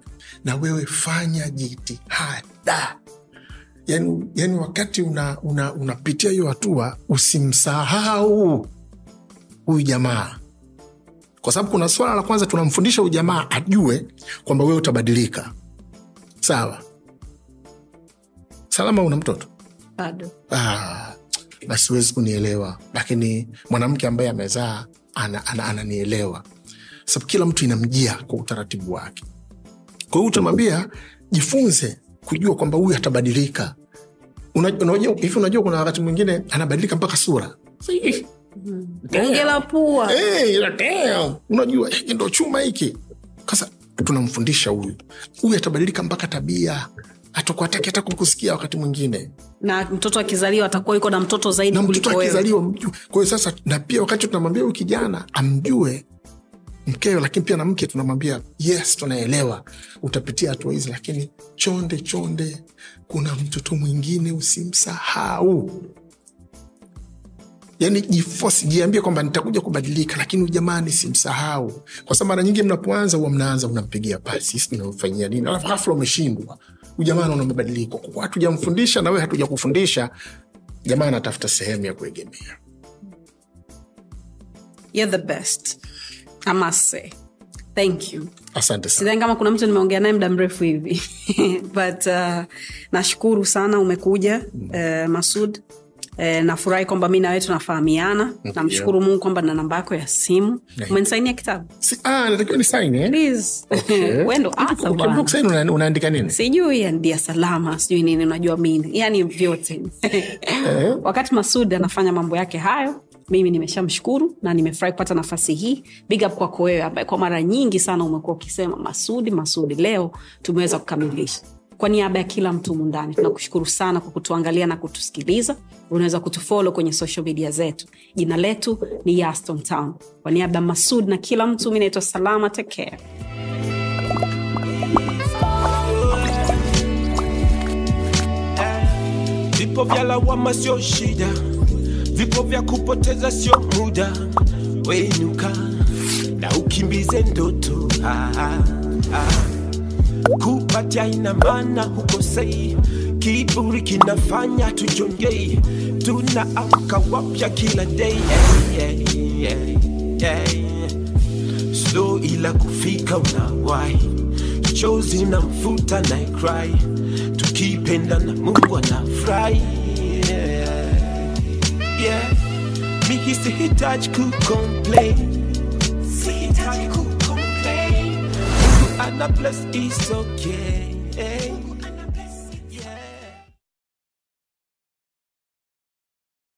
na wewe fanya jitihada yani, yani wakati unapitia una, una hiyo hatua usimsahau huyu jamaa. Kwa sababu kuna swala la kwanza tunamfundisha huyu jamaa ajue kwamba wewe utabadilika. Sawa? Salama una mtoto? Bado. Ah, basi huwezi kunielewa. Lakini mwanamke ambaye amezaa ananielewa ana, ana, sababu kila mtu inamjia kwa utaratibu wake. Kwa hiyo utamwambia jifunze kujua kwamba huyu atabadilika Unajua- hivi unajua kuna wakati mwingine anabadilika mpaka sura. La pua. Hey, unajua hiki ndo chuma hiki. Sasa tunamfundisha huyu. Huyu atabadilika mpaka tabia. Atakuataki hata kukusikia wakati mwingine. Na mtoto akizaliwa atakuwa yuko na mtoto zaidi na mtoto akizaliwa mjue. kwa hiyo sasa na pia wakati tunamwambia huyu kijana amjue mkeo lakini pia na mke tunamwambia yes tunaelewa. Utapitia hatua hizi lakini chonde chonde kuna mtoto mwingine usimsahau. Yani jifosi jiambie kwamba nitakuja kubadilika lakini jamani simsahau kwa sababu mara nyingi mnapoanza huwa mnaanza unampigia pasi sisi tunamfanyia nini? Alafu ghafla umeshindwa. Ujamaa naona una mabadiliko kwa hatujamfundisha na wewe hatujakufundisha. jamaa anatafuta sehemu ya kuegemea. You're the best. Must. Thank you. asante sidhani kama kuna mtu nimeongea naye muda mrefu hivi. But uh, nashukuru sana umekuja uh, masud. Uh, nafurahi kwamba mi nawe tunafahamiana. Namshukuru mungu kwamba na namba yako ya simu. Umenisainia kitabu? Ah, eh? Unaandika nini? Sijui ndia salama sijui nini unajua mini yani vyote. Wakati masud anafanya mambo yake hayo mimi nimeshamshukuru na nimefurahi kupata nafasi hii. Big up kwako wewe ambaye kwa mara nyingi sana umekuwa ukisema masudi masudi leo tumeweza kukamilisha. Kwa niaba ya kila mtu mundani tunakushukuru sana kwa kutuangalia na kutusikiliza. Unaweza kutufolo kwenye social media zetu. Jina letu ni yaston town. Kwa niaba ya masud na kila mtu mi naitwa salama tekea. Vipo vya lawama sio shida, vipo vya kupoteza sio muda. Wenuka na ukimbize ndoto ah, ah, ah. Kupatia ina maana hukosei, kiburi kinafanya tujongei, tunaamka wapya kila day yeah, yeah, yeah, yeah. So ila kufika unawai, chozi na mfuta na cry, tukipenda na Mungu anafurahi. Yeah. Mimi sihitaji kucomplain, sihitaji kucomplain, Mungu ana bless is okay